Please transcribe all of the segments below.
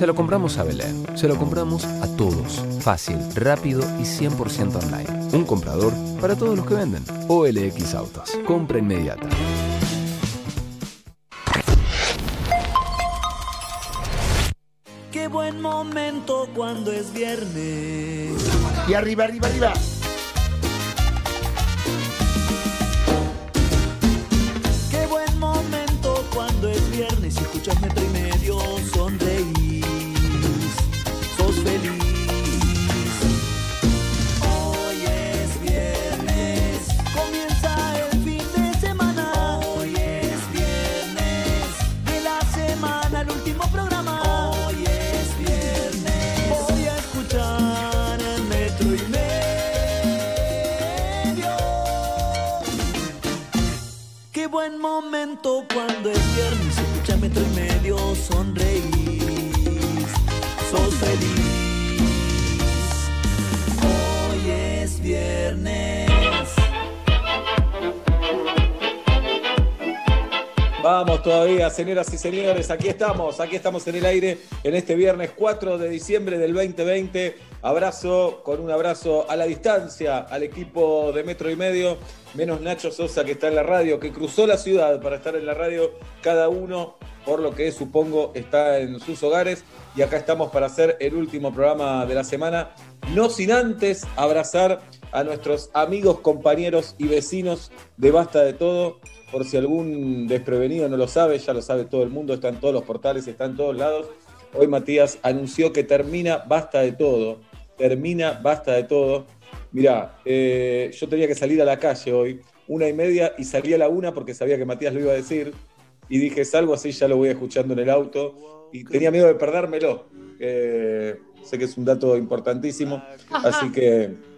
Se lo compramos a Belén. Se lo compramos a todos. Fácil, rápido y 100% online. Un comprador para todos los que venden. OLX Autos. Compra inmediata. Qué buen momento cuando es viernes. Y arriba, arriba, arriba. Cuando es viernes, escucha metro y medio, sonreís, sos feliz. Todavía, señoras y señores, aquí estamos, aquí estamos en el aire en este viernes 4 de diciembre del 2020. Abrazo, con un abrazo a la distancia al equipo de Metro y Medio, menos Nacho Sosa que está en la radio, que cruzó la ciudad para estar en la radio, cada uno por lo que supongo está en sus hogares. Y acá estamos para hacer el último programa de la semana, no sin antes abrazar a nuestros amigos, compañeros y vecinos de Basta de Todo. Por si algún desprevenido no lo sabe, ya lo sabe todo el mundo, está en todos los portales, está en todos lados. Hoy Matías anunció que termina Basta de Todo. Termina Basta de Todo. Mirá, eh, yo tenía que salir a la calle hoy, una y media, y salí a la una porque sabía que Matías lo iba a decir. Y dije, salgo así, ya lo voy escuchando en el auto. Y tenía miedo de perdérmelo. Sé que es un dato importantísimo. Así que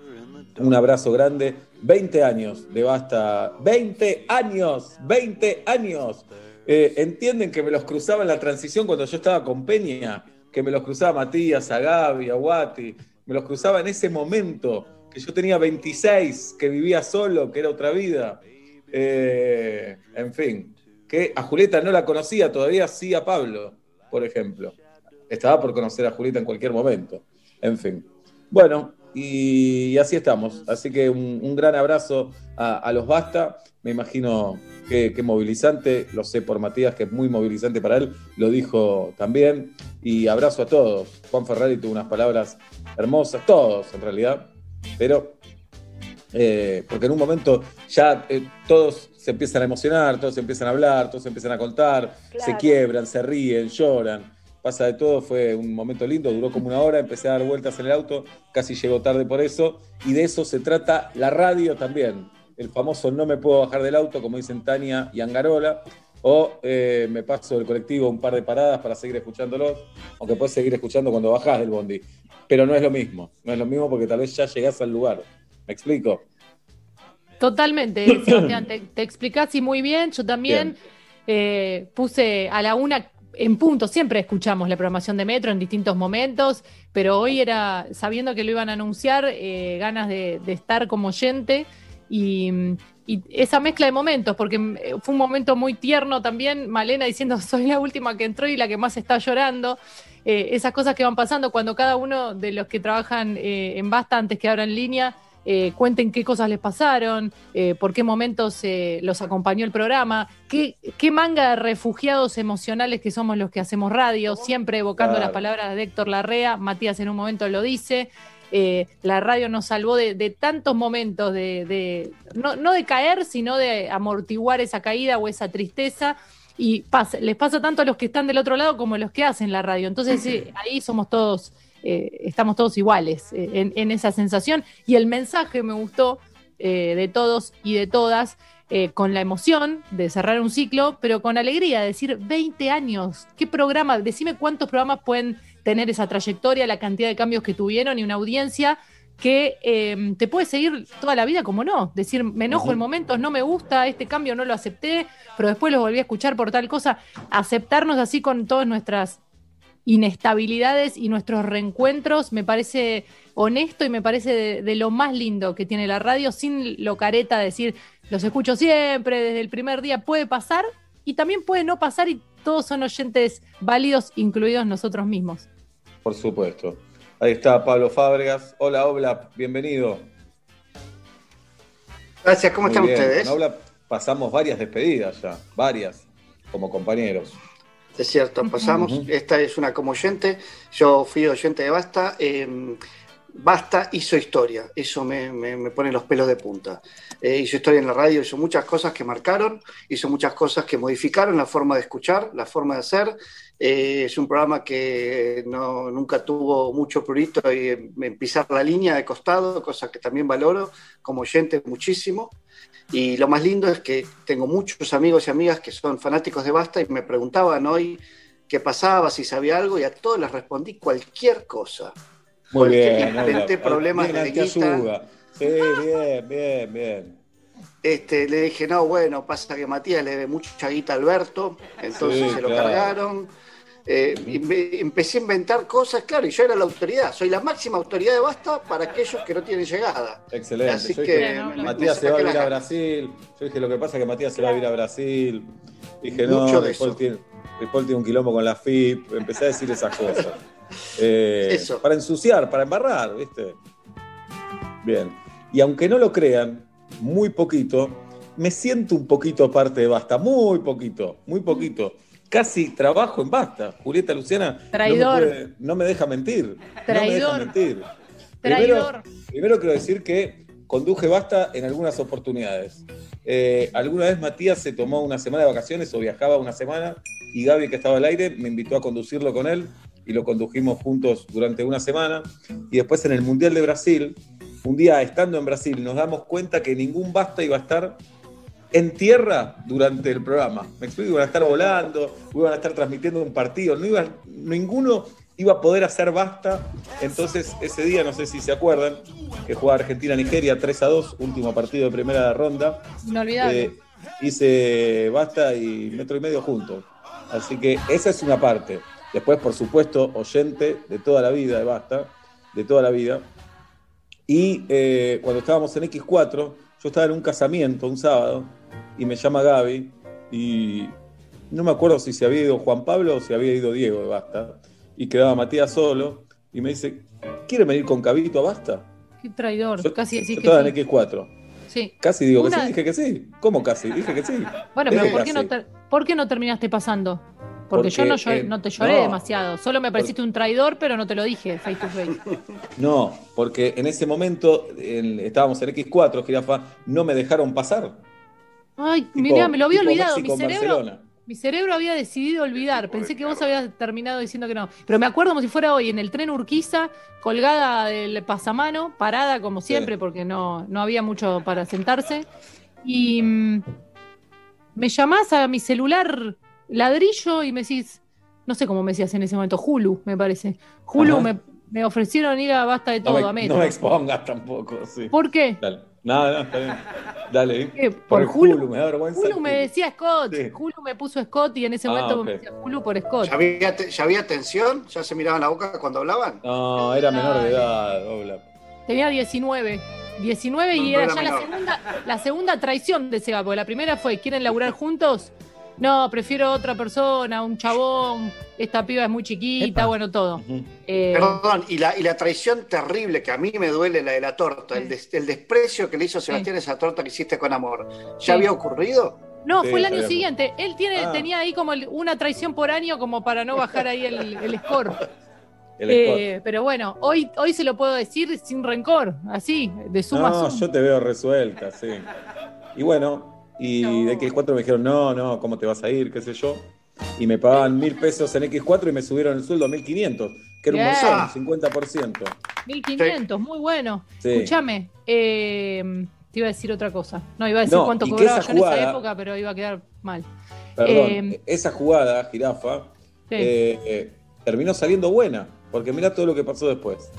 un abrazo grande. 20 años de Basta. 20 años, 20 años. Eh, Entienden que me los cruzaba en la transición cuando yo estaba con Peña, que me los cruzaba Matías, a Gaby, a Guati, me los cruzaba en ese momento, que yo tenía 26, que vivía solo, que era otra vida. Eh, en fin, que a Julieta no la conocía todavía, sí a Pablo, por ejemplo. Estaba por conocer a Julieta en cualquier momento. En fin. Bueno, y, así estamos. Así que un, un gran abrazo a, a los Basta. Me imagino que, que movilizante, lo sé por Matías, que es muy movilizante para él, lo dijo también. Y abrazo a todos. Juan Ferrari tuvo unas palabras hermosas, todos en realidad, pero eh, porque en un momento ya eh, todos se empiezan a emocionar, todos se empiezan a hablar, todos se empiezan a contar, se quiebran, se ríen, lloran. Pasa de todo, fue un momento lindo, duró como una hora, empecé a dar vueltas en el auto, casi llegó tarde por eso, y de eso se trata la radio también. El famoso no me puedo bajar del auto, como dicen Tania y Angarola, o eh, me paso del colectivo un par de paradas para seguir escuchándolos, aunque puedes seguir escuchando cuando bajás del bondi. Pero no es lo mismo, no es lo mismo porque tal vez ya llegás al lugar. ¿Me explico? Totalmente, Sebastián, te, te explicás y muy bien. Yo también eh, puse a la una en punto, siempre escuchamos la programación de Metro en distintos momentos, pero hoy era, sabiendo que lo iban a anunciar, eh, ganas de, estar como oyente y, esa mezcla de momentos, porque eh, fue un momento muy tierno también, Malena diciendo, soy la última que entró y la que más está llorando. Eh, esas cosas que van pasando cuando cada uno de los que trabajan en Basta antes que abran línea eh, cuenten qué cosas les pasaron, eh, por qué momentos eh, los acompañó el programa, qué, qué manga de refugiados emocionales que somos los que hacemos radio, siempre evocando Claro. las palabras de Héctor Larrea, Matías en un momento lo dice. eh, la radio nos salvó de, de tantos momentos de, de- no, no de caer, sino de amortiguar esa caída o esa tristeza. Y pasa- les pasa tanto a los que están del otro lado como a los que hacen la radio. Entonces ahí somos todos eh, estamos todos iguales eh, en, en esa sensación. Y el mensaje me gustó eh, de todos y de todas, con la emoción de cerrar un ciclo, pero con alegría, de decir 20 años, ¿qué programa? Decime cuántos programas pueden tener esa trayectoria, la cantidad de cambios que tuvieron y una audiencia que eh, te puede seguir toda la vida como no. Decir, me enojo en momentos, no me gusta, este cambio no lo acepté, pero después lo volví a escuchar por tal cosa. Aceptarnos así con todas nuestras inestabilidades y nuestros reencuentros me parece honesto y me parece de, de lo más lindo que tiene la radio, sin lo careta de decir, los escucho siempre, desde el primer día puede pasar y también puede no pasar y todos son oyentes válidos, incluidos nosotros mismos. Por supuesto. Ahí está Pablo Fábregas. Hola, Obla, bienvenido. Gracias, ¿cómo Muy están bien. ustedes? Obla pasamos varias despedidas ya, varias, como compañeros. Es cierto, pasamos. Ujú. Esta es una como oyente. Yo fui oyente de Basta. eh, Basta hizo historia. Eso me, me- me pone los pelos de punta. Eh, hizo historia en la radio, hizo muchas cosas que marcaron, hizo muchas cosas que modificaron la forma de escuchar, la forma de hacer. Eh, es un programa que no, nunca tuvo mucho prurito en, en pisar la línea de costado, cosa que también valoro como oyente muchísimo. Y lo más lindo es que tengo muchos amigos y amigas que son fanáticos de Basta y me preguntaban hoy qué pasaba, si sabía algo, y a todos les respondí cualquier cosa. Muy bien, diferente Obla. problemas Bien, de guita. antiayuda. Sí, bien, bien, bien. Este, le dije, no, bueno, pasa que Matías le debe mucha guita a Alberto, entonces Sí, se lo claro. cargaron. Eh, empecé a inventar cosas, claro, y yo era la autoridad, soy la máxima autoridad de Basta para aquellos que no tienen llegada. Excelente. Así Yo que dije, me Matías se va a ir a Brasil. Yo dije, lo que pasa es que Matías se va a ir a Brasil. Dije, no, Mucho Ripoll tiene, Ripoll tiene un quilombo con la FIP. Empecé a decir esas cosas. Eh, Eso. Para ensuciar, para embarrar, ¿viste? Bien. Y aunque no lo crean, muy poquito, me siento un poquito parte de Basta. Muy poquito, muy poquito. Casi trabajo en Basta. Julieta Luciana no me Traidor. puede- no me deja mentir. No me Traidor. deja mentir. Traidor. Primero quiero decir que conduje basta en algunas oportunidades. Eh, alguna vez Matías se tomó una semana de vacaciones o viajaba una semana y Gaby, que estaba al aire, me invitó a conducirlo con él y lo condujimos juntos durante una semana. Y después en el Mundial de Brasil, un día estando en Brasil, nos damos cuenta que ningún basta iba a estar en tierra durante el programa. Me explico, iban a estar volando, iban a estar transmitiendo un partido, no iba, ninguno iba a poder hacer basta. Entonces, ese día, no sé si se acuerdan, que jugaba Argentina-Nigeria 3 a 2, último partido de primera ronda. Inolvidable. Eh, hice basta y metro y medio juntos. Así que esa es una parte. Después, por supuesto, oyente de toda la vida de basta, de toda la vida. Y eh, cuando estábamos en X4, yo estaba en un casamiento un sábado y me llama Gaby y no me acuerdo si se había ido Juan Pablo o si había ido Diego de Basta. Y quedaba Matías solo y me dice, ¿quiere venir con Cabito a Basta? Qué traidor. Yo- Casi yo decís que estaba sí. en X4. Sí. Casi digo Una- que sí, dije que sí. ¿Cómo casi? Dije que sí. Bueno, Dije pero ¿por qué, no ter- ¿por qué no terminaste pasando? Porque, yo no, eh, no te lloré no. demasiado. Solo me pareciste un traidor, pero no te lo dije face to face. No, porque en ese momento en- estábamos en X4, Jirafa, no me dejaron pasar. Ay, Tipo- mirá, me lo había olvidado. Mi cerebro, Barcelona. mi cerebro había decidido olvidar. Pensé que vos habías terminado diciendo que no. Pero me acuerdo como si fuera hoy, en el tren Urquiza, colgada del pasamano, parada como siempre, porque no, no había mucho para sentarse. Y mm, me llamás a mi celular ladrillo y me decís, no sé cómo me decías en ese momento, Hulu, me parece. Hulu me, me ofrecieron ir a Basta de No Todo, me, a Metro. no me expongas tampoco, sí. ¿Por qué? Dale. Nada, no, está bien. Dale. ¿Qué? Por, ¿Por Hulu? Hulu, me da vergüenza. Hulu me decía Scott, Sí. Hulu me puso Scott y en ese Ah, momento ok. me decía Hulu por Scott. ¿Ya había, te- ya había tensión? ¿Ya se miraban la boca cuando hablaban? No, era menor de edad, Obla. Tenía 19. 19 y No, no era era ya la segunda, la segunda traición de Seba, porque la primera fue, ¿quieren laburar juntos? No, prefiero otra persona, un chabón, esta piba es muy chiquita, Epa. bueno, todo. Eh, Perdón, y la, y la traición terrible que a mí me duele, la de la torta, el, des- el desprecio que le hizo Sebastián a esa torta que hiciste con amor, ¿ya Sí. había ocurrido? no, Sí, fue el año sabíamos. siguiente. Él tiene, Ah. tenía ahí como el- una traición por año como para no bajar ahí el, el score. El Eh, pero bueno, hoy, hoy se lo puedo decir sin rencor, así, de suma a No, suma. yo te veo resuelta, sí. Y bueno, y No. de X4 me dijeron, no, no, ¿cómo te vas a ir? ¿Qué sé yo? Y me pagaban mil pesos en X4 y me subieron el sueldo a 1500, que era un Bien. montón, 50%. 1500, muy bueno. Sí. Escúchame, eh, te iba a decir otra cosa. No, iba a decir No, cuánto cobraba esa yo en esa época, pero iba a quedar mal. Perdón, Eh, esa jugada, jirafa, Sí. eh, eh, terminó saliendo buena, porque mira todo lo que pasó después.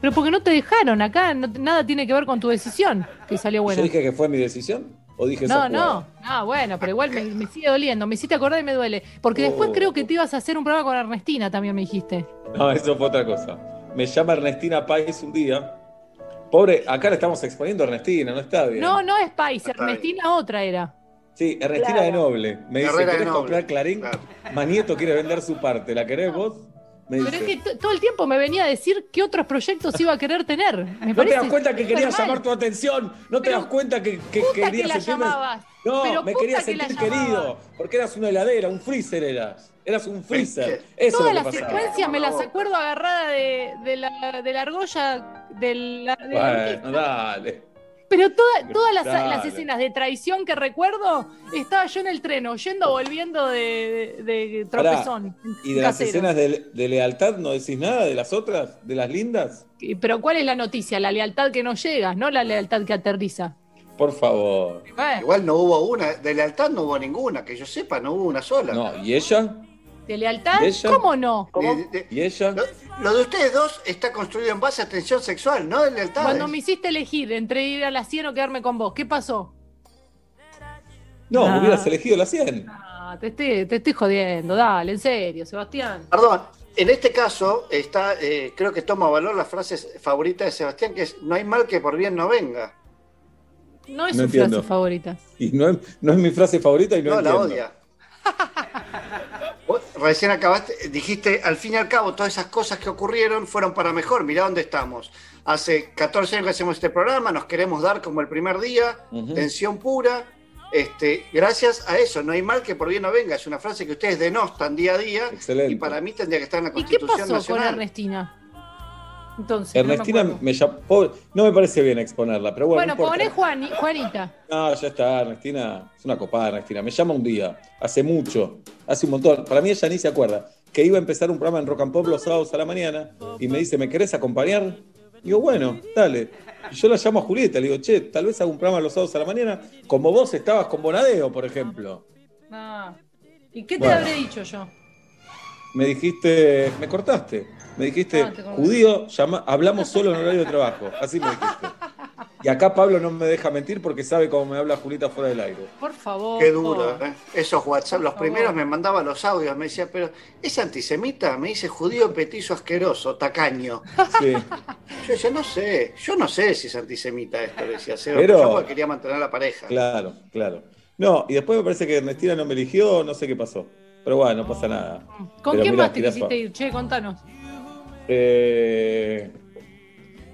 Pero porque no te dejaron acá, no- nada tiene que ver con tu decisión, que salió buena. ¿Yo dije que fue mi decisión? ¿O dije No, no, no, bueno, pero igual me, me sigue doliendo. Me hiciste acordar y me duele. Porque después Oh. creo que te ibas a hacer un programa con Ernestina, también me dijiste. No, eso fue otra cosa. Me llama Ernestina Pais un día. Pobre, acá le estamos exponiendo a Ernestina, no está bien. No, no es bien. Ernestina otra era. Sí, Ernestina de Noble. Me dice, Herrera de ¿querés comprar Clarín? Claro. Manieto quiere vender su parte. ¿La querés vos? Me Pero dice. es que t- todo el tiempo me venía a decir qué otros proyectos iba a querer tener. Me ¿No te das cuenta que quería llamar tu atención? ¿No te das cuenta que, que puta quería que la sentirme- llamabas. No, Pero me quería que la sentir querido. Porque eras una heladera, un freezer eras. Eras un freezer. Eso Todas es lo las que pasaba. secuencias me las acuerdo agarrada de, de la, de la argolla de la, de la. Bueno, dale. Pero toda- todas las, las escenas de traición que recuerdo, estaba yo en el tren, oyendo, volviendo de, de- de Pará, tropezón. ¿Y de las escenas de, de lealtad no decís nada? ¿De las otras? ¿De las lindas? Pero ¿cuál es la noticia? La lealtad que no llega, no la lealtad que aterriza. Por favor. Bueno, Igual no hubo una, de lealtad no hubo ninguna, que yo sepa, no hubo una sola. No, ¿y ella? ¿De lealtad? ¿Y ella? ¿Cómo no? ¿Y ella? lo, lo de ustedes dos está construido en base a tensión sexual, no de lealtad. Cuando me hiciste elegir entre ir a la 100 o quedarme con vos, ¿qué pasó? No, Ah. hubieras elegido la 100. Ah, te, estoy, te estoy jodiendo, dale, en serio, Sebastián. Perdón, en este caso está, eh, creo que toma valor la frase favorita de Sebastián, que es no hay mal que por bien no venga. No es No su entiendo. frase favorita. Y no es, no es mi frase favorita y no, No, la odia. Recién acabaste, dijiste, al fin y al cabo, todas esas cosas que ocurrieron fueron para mejor. Mirá dónde estamos. Hace 14 años que hacemos este programa, nos queremos dar como el primer día, tensión pura. Este, gracias a eso, no hay mal que por bien no venga. Es una frase que ustedes denostan día a día Excelente. y para mí tendría que estar en la ¿Y qué Constitución pasó con Nacional. Ernestina? Entonces, no me Ernestina me llamó. pobre- no me parece bien exponerla, pero bueno. Bueno, no poné Juani- Juanita. No, ya está, Ernestina. Es una copada, Ernestina. Me llama un día, hace mucho, hace un montón. Para mí ella ni se acuerda. Que iba a empezar un programa en Rock and Pop los sábados a la mañana y me dice, ¿me querés acompañar? Digo, bueno, dale. Y yo la llamo a Julieta, le digo, che, tal vez hago un programa los sábados a la mañana, como vos estabas con Bonadeo, por ejemplo. Ah. ¿Y qué te Bueno. habré dicho yo? Me dijiste, me cortaste. Me dijiste, judío, llama, hablamos solo en horario de trabajo. Así me dijiste. Y acá Pablo no me deja mentir porque sabe cómo me habla Julieta fuera del aire. Por favor. Qué duro, ¿eh? Esos WhatsApp, los favor. primeros me mandaba los audios, me decía, pero ¿es antisemita? Me dice judío petizo asqueroso, tacaño. Sí. Yo decía, no sé, yo no sé si es antisemita esto, le decía Seba, Pero- yo porque quería mantener la pareja. Claro, claro. No, y después me parece que Ernestina no me eligió, no sé qué pasó. Pero bueno, no pasa nada. ¿Con Pero quién mirá, más te quisiste ir? Che, contanos. Eh,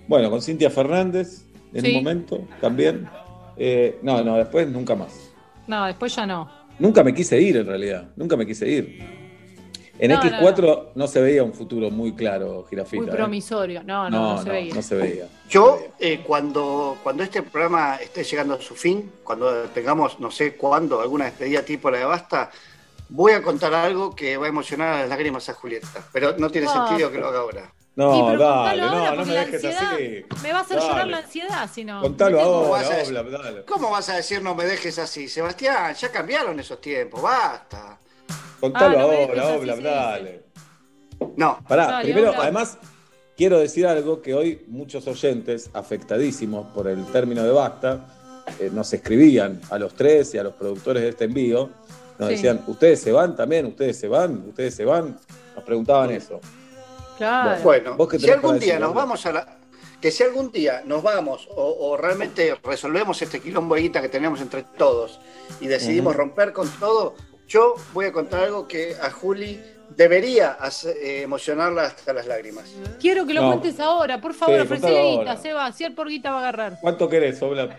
bueno, con Cintia Fernández en Sí. un momento también. Eh, no, no, después nunca más. No, después ya no. Nunca me quise ir en realidad, nunca me quise ir. En No, X4 no, se veía un futuro muy claro, Girafita. Muy ¿eh? promisorio. No, no, no, se veía. no se veía. Yo, eh, cuando, cuando este programa esté llegando a su fin, cuando tengamos, no sé cuándo, alguna despedida tipo la de Basta, voy a contar algo que va a emocionar a las lágrimas a Julieta. Pero no tiene Ah. sentido que lo haga ahora. No, Sí, pero dale, ahora, no, no me dejes ansiedad así. Me va a hacer Dale. llorar la ansiedad si no. Contalo ¿Cómo ahora, vas a decir? Obla, dale. ¿Cómo vas a decir no me dejes así? Sebastián, ya cambiaron esos tiempos, basta. Contalo Ah, no ahora, así, Obla, sí, dale. No, Pará, Dale, primero, Obla. además, quiero decir algo que hoy muchos oyentes, afectadísimos por el término de basta, eh, nos escribían a los tres y a los productores de este envío, nos Sí. decían, ¿ustedes se van también? ¿Ustedes se van? ¿Ustedes se van? Nos preguntaban eso. Claro. Bueno, ¿Vos qué si algún día nos vamos a la. Que si algún día nos vamos o, o realmente resolvemos este quilombo que tenemos entre todos y decidimos romper con todo, yo voy a contar algo que a Juli debería hacer- eh, emocionarla hasta las lágrimas. Quiero que lo No. cuentes ahora, por favor, Sí, ofrecele guita. Seba, si él por guita va a agarrar. ¿Cuánto querés, Obla?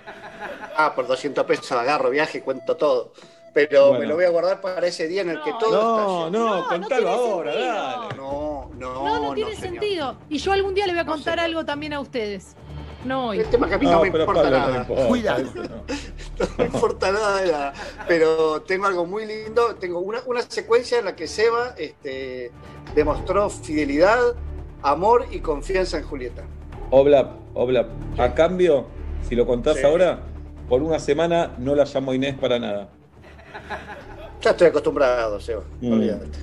Ah, por 200 pesos agarro viaje y cuento todo. Pero Bueno. me lo voy a guardar para ese día en el que No, todo No, estalle. no, No, no contalo ahora, sentido. dale. No, no, No, no, tiene señor. sentido. Y yo algún día le voy a contar señor. algo también a ustedes. No hoy. El tema que a mí no, me importa Pablo, no nada. importa, Cuidado. no. No me importa nada de nada. Pero tengo algo muy lindo. Tengo una, una secuencia en la que Seba este, demostró fidelidad, amor y confianza en Julieta. Obla, Obla, a cambio, si lo contás Sí. ahora, por una semana no la llamo Inés para nada. Ya estoy acostumbrado, Seba. Mm. Olvídate.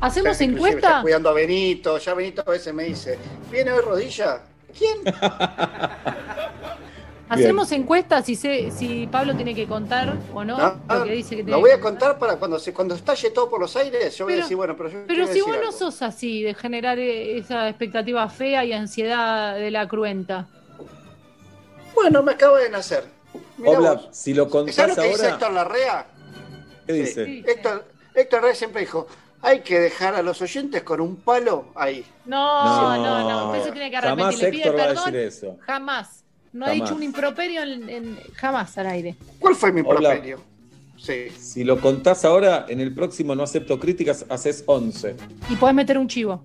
¿Hacemos Ya, encuesta? cuidando a Benito. Ya Benito a veces me dice, ¿viene hoy rodilla? ¿Quién? ¿Hacemos encuesta si, sé, si Pablo tiene que contar o no? No, lo que dice que tiene lo voy a contar para cuando se cuando estalle todo por los aires. Yo voy a Pero- decir, bueno, pero yo Pero si decir vos no sos así, de generar eh, esa expectativa fea y ansiedad de la cruenta. Bueno, me acaba de nacer. Mirá Obla, vos. si lo ¿Sabes contás lo que dice ahora, Héctor Larrea? ¿Qué dice? Sí. Héctor, Héctor Reyes siempre dijo, hay que dejar a los oyentes con un palo ahí. No, no, no. Usted se tiene que Jamás arrepentir. Le pide Héctor va a perdón. decir eso. Jamás. No ha Jamás. dicho un improperio en, en- jamás al aire. ¿Cuál fue mi Hola. properio? Sí. Si lo contás ahora, en el próximo no acepto críticas, haces 11. Y podés meter un chivo.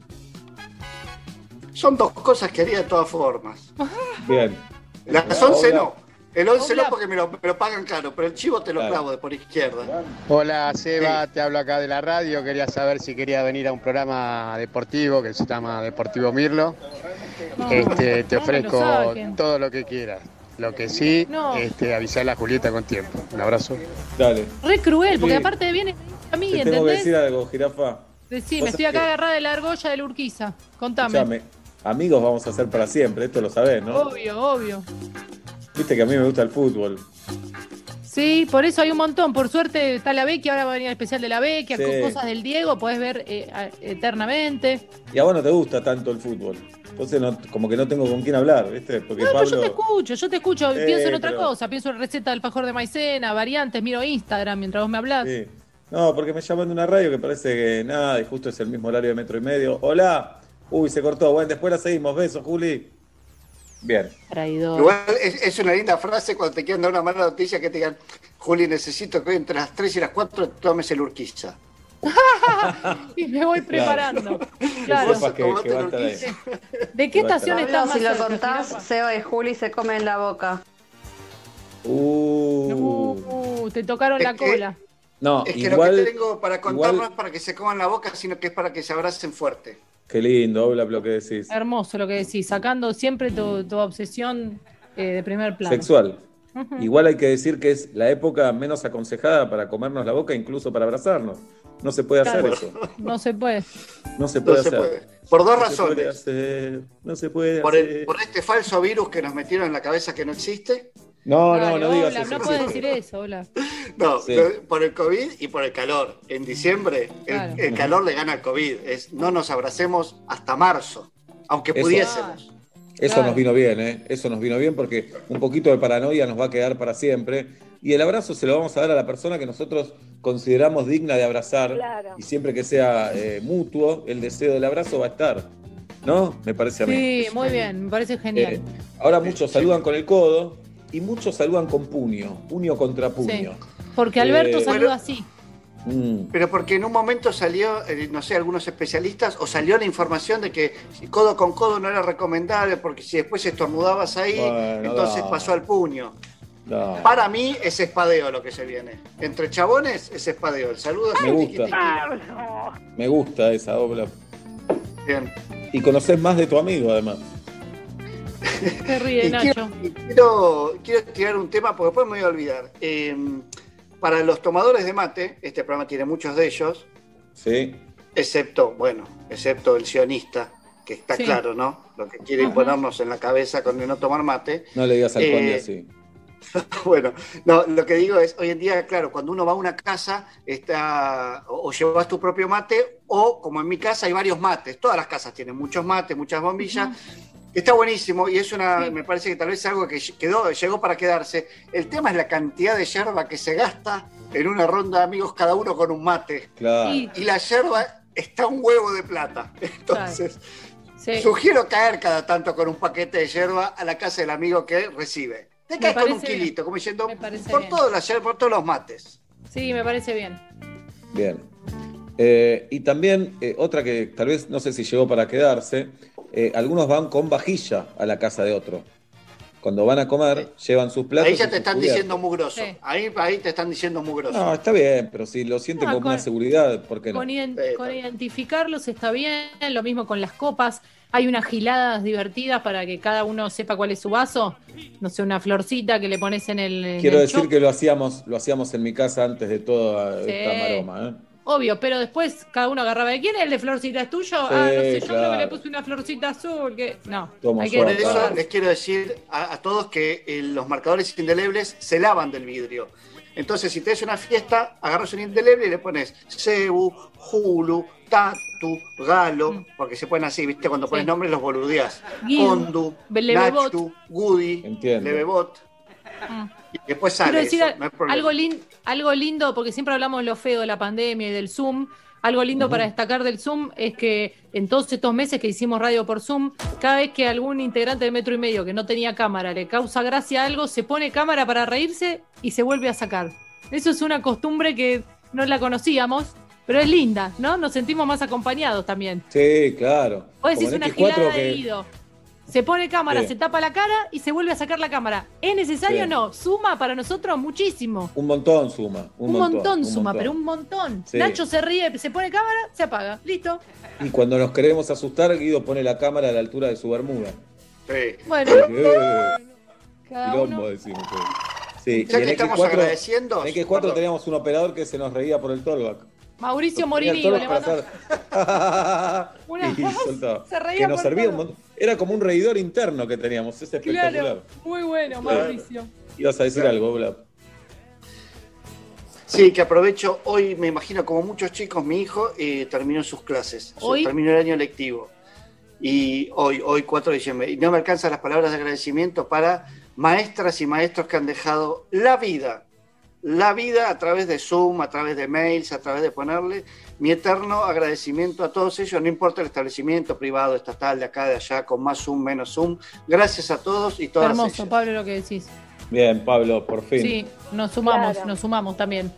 Son dos cosas que haría de todas formas. Bien. Las 11 Hola. no. El 11 Hola. no porque me lo, me lo pagan caro, pero el chivo te lo Claro. clavo de por izquierda. Hola Seba, te hablo acá de la radio. Quería saber si quería venir a un programa deportivo que se llama Deportivo Mirlo. No, Este, te no me lo ofrezco todo lo que quieras. Lo que sí, No. este, avisarle a Julieta con tiempo. Un abrazo. Dale. Re cruel, porque Sí. aparte viene a mí, Te tengo que decir algo, jirafa. Decime, Vos estoy acá que- agarrada de la argolla de la Urquiza. Contame. Escuchame, amigos vamos a ser para siempre, esto lo sabés, ¿no? Obvio, obvio. Viste que a mí me gusta el fútbol. Sí, por eso hay un montón. Por suerte está la Becky, ahora va a venir el especial de la Becky, Sí. con cosas del Diego, podés ver eh, eternamente. Y a vos no te gusta tanto el fútbol. Entonces, no- como que no tengo con quién hablar, ¿viste? Porque No, pero yo te Pablo. escucho, yo te escucho, pienso en otra pero- cosa, pienso en receta del fajor de maicena, variantes, miro Instagram mientras vos me hablás. Sí. No, porque me llaman de una radio que parece que nada, y justo es el mismo horario de metro y medio. Hola. Uy, se cortó. Bueno, después la seguimos. Besos, Juli. Bien. Traidor. Igual es, es una linda frase cuando te quieren dar una mala noticia que te digan, Juli, necesito que hoy entre las 3 y las 4 tomes el Urquiza. Y me voy preparando. Claro. sepas que, que va. ¿De qué estación más si lo contás? Seba y Juli se comen la boca. Uh. Uh, te tocaron la que- cola. No, Es que igual. lo que tengo para contar igual- no es para que se coman la boca, sino que es para que se abracen fuerte. Qué lindo, habla lo que decís. Hermoso lo que decís, sacando siempre tu, tu obsesión eh, de primer plano. Sexual. Igual hay que decir que es la época menos aconsejada para comernos la boca, incluso para abrazarnos. No se puede hacer Claro. eso. No se puede. No se No puede se hacer. puede. Por dos No se puede razones. hacer. No se puede Por, hacer. el- por este falso virus que nos metieron en la cabeza que no existe. No, no, Dale, no digas hola, eso. No puedes decir eso, hola. No, Sí. por el COVID y por el calor. En diciembre el, calor le gana al COVID. Es, no nos abracemos hasta marzo, aunque Eso. pudiésemos. Eso Claro. nos vino bien, ¿eh? Eso nos vino bien porque un poquito de paranoia nos va a quedar para siempre. Y el abrazo se lo vamos a dar a la persona que nosotros consideramos digna de abrazar. Claro. Y siempre que sea eh, mutuo, el deseo del abrazo va a estar. ¿No? Me parece a mí. Sí, muy bien, me parece genial. Eh, ahora muchos saludan con el codo y muchos saludan con puño. Puño contra puño. Porque Alberto eh, saluda bueno. así. Mm. Pero porque en un momento salió, eh, no sé, algunos especialistas, o salió la información de que codo con codo no era recomendable, porque si después estornudabas ahí, Bueno, entonces no. pasó al puño. No. Para mí es espadeo lo que se viene. Entre chabones es espadeo. El saludo es Me tiqui, gusta. tiqui. Me gusta esa obra. Bien. Y conoces más de tu amigo, además. Se ríe Y quiero, Nacho. quiero, quiero tirar un tema porque después me voy a olvidar. Eh, para los tomadores de mate, este programa tiene muchos de ellos, Sí. excepto, bueno, excepto el sionista, que está Sí. claro, ¿no? Lo que quiere Ajá. imponernos en la cabeza con el no tomar mate. No le digas al Eh, conde así. Bueno, no, lo que digo es, hoy en día, claro, cuando uno va a una casa, está, o, o llevas tu propio mate, o como en mi casa hay varios mates, todas las casas tienen muchos mates, muchas bombillas, está buenísimo y es una, Sí. me parece que tal vez es algo que quedó, llegó para quedarse. El tema es la cantidad de yerba que se gasta en una ronda de amigos, cada uno con un mate, Claro. Y- y la yerba está un huevo de plata. Entonces, sí. sugiero caer cada tanto con un paquete de yerba a la casa del amigo que recibe. Te caes con un bien. kilito, como diciendo, todas las por todos los mates. Sí, me parece bien. Bien. Eh, y también eh, otra que tal vez no sé si llegó para quedarse, eh, algunos van con vajilla a la casa de otro. Cuando van a comer, llevan sus platos. Ahí ya te están cubiertos. diciendo mugroso. Sí. Ahí, ahí te están diciendo mugroso. No, está bien, pero si lo sienten No, como con- una seguridad, ¿por qué no? Con, ident- Sí, con identificarlos está bien, lo mismo con las copas. Hay unas giladas divertidas para que cada uno sepa cuál es su vaso. No sé, una florcita que le pones en el. en Quiero el decir que lo hacíamos, lo hacíamos en mi casa antes de toda Sí. esta maroma. ¿eh? Obvio, pero después cada uno agarraba de quién es el de florcita, ¿es tuyo? ah, no sé, yo creo que le puse una florcita azul. que No, hay que Por eso les quiero decir a, a todos que eh, los marcadores indelebles se lavan del vidrio. Entonces, si tenés una fiesta, agarras un indeleble y le pones Cebu, Hulu, Tatu, Galo, Mm. porque se ponen así, ¿viste? Cuando pones Sí. nombres los Condu, Levebot. Nachu, Goody, Entiendo. Y después Quiero sale decir eso, no hay problema. algo, lin- algo lindo, porque siempre hablamos de lo feo de la pandemia y del Zoom. Algo lindo para destacar del Zoom es que en todos estos meses que hicimos radio por Zoom, cada vez que algún integrante de metro y medio que no tenía cámara le causa gracia algo, se pone cámara para reírse y se vuelve a sacar. Eso es una costumbre que no la conocíamos, pero es linda, ¿no? Nos sentimos más acompañados también. Sí, claro. Vos decís Como una X4 gilada de Guido. Se pone cámara, Sí. se tapa la cara y se vuelve a sacar la cámara. ¿Es necesario o Sí. no? Suma para nosotros muchísimo. Un montón suma. Un, Un, montón, montón, suma, montón. pero un montón. Sí. Nacho se ríe, se pone cámara, se apaga. Listo. Y cuando nos queremos asustar, Guido pone la cámara a la altura de su bermuda. Sí. Bueno, Quilombo, decimos. Sí. Ya Y que estamos X4, agradeciendo. en X4 teníamos un operador que se nos reía por el tollback. Mauricio Morini, le mando para hacer- una y voz, soltaba. se reía Que nos por servía un montón. Era como un reidor interno que teníamos. Es espectacular. Claro, muy bueno, Mauricio. Ibas a decir algo, Bla. Sí, que aprovecho. Hoy me imagino, como muchos chicos, mi hijo eh, terminó sus clases. ¿Hoy? Terminó el año lectivo. Y hoy, hoy 4 de diciembre. Y no me alcanzan las palabras de agradecimiento para maestras y maestros que han dejado la vida. La vida a través de Zoom, a través de mails, a través de ponerle mi eterno agradecimiento a todos ellos, no importa el establecimiento privado, estatal, de acá, de allá, con más Zoom, menos Zoom. Gracias a todos y todas Hermoso, ellas. Pablo, lo que decís. Bien, Pablo, por fin. Sí, nos sumamos, Claro. nos sumamos también.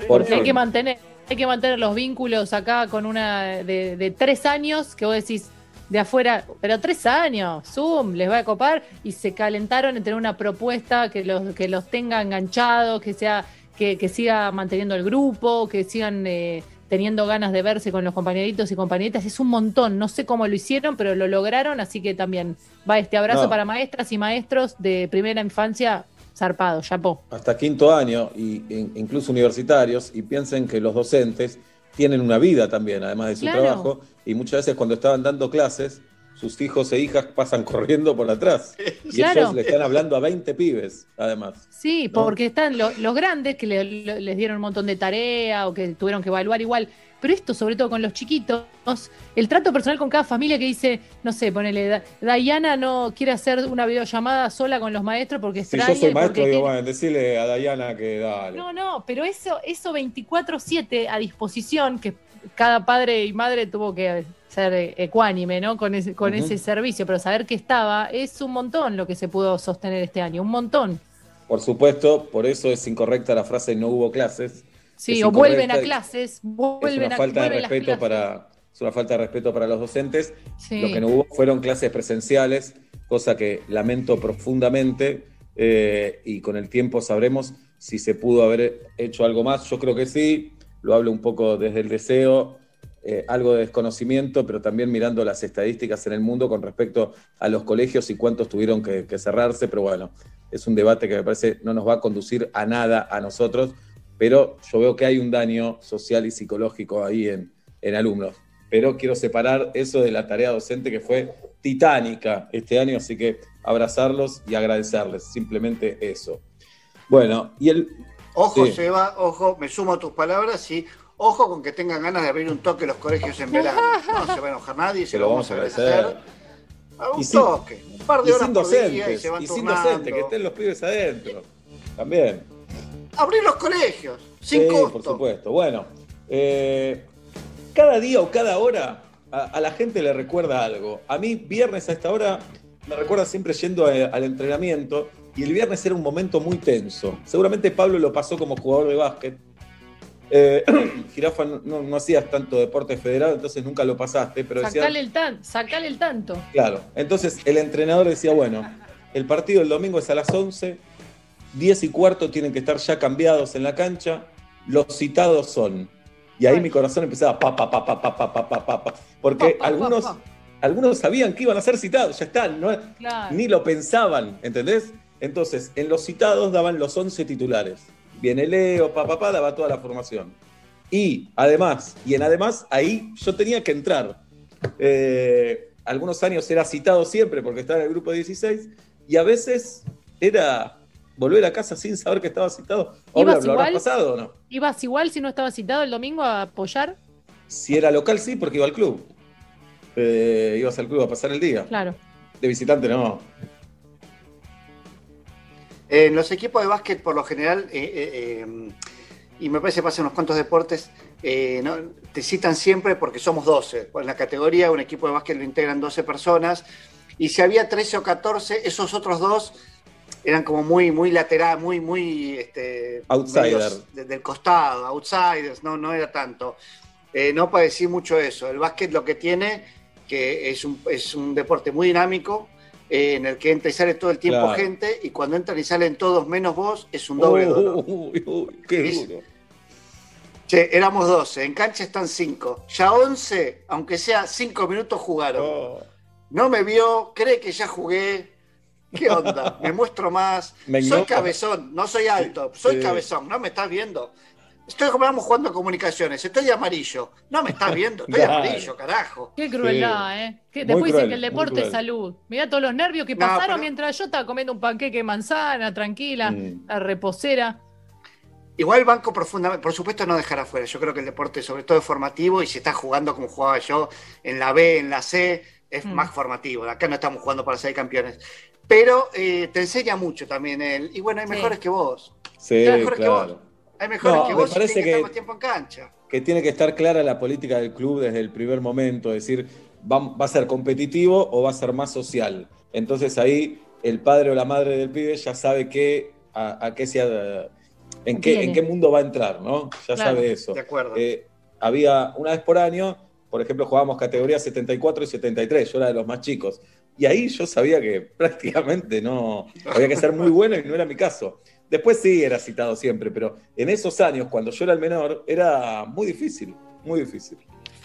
por Porque hay fin. que mantener, hay que mantener los vínculos acá con una de, de tres años que vos decís de afuera, pero tres años, Zoom, les va a copar y se calentaron en tener una propuesta que los, que los tenga enganchados, que sea, que, que siga manteniendo el grupo, que sigan eh, teniendo ganas de verse con los compañeritos y compañeritas. Es un montón, no sé cómo lo hicieron, pero lo lograron, así que también va este abrazo No. para maestras y maestros de primera infancia, zarpado, chapó. hasta quinto año, y, e- incluso universitarios, y piensen que los docentes tienen una vida también, además de su Claro. trabajo, y muchas veces cuando estaban dando clases, sus hijos e hijas pasan corriendo por atrás. Y Claro. ellos le están hablando a 20 pibes, además. Sí, ¿no? porque están lo- los grandes que le- le- les dieron un montón de tarea o que tuvieron que evaluar igual. Pero esto, sobre todo con los chiquitos, el trato personal con cada familia que dice, no sé, ponele, Da- Diana no quiere hacer una videollamada sola con los maestros porque Si yo soy maestro, digo, bueno, decirle a Dayana que dale. No, no, pero eso, eso 24-7 a disposición, que cada padre y madre tuvo que ser ecuánime, ¿no? Con ese, con ese servicio, pero saber que estaba, es un montón lo que se pudo sostener este año, un montón. Por supuesto, por eso es incorrecta la frase no hubo clases. Sí, Es o vuelven a clases, Es vuelven una a falta de respeto para es una falta de respeto para los docentes. Sí. Lo que no hubo fueron clases presenciales, cosa que lamento profundamente eh, y con el tiempo sabremos si se pudo haber hecho algo más. Yo creo que sí, lo hablo un poco desde el deseo, eh, algo de desconocimiento, pero también mirando las estadísticas en el mundo con respecto a los colegios y cuántos tuvieron que, que cerrarse, pero bueno, es un debate que me parece no nos va a conducir a nada a nosotros, pero yo veo que hay un daño social y psicológico ahí en, en alumnos pero quiero separar eso de la tarea docente que fue titánica este año, así que abrazarlos y agradecerles, simplemente eso. Bueno, y el... Ojo, Sí. Seba, ojo, me sumo a tus palabras y ojo con que tengan ganas de abrir un toque los colegios en verano. No se va a enojar nadie, se lo lo vamos a agradecer. A un Y sin- toque, un par de Y horas sin por día y docentes, se van y sin turnando. docentes, que estén los pibes adentro. También. Abrir los colegios, sin sí, costo. por supuesto. Bueno, eh, cada día o cada hora a, a la gente le recuerda algo. A mí, viernes a esta hora, me recuerda siempre yendo a- al entrenamiento y el viernes era un momento muy tenso. Seguramente Pablo lo pasó como jugador de básquet. Eh, Jirafa, no, no- no hacías tanto deporte federado, entonces nunca lo pasaste, pero decía, Sacale el, tan, sacale el tanto. Claro, entonces el entrenador decía, bueno, el partido del domingo es a las 11, 10 y cuarto tienen que estar ya cambiados en la cancha, los citados son. Y ahí Ay. mi corazón empezaba pa, pa, pa, pa, pa, pa, pa, pa, pa, pa, porque Pa, pa, pa, algunos, pa. algunos sabían que iban a ser citados, ya están, no, Claro. ni lo pensaban, ¿entendés? Entonces, en los citados daban los 11 titulares. Viene Leo, papá, pa, daba toda la formación. Y además, y en además, ahí yo tenía que entrar. Eh, algunos años era citado siempre porque estaba en el grupo de 16 y a veces era volver a casa sin saber que estaba citado. Obvio, ¿Ibas ¿lo habrás igual? pasado o no? ¿Ibas igual si no estabas citado el domingo a apoyar? Si era local, sí, porque iba al club. Eh, ibas al club a pasar el día. Claro. De visitante, no. En los equipos de básquet, por lo general, eh, eh, eh, y me parece que pasa en unos cuantos deportes, eh, no- te citan siempre porque somos 12. En la categoría, un equipo de básquet lo integran 12 personas. Y si había 13 o 14, esos otros dos eran como muy, muy lateral, muy, muy. Este, Outsider. del costado, outsiders, no, no era tanto. Eh, no para decir mucho eso. El básquet lo que tiene, que es un, es un deporte muy dinámico, eh, en el que entra y sale todo el tiempo Claro. gente, y cuando entran y salen todos menos vos, es un doble dolor. Uy, uy, qué duro. Che, éramos 12, en cancha están 5. Ya 11, aunque sea 5 minutos, jugaron. Oh, No me vio, cree que ya jugué. ¿Qué onda? Me muestro más. Me soy cabezón, no soy alto, soy sí. cabezón, ¿no me estás viendo? Estoy vamos jugando comunicaciones, estoy de amarillo. No me estás viendo, estoy de Claro. amarillo, carajo. Qué crueldad, ¿eh? Que después dicen que el deporte es salud. Mirá todos los nervios que No, pasaron pero- mientras yo estaba comiendo un panqueque de manzana, tranquila, Mm. la reposera. Igual banco profundamente, por supuesto no dejar afuera. Yo creo que el deporte sobre todo es formativo y si estás jugando como jugaba yo en la B, en la C, es Mm. más formativo. Acá no estamos jugando para ser campeones. Pero eh, te enseña mucho también él. Y bueno, hay Sí. mejores que vos. Sí, Hay mejores que vos. Hay mejores No, que me vos y parece que que- estar más tiempo en cancha. que tiene que estar clara la política del club desde el primer momento, es decir, va, va a ser competitivo o va a ser más social. Entonces ahí el padre o la madre del pibe ya sabe qué, a, a qué se ha- en, qué, en qué mundo va a entrar, ¿no? Ya Claro. sabe eso. De acuerdo. Eh, había una vez por año, por ejemplo, jugábamos categorías 74 y 73, yo era de los más chicos. Y ahí yo sabía que prácticamente no, había que ser muy bueno y no era mi caso. Después sí era citado siempre, pero en esos años, cuando yo era el menor, era muy difícil, muy difícil.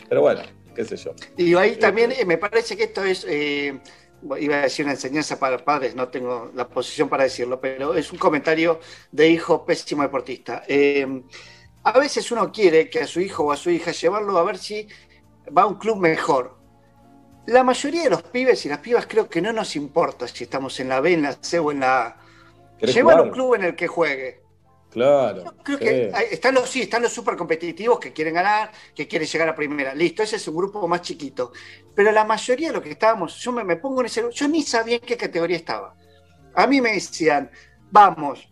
Pero bueno, qué sé yo. Y ahí también eh, me parece que esto es, eh, iba a decir una enseñanza para padres, no tengo la posición para decirlo, pero es un comentario de hijo pésimo deportista. Eh, a veces uno quiere que a su hijo o a su hija llevarlo a ver si va a un club mejor. La mayoría de los pibes y las pibas creo que no nos importa si estamos en la B, en la C o en la A. ¿Querés Llévalo a jugar? un club en el que juegue. Claro. Creo sí. que están los sí, están los super competitivos que quieren ganar, que quieren llegar a primera. Listo, ese es un grupo más chiquito. Pero la mayoría de los que estábamos, yo me, me pongo en ese yo ni sabía en qué categoría estaba. A mí me decían, vamos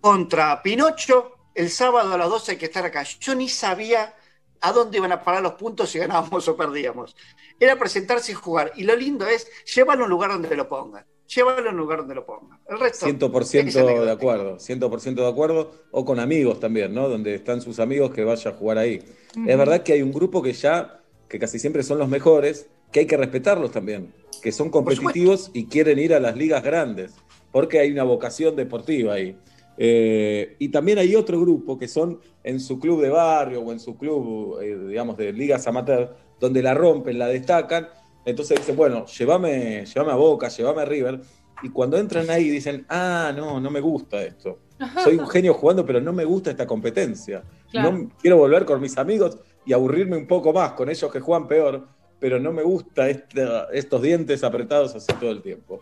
contra Pinocho, el sábado a las 12 hay que estar acá. Yo ni sabía a dónde iban a parar los puntos si ganábamos o perdíamos. Era presentarse y jugar. Y lo lindo es, llévalo a un lugar donde lo pongan. Llévalo a un lugar donde lo pongan. El resto. 100% es anecdótico. de acuerdo, 100% de acuerdo, o con amigos también, ¿no? Donde están sus amigos que vaya a jugar ahí. Es verdad que hay un grupo que ya, que casi siempre son los mejores, que hay que respetarlos también, que son competitivos y quieren ir a las ligas grandes, porque hay una vocación deportiva ahí. Eh, y también hay otro grupo que son en su club de barrio o en su club, eh, digamos, de ligas amateur, donde la rompen, la destacan. Entonces dicen, bueno, llévame, llévame a Boca, llévame a River. Y cuando entran ahí dicen, ah, no, no me gusta esto. Soy un genio jugando, pero no me gusta esta competencia. Claro. No quiero volver con mis amigos y aburrirme un poco más con ellos que juegan peor, pero no me gusta esta- estos dientes apretados así todo el tiempo.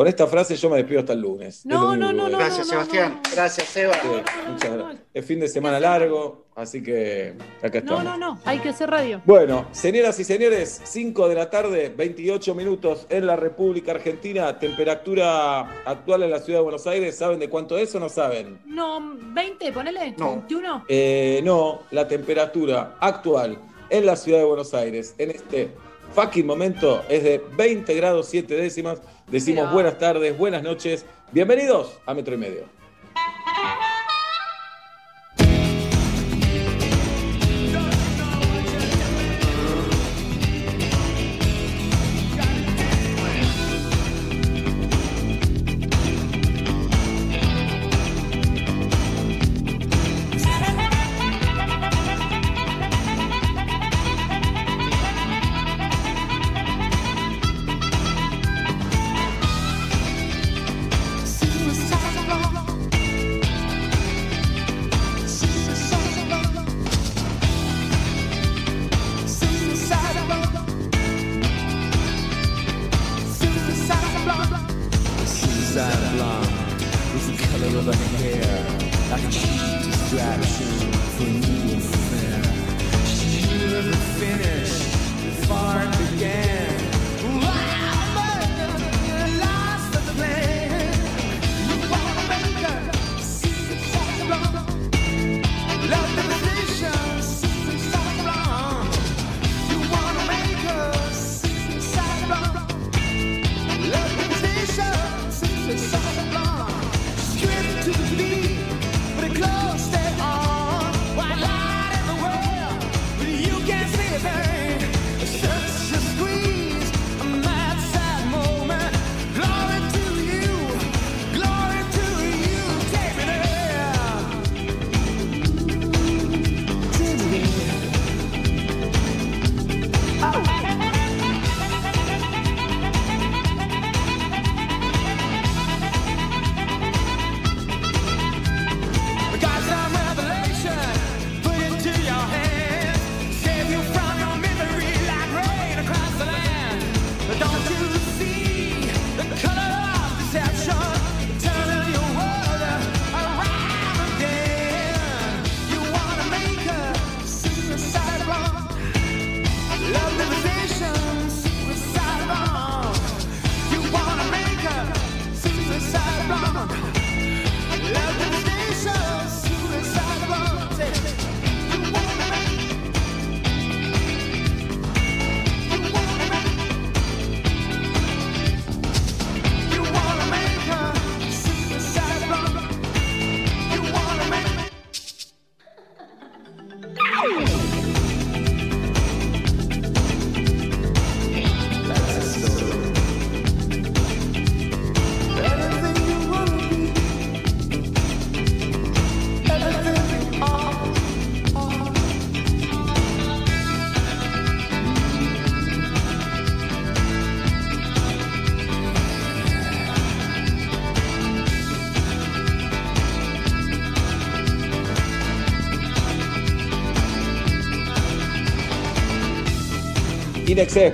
Con esta frase yo me despido hasta el lunes. Es No, no, no, no, Gracias, no, Sebastián. no. Gracias, Seba. Sí, no, muchas no, gracias. no. Es fin de semana largo, así que acá No, estamos. no, no, hay que hacer radio. Bueno, señoras y señores, 5 de la tarde, 28 minutos en la República Argentina, temperatura actual en la ciudad de Buenos Aires, ¿saben de cuánto es o no saben? No, 20, ponele, No. 21. Eh, no, la temperatura actual en la ciudad de Buenos Aires en este fucking momento es de 20 grados 7 décimas. Decimos buenas tardes, buenas noches, bienvenidos a Metro y Medio.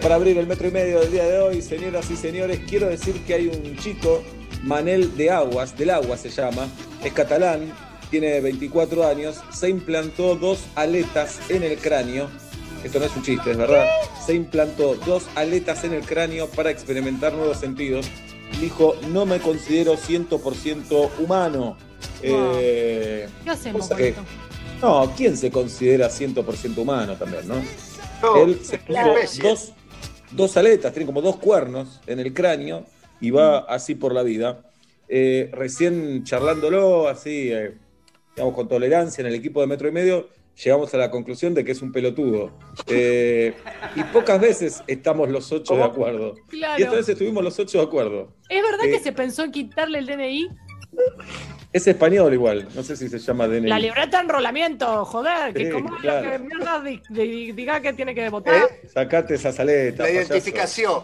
Para abrir el metro y medio del día de hoy, señoras y señores. Quiero decir que hay un chico, Manel de Aguas, del Agua se llama, es catalán, tiene 24 años, se implantó dos aletas en el cráneo. Esto no es un chiste, es verdad. Se implantó dos aletas en el cráneo para experimentar nuevos sentidos. Dijo, no me considero 100% humano. Eh, ¿Qué hacemos con esto? no, ¿quién se considera 100% humano también, no? No, Él se puso dos, dos aletas, tiene como dos cuernos en el cráneo y va así por la vida. Eh, recién charlándolo, así, eh, digamos, con tolerancia en el equipo de metro y medio, llegamos a la conclusión de que es un pelotudo. Eh, y pocas veces estamos los ocho de acuerdo. Claro. Y esta vez estuvimos los ocho de acuerdo. ¿Es verdad Eh, que se pensó en quitarle el DNI? Es español igual, no sé si se llama DNI. La libreta de enrolamiento, joder, que Sí, como claro. que mierda di- di- diga que tiene que votar. ¿Eh? Sacate esas aletas. La payaso. identificación.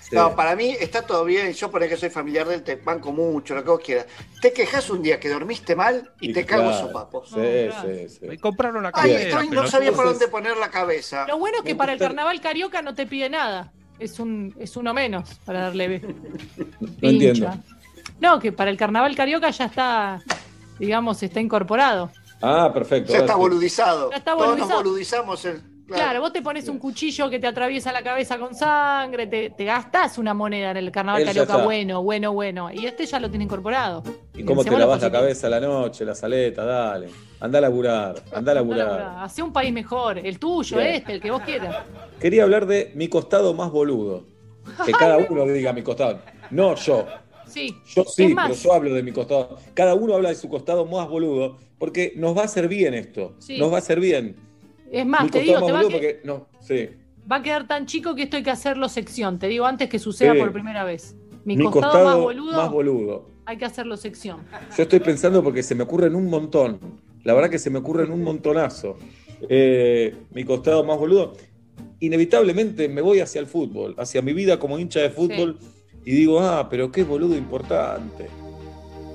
Sí. No, para mí está todo bien. Yo por que soy familiar del te banco mucho, lo que vos quieras. Te quejas un día que dormiste mal y, te cago en sopapos. Sí, sí, sí. Compraron la Ay, estoy- no sabía por dónde poner la cabeza. Lo bueno es que Me para el carnaval carioca no te pide nada. Es un es uno menos para darle No entiendo. No, que para el carnaval carioca ya está, digamos, está incorporado. Ah, perfecto. Ya está boludizado. Ya está Todos boludizado. nos boludizamos. el- Claro, vos te pones un cuchillo que te atraviesa la cabeza con sangre, te, te gastás una moneda en el carnaval Él carioca, bueno, bueno, bueno. Y este ya lo tiene incorporado. ¿Y cómo te lavas la cabeza a la noche, las aletas? Dale. Anda a laburar, anda a laburar. Hacé un país mejor, el tuyo, Bien. este, el que vos quieras. Quería hablar de mi costado más boludo. Que cada uno diga mi costado. No yo. Sí. Yo sí, pero yo hablo de mi costado. Cada uno habla de su costado más boludo, porque nos va a hacer bien esto. Sí. Nos va a hacer bien. es más, mi te digo, te va a, que-. No, sí. va a quedar tan chico que esto hay que hacerlo sección. Te digo antes que suceda Sí. por primera vez. Mi, Mi costado, costado más, boludo, más boludo. hay que hacerlo sección. Yo estoy pensando porque se me ocurren un montón. La verdad que se me ocurren un montonazo. Eh, mi costado más boludo. Inevitablemente me voy hacia el fútbol, hacia mi vida como hincha de fútbol y digo, ah, pero qué boludo importante.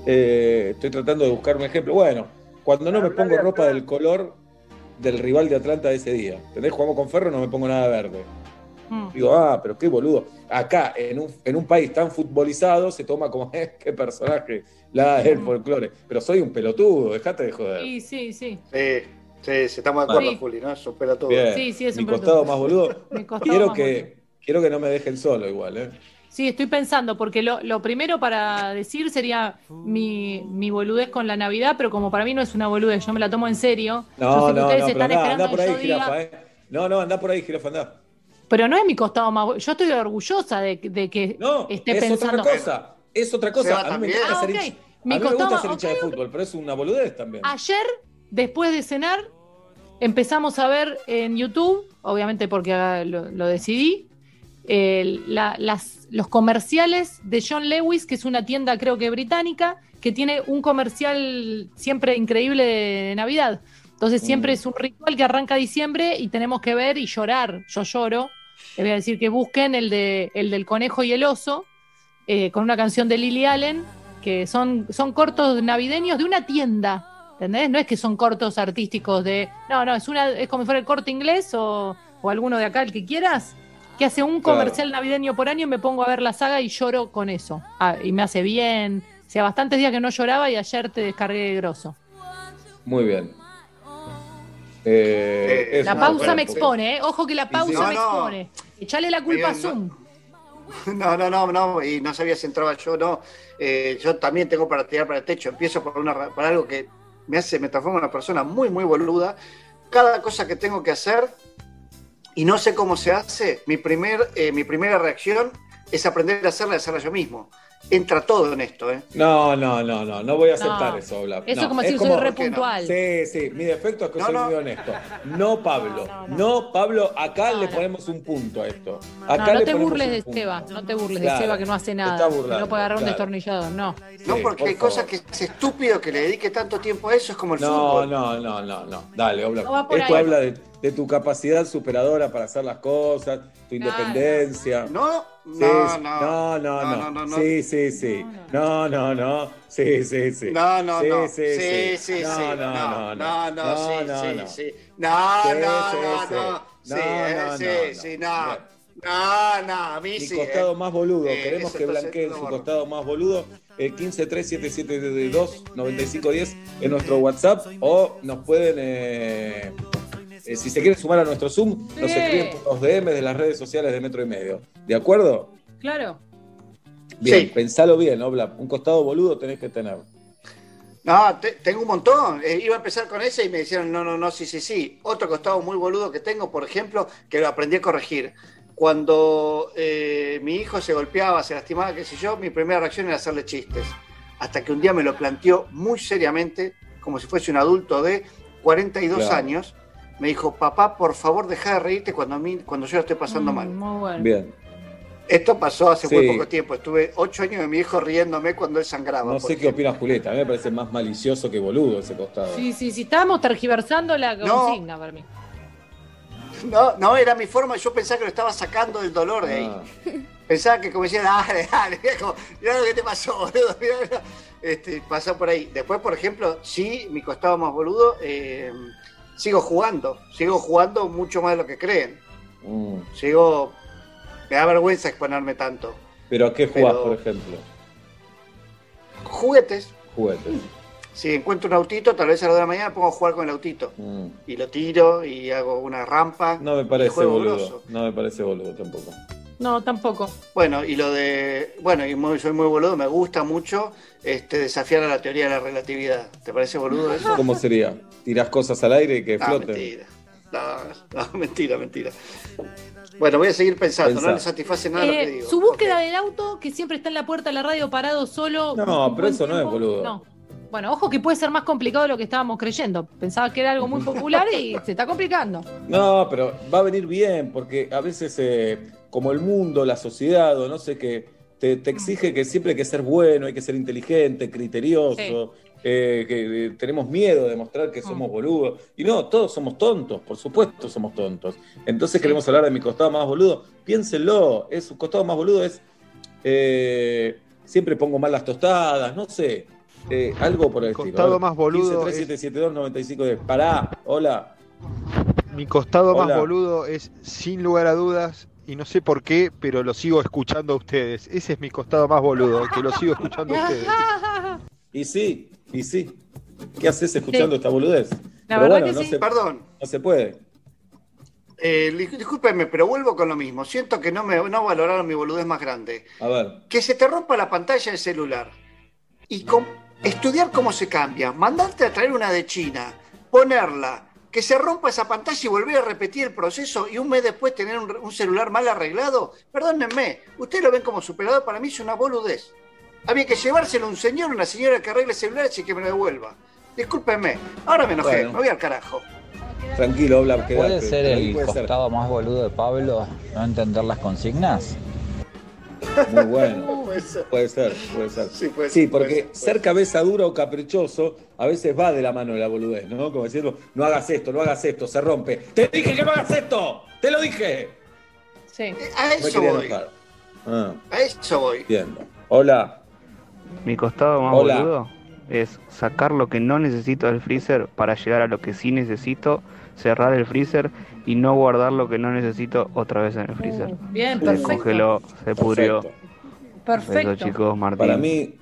Eh, estoy tratando de buscar un ejemplo. Bueno, cuando no me pongo ropa del color del rival de Atlanta de ese día. ¿Entendés? Jugamos con Ferro, no me pongo nada verde. Mm. Digo, ah, pero qué boludo. Acá, en un, en un país tan futbolizado, se toma como, eh, qué personaje, la del folclore. Pero soy un pelotudo, dejate de joder. Sí, sí, sí. Sí, sí, sí, estamos de acuerdo, Sí. Juli, ¿no? Es un pelotudo. Bien. Sí, sí, es Mi un costado pelotudo. más boludo. Mi costado Quiero más que, quiero que no me dejen solo igual, ¿eh? Sí, estoy pensando, porque lo, lo primero para decir sería mi, mi boludez con la Navidad, pero como para mí no es una boludez, yo me la tomo en serio. yo No, que no, ustedes no, están esperando anda por que ahí, yo diga, jirafa, ¿eh? No, no, anda por ahí, jirafa, anda. pero no es mi costado más. Yo estoy orgullosa de, de que No, esté es pensando. otra cosa. Es otra cosa. A mí me encanta Ah, ser hincha. Mi a mí me gusta costado- ser hincha de fútbol, pero es una boludez también. Ayer, después de cenar, empezamos a ver en YouTube, obviamente porque lo, lo decidí, el- la- las, los comerciales de John Lewis, que es una tienda creo que británica, que tiene un comercial siempre increíble de Navidad. Entonces siempre Mm. es un ritual que arranca diciembre y tenemos que ver y llorar. Yo lloro. Les voy a decir que busquen el, de, el del conejo y el oso, eh, con una canción de Lily Allen, que son, son cortos navideños de una tienda. ¿Entendés? No es que son cortos artísticos de. No, no, es una, es como si fuera el corte inglés o, o alguno de acá, el que quieras, que hace un Claro. comercial navideño por año y me pongo a ver la saga y lloro con eso. Ah, y me hace bien. O sea, bastantes días que no lloraba y ayer te descargué grosso. Muy bien. Eh, La pausa me po- expone, ¿eh? Ojo que la pausa No, me no. expone. Echale la culpa a Bien. Zoom. No, no, no, no, y no sabía si entraba yo, no. Eh, yo también tengo para tirar para el techo. Empiezo por, una, ra- por algo que me hace, me transforma en una persona muy, muy boluda. Cada cosa que tengo que hacer y no sé cómo se hace, mi, primer, eh, mi primera reacción es aprender a hacerla y hacerla yo mismo. Entra todo en esto, ¿eh? No, no, no, no, no voy a aceptar No. eso, Bla. Eso No, como es si soy como- re ¿por qué no? puntual. Sí, sí, mi defecto es que No, soy no. muy honesto. No, Pablo. No, No, no, no. Pablo, acá No, le no. ponemos un punto a esto. No, Acá no le te burles de. Seba, no te burles Claro, de Seba que no hace te nada. está que burlando, no puede agarrar un destornillador, no. No, Sí, porque por hay cosas que es estúpido que le dedique tanto tiempo a eso, es como el No, fútbol. no, no, no, no. Dale. No por Esto ahí. habla de, de tu capacidad superadora para hacer las cosas, tu independencia. No, no, sí. no. no, no, no, no, no, no. Sí, sí, sí. No, no, no. Sí, sí, sí. No, no, Sí, no. sí, Sí, sí. No, no, no, no, no, No, sí, no, sí, no. sí. No, Sí, no, sí, no, sí. no. Sí, No, eh, no, sí, no, sí, no. no. Bien. No, no, a mí Mi sí. costado eh. más boludo. Eh, Queremos que blanqueen su costado más boludo. Eh, 1537729510 en nuestro WhatsApp o nos pueden, eh, eh, si se quieren sumar a nuestro Zoom, nos Sí. escriben por los DM de las redes sociales de Metro y Medio. ¿De acuerdo? Claro. Bien, Sí. pensalo bien, Obla. Un costado boludo tenés que tener. No, te- tengo un montón. Eh, iba a empezar con ese y me dijeron, no, no, no, sí, sí, sí. Otro costado muy boludo que tengo, por ejemplo, que lo aprendí a corregir. Cuando eh, mi hijo se golpeaba, se lastimaba, qué sé yo, mi primera reacción era hacerle chistes. Hasta que un día me lo planteó muy seriamente, como si fuese un adulto de 42 Claro. años. Me dijo, papá, por favor, deja de reírte cuando, a mí, cuando yo estoy pasando Mm, mal. Muy bueno. Bien. Esto pasó hace Sí. muy poco tiempo. Estuve ocho años de mi hijo riéndome cuando él sangraba. No sé qué opina Julieta. A mí me parece más malicioso que boludo ese costado. Sí, sí, sí. Estábamos tergiversando la No. consigna para mí. No, no, era mi forma, yo pensaba que lo estaba sacando del dolor de ahí. Ah, Pensaba que como decía, dale, dale, viejo, mirá lo que te pasó, boludo, mirá, mirá. Este, pasó por ahí. Después, por ejemplo, sí, mi costado más boludo, eh, sigo jugando, sigo jugando mucho más de lo que creen. mm. Sigo, me da vergüenza exponerme tanto. Pero ¿a qué jugás, Pero- por ejemplo? Juguetes, Juguetes. si encuentro un autito, tal vez a las de la mañana pongo a jugar con el autito. Mm. Y lo tiro y hago una rampa. No me parece boludo. grosso. No me parece boludo tampoco. No, tampoco. Bueno, y lo de. Bueno, y muy- soy muy boludo, me gusta mucho este, desafiar a la teoría de la relatividad. ¿Te parece boludo eso? ¿Cómo sería? ¿Tirás cosas al aire y que No, floten? mentira. No, no, mentira, mentira. Bueno, voy a seguir pensando, Pensá. no le satisface nada lo que Eh, digo. su búsqueda del auto, que siempre está en la puerta de la radio parado solo. No, pero eso no es boludo. No. Bueno, ojo que puede ser más complicado de lo que estábamos creyendo. Pensaba que era algo muy popular y se está complicando. No, pero va a venir bien, porque a veces, eh, como el mundo, la sociedad, o no sé qué, te, te exige que siempre hay que ser bueno, hay que ser inteligente, criterioso, eh, que eh, tenemos miedo de demostrar que somos boludos. Y no, todos somos tontos, por supuesto somos tontos. Entonces queremos hablar de mi costado más boludo. Piénsenlo, es, su costado más boludo es. eh, siempre pongo mal las tostadas, no sé. eh, algo por el estilo. costado A ver, más boludo 1537729510. Pará, hola. Mi costado Hola. más boludo es, sin lugar a dudas, y no sé por qué, pero lo sigo escuchando a ustedes. Ese es mi costado más boludo, que lo sigo escuchando a ustedes. Y sí, y sí. ¿Qué haces escuchando esta boludez? La Pero verdad bueno, que no, sí. se, Perdón, no se puede. eh, pero vuelvo con lo mismo. Siento que no me no valoraron mi boludez más grande. A ver. Que se te rompa la pantalla del celular y com- estudiar cómo se cambia, mandarte a traer una de China, ponerla, que se rompa esa pantalla y volver a repetir el proceso y un mes después tener un, un celular mal arreglado, perdónenme, ustedes lo ven como superador, para mí es una boludez. Había que llevárselo a un señor, una señora que arregle celulares y que me lo devuelva. Discúlpenme, ahora me enojé, Bueno. me voy al carajo. Tranquilo, habla. ¿Puede ser el puede ser. costado más boludo de Pablo no entender las consignas? Muy bueno. Puede ser. Puede ser, puede ser. Sí, puede Sí, ser, puede porque ser, puede ser cabeza dura o caprichoso a veces va de la mano de la boludez, ¿no? Como diciendo, no hagas esto, no hagas esto, se rompe. ¡Te dije que no hagas esto! ¡Te lo dije! Sí. A eso quería voy, enojar. Ah, a eso voy. entiendo. Hola. Mi costado más Hola. boludo es sacar lo que no necesito del freezer para llegar a lo que sí necesito, cerrar el freezer y no guardar lo que no necesito otra vez en el freezer. Uh, Bien, Se perfecto. congeló, se pudrió. Perfecto. Perfecto. Eso chicos, Martín. Para mí,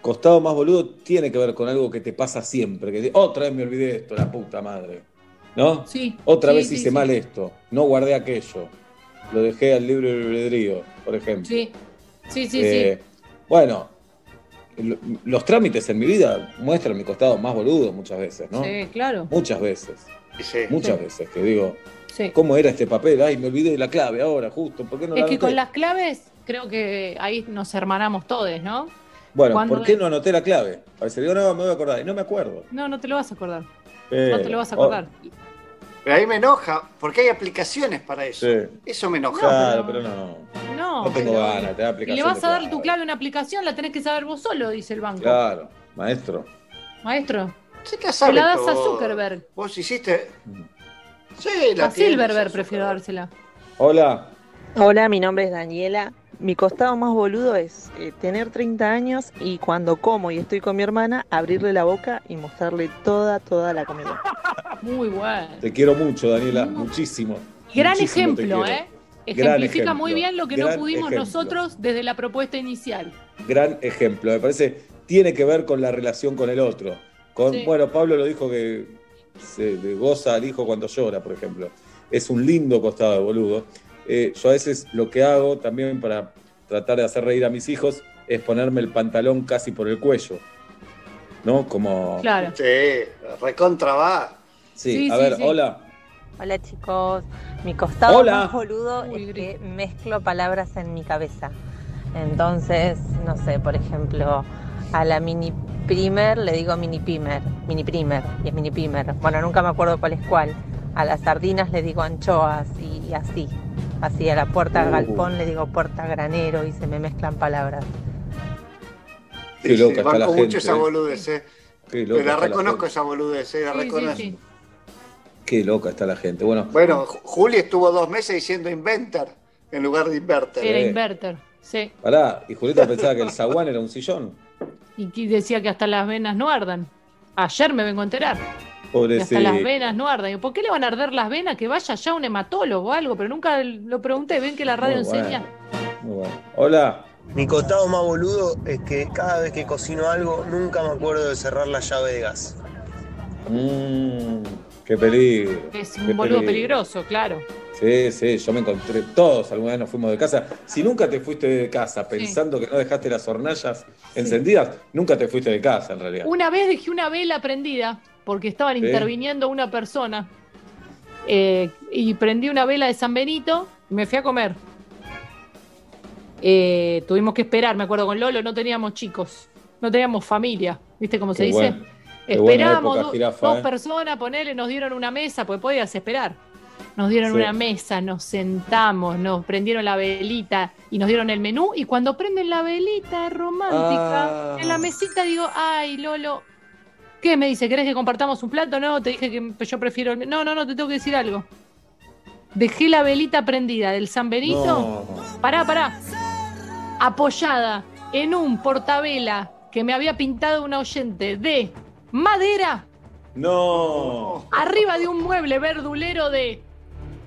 costado más boludo tiene que ver con algo que te pasa siempre. Que otra vez me olvidé de esto, la puta madre. ¿No? Sí. Otra sí, vez sí, hice sí. mal esto. No guardé aquello. Lo dejé al libre albedrío, por ejemplo. Sí, sí, sí, Eh, Bueno, lo- los trámites en mi vida muestran mi costado más boludo muchas veces, ¿no? sí. Sí, claro. Muchas veces. Sí. Muchas Sí. veces que digo, Sí. ¿cómo era este papel? Ay, me olvidé de la clave ahora, justo. ¿Por qué no Es la que con las claves creo que ahí nos hermanamos todos, ¿no? Bueno, cuando- ¿por qué no anoté la clave? A veces digo, no, me voy a acordar. Y no me acuerdo. No, no te lo vas a acordar. No Pero- te lo vas a oh, acordar. Pero ahí me enoja, porque hay aplicaciones para eso. Sí. Eso me enoja. Claro, pero- pero no. No. No tengo pero- ganas, te da Y aplicación. le vas a dar tu clave a una aplicación, la tenés que saber vos solo, dice el banco. Claro, maestro. Maestro, Sí, sabe la das a todo. Zuckerberg. Vos hiciste. Mm. Sí, la A Silverberg a prefiero dársela. Hola. Hola, mi nombre es Daniela. Mi costado más boludo es eh, tener 30 años y cuando como y estoy con mi hermana, abrirle la boca y mostrarle toda, toda la comida. Muy bueno. Te quiero mucho, Daniela. Muchísimo. Gran Muchísimo te ejemplo. ¿eh? Gran Ejemplifica ejemplo, muy bien lo que no gran pudimos ejemplo. nosotros desde la propuesta inicial. Gran ejemplo. Me parece, tiene que ver con la relación con el otro. Con, Sí. Bueno, Pablo lo dijo que se le goza al hijo cuando llora, por ejemplo. Es un lindo costado de boludo. Eh, yo a veces lo que hago también para tratar de hacer reír a mis hijos es ponerme el pantalón casi por el cuello. ¿No? Como. Claro. Sí, recontra va. Sí, Sí, a sí, ver, sí. hola. Hola chicos, mi costado Hola. más boludo Uy, es que mezclo palabras en mi cabeza. Entonces, no sé, por ejemplo, a la mini primer le digo mini primer, mini primer, y es mini primer. Bueno, nunca me acuerdo cuál es cuál. A las sardinas le digo anchoas y así. Así a la puerta Uh. galpón le digo puerta granero y se me mezclan palabras. Qué loca está la mucho gente. esa eh. boludez, eh. Qué loca Pero la reconozco esa boludez, eh, la Sí, reconozco. sí. Qué loca está la gente. Bueno, Bueno, Ju- Juli estuvo dos meses diciendo inventor en lugar de inverter. Era Sí. inverter, sí. pará. Y Julieta pensaba que el zaguán era un sillón. Y decía que hasta las venas no ardan. Ayer me vengo a enterar. Que Pobrecito. hasta las venas no ardan. Digo, ¿Por qué le van a arder las venas? Que vaya ya un hematólogo o algo, pero nunca lo pregunté. Ven que la radio Muy bueno. enseña. Muy bueno. Hola. Mi costado más boludo es que cada vez que cocino algo nunca me acuerdo de cerrar la llave de gas. Mm, qué peligro. Es qué un boludo peligro. peligroso, claro. Sí, sí, yo me encontré, todos alguna vez nos fuimos de casa. Si nunca te fuiste de casa pensando que no dejaste las hornallas encendidas, nunca te fuiste de casa en realidad. Una vez dejé una vela prendida porque estaban Sí. interviniendo una persona eh, y prendí una vela de San Benito y me fui a comer. Eh, tuvimos que esperar, me acuerdo con Lolo, no teníamos chicos, no teníamos familia, ¿viste cómo se Qué dice? buen- qué buena Esperamos época, dos eh. personas, ponele, nos dieron una mesa, pues podías esperar. Nos dieron Sí. una mesa, nos sentamos, nos prendieron la velita y nos dieron el menú. Y cuando prenden la velita romántica, Ah. en la mesita digo, ay, Lolo, ¿qué me dice? ¿Querés que compartamos un plato? No, te dije que yo prefiero el... No, no, no, te tengo que decir algo. Dejé la velita prendida del San Benito. No. Pará, pará. Apoyada en un portavela que me había pintado un oyente de madera No. arriba de un mueble verdulero de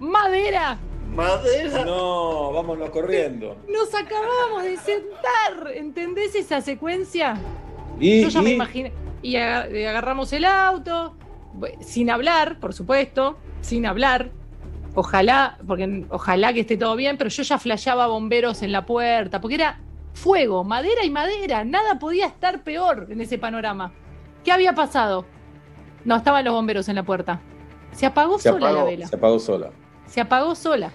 madera. Madera. No, vámonos corriendo. Nos acabamos de sentar. ¿Entendés esa secuencia? Y, Yo ya me imaginé. Y y agarramos el auto, sin hablar, por supuesto, sin hablar. Ojalá, porque ojalá que esté todo bien, pero yo ya flasheaba bomberos en la puerta, porque era fuego, madera y madera, nada podía estar peor en ese panorama. ¿Qué había pasado? No, estaban los bomberos en la puerta. Se apagó se sola la vela. se apagó sola. Se apagó sola.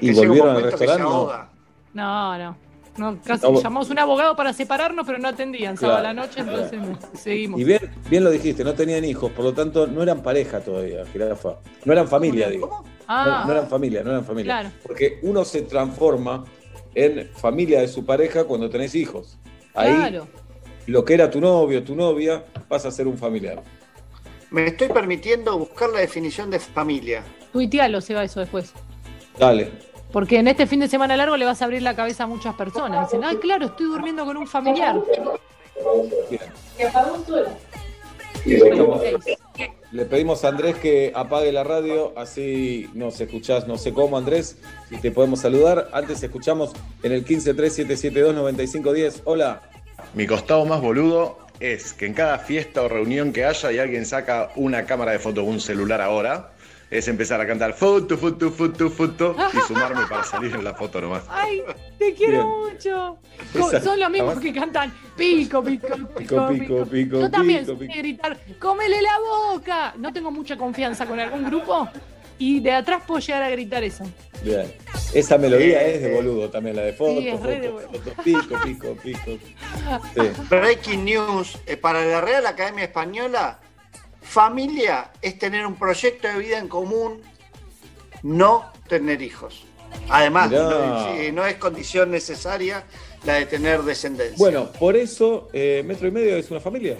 Y Que llega un volvieron al momento que se restaurante. no. No, no. No, casi No, llamamos un abogado para separarnos, pero no atendían. Claro, Sábado a la noche, entonces no, seguimos. Y bien, bien lo dijiste, no tenían hijos, por lo tanto no eran pareja todavía, jirafa. No eran familia, digo. Ah, No, no eran familia, no eran familia. Claro. Porque uno se transforma en familia de su pareja cuando tenés hijos. Ahí claro. lo que era tu novio, tu novia, pasa a ser un familiar. Me estoy permitiendo buscar la definición de familia. Tuitealo, se va eso después. Dale. Porque en este fin de semana largo le vas a abrir la cabeza a muchas personas. Dicen, ay, claro, estoy durmiendo con un familiar. Le pedimos a Andrés que apague la radio, así nos escuchás, no sé cómo, Andrés, y te podemos saludar. Antes escuchamos en el 1537729510. Hola. Mi costado más boludo es que en cada fiesta o reunión que haya y alguien saca una cámara de foto o un celular ahora, es empezar a cantar foto, foto, foto, foto y sumarme para salir en la foto nomás. Ay, te quiero Bien. mucho. Esa- Son los mismos además- que cantan pico, pico, pico, Pico, pico, pico, Yo también pico, gritar, cómele la boca. No tengo mucha confianza con algún grupo y de atrás puedo llegar a gritar eso. Bien. Esa melodía es de boludo también, la de foto, Sí, es re de foto, foto, pico, pico, pico. Sí. Breaking news. eh, para la Real Academia Española, familia es tener un proyecto de vida en común, no tener hijos. Además, no, sí, no es condición necesaria la de tener descendencia. Bueno, por eso eh, Metro y Medio es una familia.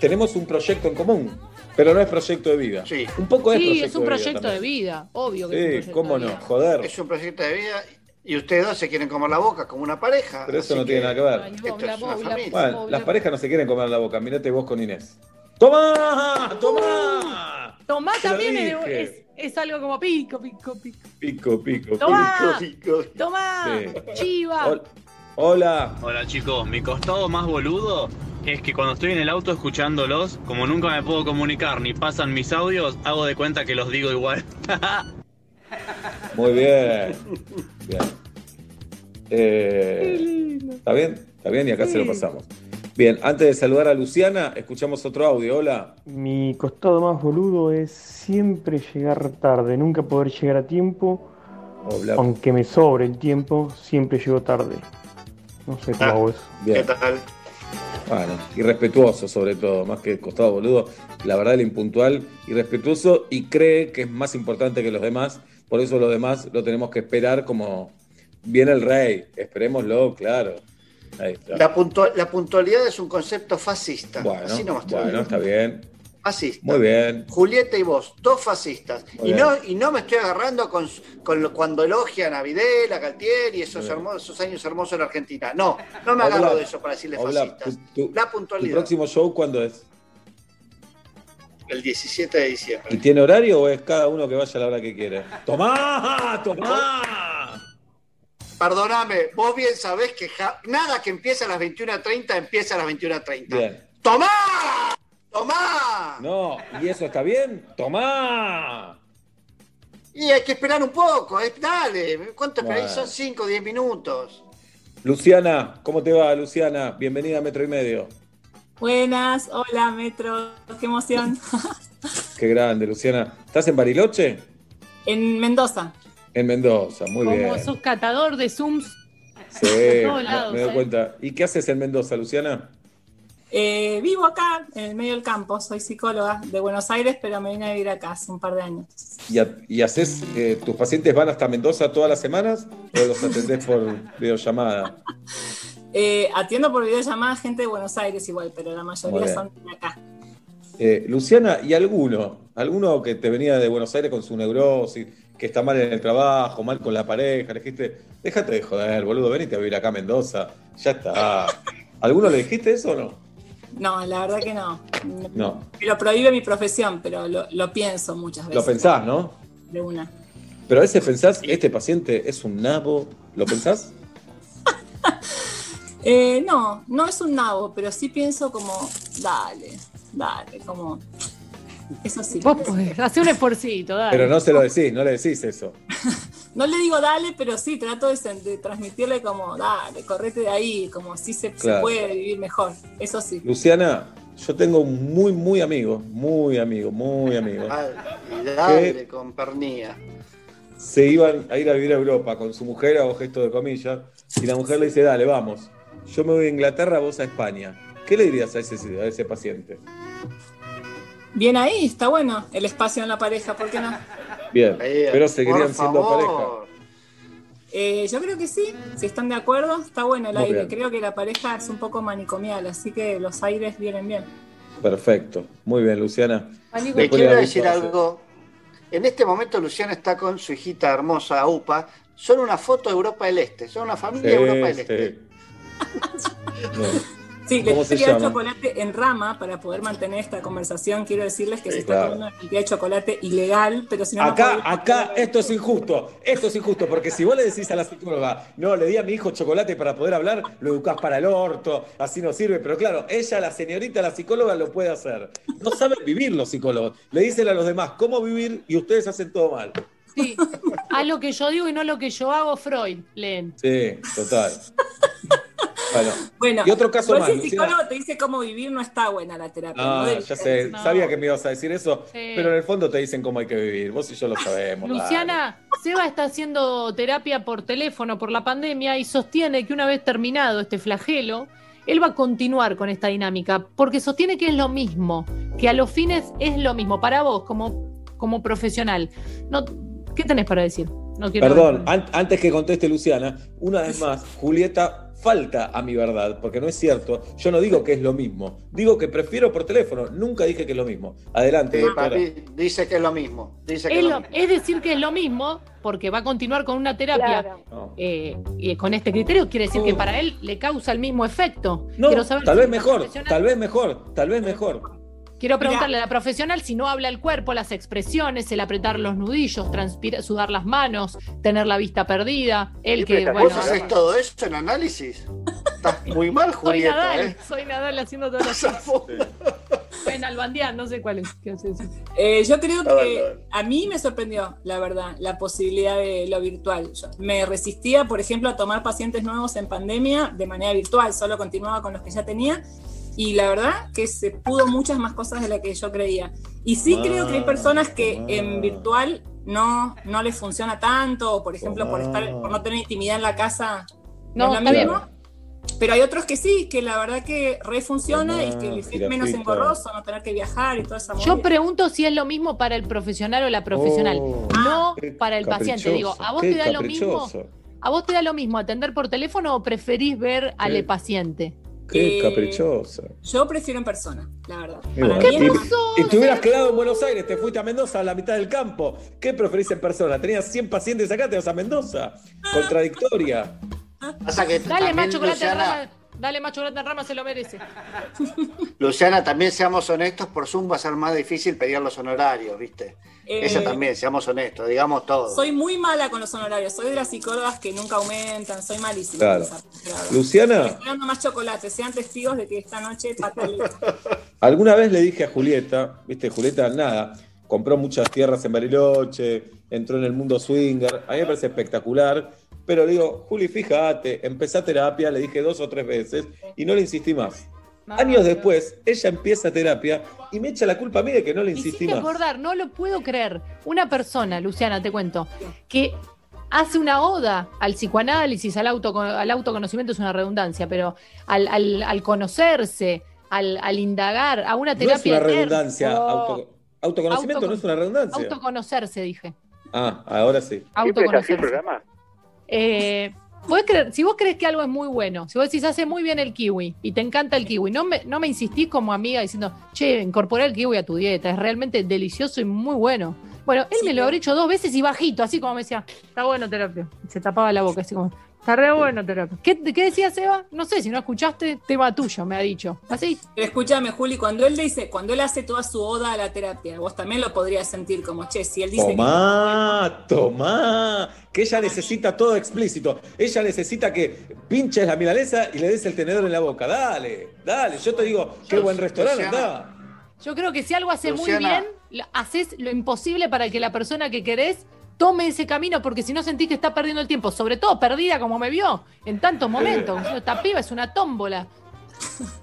Tenemos un proyecto en común, pero no es proyecto de vida. Sí. Un poco es Sí, proyecto es un de vida proyecto de vida, obvio que es un Sí, proyecto cómo de no, joder. Es un proyecto de vida y ustedes dos se quieren comer la boca como una pareja. Pero eso no tiene nada que ver. Ay, Esto bobla, es una bobla, familia. Bueno, bobla. las parejas no se quieren comer la boca. Mirate vos con Inés. ¡Tomá! Tomá Te lo también es, es- Es algo como pico, pico, pico. Pico, pico, Tomá, Pico, pico. tomá, Sí. chiva. Hol- Hola. Hola chicos, mi costado más boludo es que cuando estoy en el auto escuchándolos, como nunca me puedo comunicar ni pasan mis audios, hago de cuenta que los digo igual. Muy bien. Bien. Eh, ¿Está bien? ¿Está bien? Y acá se lo pasamos. Bien, antes de saludar a Luciana, escuchamos otro audio. Hola. Mi costado más boludo es siempre llegar tarde, nunca poder llegar a tiempo, Hola. aunque me sobre el tiempo, siempre llego tarde. No sé cómo Ah. hago eso. ¿Qué Bien. tal? Bueno, irrespetuoso sobre todo, más que costado boludo. La verdad, el impuntual, irrespetuoso y cree que es más importante que los demás. Por eso los demás lo tenemos que esperar como viene el rey. Esperémoslo, claro. Ahí está. La, puntua- la puntualidad es un concepto fascista. Bueno, Así nomás te bueno, digo. está bien. Fascista. Muy bien. Julieta y vos, dos fascistas. Muy Y bien. no, y no me estoy agarrando con, con lo- cuando elogian a Videla, Galtieri y esos, hermosos, esos años hermosos en Argentina. No, no me agarro de eso para decirle Hola, fascistas. tu- tu- La ¿Tu puntualidad. próximo show cuándo es? El 17 de diciembre. ¿Y tiene horario o es cada uno que vaya a la hora que quiere? ¡Tomá! ¡Tomá! Perdóname, vos bien sabés que ja- nada que empieza a las 21.30 empieza a las 21.30. Bien. ¡Tomá! ¡Tomá! No, ¿y eso está bien? ¡Tomá! Y hay que esperar un poco, eh, dale. ¿Cuánto esperáis? Bueno. Son 5 o 10 minutos. Luciana, ¿cómo te va, Luciana? Bienvenida a Metro y Medio. Buenas, hola Metro, qué emoción. Qué grande, Luciana. ¿Estás en Bariloche? En Mendoza. En Mendoza, muy Como bien. sos catador de Zooms. Sí, todos me- lados, me doy ¿eh? cuenta. ¿Y qué haces en Mendoza, Luciana? Eh, vivo acá, en el medio del campo, soy psicóloga de Buenos Aires, pero me vine a vivir acá hace un par de años. ¿Y, ha- y haces, eh, tus pacientes van hasta Mendoza todas las semanas o los atendés por videollamada? Eh, atiendo por videollamada gente de Buenos Aires igual, pero la mayoría son de acá. Eh, Luciana, ¿y alguno? ¿Alguno que te venía de Buenos Aires con su neurosis, que está mal en el trabajo, mal con la pareja? Le dijiste, déjate de joder, boludo, venite a vivir acá a Mendoza. Ya está. ¿Alguno le dijiste eso o no? No, la verdad que no. No. Me lo prohíbe mi profesión, pero lo, lo pienso muchas veces. Lo pensás, ¿no? De una. Pero a veces pensás, este paciente es un nabo. ¿Lo pensás? Eh, no, no es un nabo, pero sí pienso como, dale, dale, como. Eso sí. Vos podés, hace un esforcito, dale. Pero no se lo decís, no le decís eso. No le digo dale, pero sí trato de, transmitirle como, dale, correte de ahí, como si se, puede vivir mejor. Eso sí. Luciana, yo tengo un muy, muy amigo, muy amigo, muy amigo. Dale, y dale con pernía. se iban a ir a vivir a Europa con su mujer, hago gesto de comillas, y la mujer le dice, dale, vamos, yo me voy a Inglaterra, vos a España. ¿Qué le dirías a ese, a ese paciente? Bien ahí, está bueno el espacio en la pareja, ¿por qué no? Bien, pero seguirían siendo pareja. Eh, yo creo que sí, si están de acuerdo, está bueno el Muy aire. bien. Creo que la pareja es un poco manicomial, así que los aires vienen bien. Perfecto, muy bien, Luciana. Le quiero decir algo. En este momento Luciana está con su hijita hermosa, Upa. Son una foto de Europa del Este. Son una familia de Europa del Sí, Este. Sí, les ¿Cómo se quería dar llama? chocolate en rama para poder mantener esta conversación. Quiero decirles que Sí, se está claro. comiendo una cantidad de chocolate ilegal, pero si no, no Acá, acá, esto es injusto, esto es injusto, porque si vos le decís a la psicóloga, no, le di a mi hijo chocolate para poder hablar, lo educás para el orto, así no sirve, pero claro, ella, la señorita, la psicóloga, lo puede hacer. No saben vivir los psicólogos, le dicen a los demás cómo vivir y ustedes hacen todo mal. Sí. Haz lo que yo digo y no lo que yo hago, Freud, leen. Sí, total. Bueno, Bueno, y otro caso igual más, si el Luciana. psicólogo te dice cómo vivir, no está buena la terapia. no Ah, ya sé, No. sabía que me ibas a decir eso, Sí. pero en el fondo te dicen cómo hay que vivir, vos y yo lo sabemos. dale. Luciana, Seba está haciendo terapia por teléfono por la pandemia y sostiene que una vez terminado este flagelo, él va a continuar con esta dinámica, porque sostiene que es lo mismo, que a los fines es lo mismo. Para vos, como, como profesional, no, ¿qué tenés para decir? No quiero Perdón, an- antes que conteste Luciana, una vez más, Julieta falta a mi verdad, porque no es cierto. Yo no digo que es lo mismo, digo que prefiero por teléfono, nunca dije que es lo mismo. Adelante, Sí, papi, dice que es lo mismo. Dice que Es, es lo lo- mismo. es decir que es lo mismo, porque va a continuar con una terapia eh, y con este criterio, quiere decir que para él le causa el mismo efecto. No, Quiero saber tal si vez mejor, tal vez mejor, tal vez mejor. Quiero preguntarle a la profesional si no habla el cuerpo, las expresiones, el apretar los nudillos, transpira- sudar las manos, tener la vista perdida. El que, ¿Vos bueno. haces todo eso en análisis? Estás muy mal, Soy Julieta, Nadal, ¿eh? soy Nadal haciendo todas las cosas. En Albandián, no sé cuál es. Eh, yo creo que a mí me sorprendió, la verdad, la posibilidad de lo virtual. Yo me resistía, por ejemplo, a tomar pacientes nuevos en pandemia de manera virtual, solo continuaba con los que ya tenía. Y la verdad que se pudo muchas más cosas de las que yo creía. Y sí creo que hay personas que en virtual no, no les funciona tanto, o por ejemplo, por, estar, por no tener intimidad en la casa, no, No, es lo está bien. mismo. Pero hay otros que sí, que la verdad que re funciona y que les es menos engorroso no tener que viajar y toda esa Yo movida. pregunto si es lo mismo para el profesional o la profesional, Oh, no qué para el paciente. Digo, ¿a vos te da lo mismo? ¿A vos te da lo mismo atender por teléfono o preferís ver al paciente? Qué Eh, caprichosa. Yo prefiero en persona, la verdad. Bueno, mí es y- más- y te hubieras quedado en Buenos Aires, te fuiste a Mendoza a la mitad del campo. ¿Qué preferís en persona? Tenías 100 pacientes acá, te vas a Mendoza. Contradictoria. Pasa que Dale más chocolate en Luciana, rama, dale más chocolate en rama, se lo merece. Luciana, también seamos honestos, por Zoom va a ser más difícil pedir los honorarios, ¿viste? Eh, Esa también, seamos honestos, digamos todo. Soy muy mala con los honorarios, soy de las psicólogas que nunca aumentan, soy malísima. Claro. Luciana, Estoy dando más chocolate, sean testigos de que esta noche fatalita. alguna vez le dije a Julieta, viste, Julieta, nada, compró muchas tierras en Bariloche, entró en el mundo swinger, a mí me parece espectacular, pero le digo, Juli, fíjate, empecé terapia, le dije dos o tres veces y no le insistí más. Años después, ella empieza terapia y me echa la culpa a mí de que no le Me insistí más. acordar, no lo puedo creer. Una persona, Luciana, te cuento, que hace una oda al psicoanálisis, al, autoco- al autoconocimiento es una redundancia, pero al, al- al conocerse, al, al indagar, a una No es terapia. una redundancia. Auto- autoconocimiento Autocon- no es una redundancia. autoconocerse, dije. Ah, ahora sí. Autoconocerse. Eh, creer, si vos crees que algo es muy bueno, si vos decís hace muy bien el kiwi y te encanta el kiwi, no me, no me insistís como amiga diciendo, che, incorporá el kiwi a tu dieta, es realmente delicioso y muy bueno. Bueno, él me lo habrá hecho dos veces y bajito, así como me decía, está bueno terapia. Se tapaba la boca, así como, está re bueno terapia. ¿Qué, qué decía Seba? No sé, si no escuchaste, tema tuyo, me ha dicho. Así. Pero escúchame, Juli, cuando él dice, cuando él hace toda su oda a la terapia, vos también lo podrías sentir como, che, si él dice que- Tomá, tomá. Que ella necesita todo explícito. Ella necesita que pinches la milanesa y le des el tenedor en la boca. Dale, dale. Yo te digo, qué buen restaurante anda. Yo creo que si algo hace muy bien, haces lo imposible para que la persona que querés tome ese camino, porque si no sentís que está perdiendo el tiempo, sobre todo perdida como me vio en tantos momentos. Esta piba es una tómbola.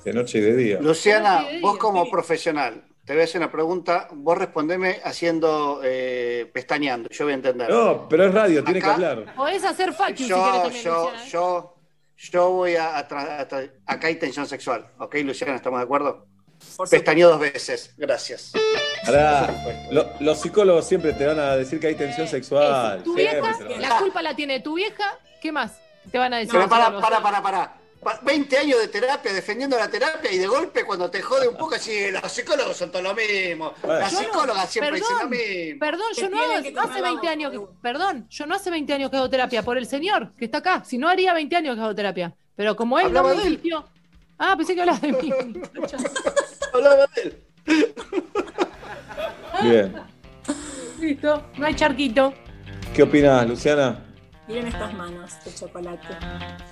De noche y de día. Luciana, vos como sí. profesional, te voy a hacer una pregunta, vos respondeme haciendo, eh, pestañeando, yo voy a entender. No, pero es radio, tiene que hablar. Podés hacer fuck you si querés yo, también, yo, Luciana, ¿eh? yo, yo voy a, a acá hay tensión sexual, ¿ok, Luciana? ¿Estamos de acuerdo? Por Pestañeo dos veces, gracias. Lo- los psicólogos siempre te van a decir que hay tensión sexual. ¿Tu siempre vieja? La culpa la tiene tu vieja. ¿Qué más te van a decir? Pero los para, para, para, para. Pa- 20 años de terapia, defendiendo la terapia y de golpe cuando te jode un poco, así, los psicólogos son todo lo mismo. Las no- psicólogas siempre perdón, dicen lo mismo. Perdón, yo no, hago- no hace comer 20 la años que, perdón, yo no hace 20 años que hago terapia, por el señor que está acá. Si no haría 20 años que hago terapia. Pero como él Hablaba no me de él. Ah, pensé que hablabas de mí. Hablaba de él. Bien. Listo, no hay charquito. ¿Qué opinas, Luciana? Miren estas manos de chocolate.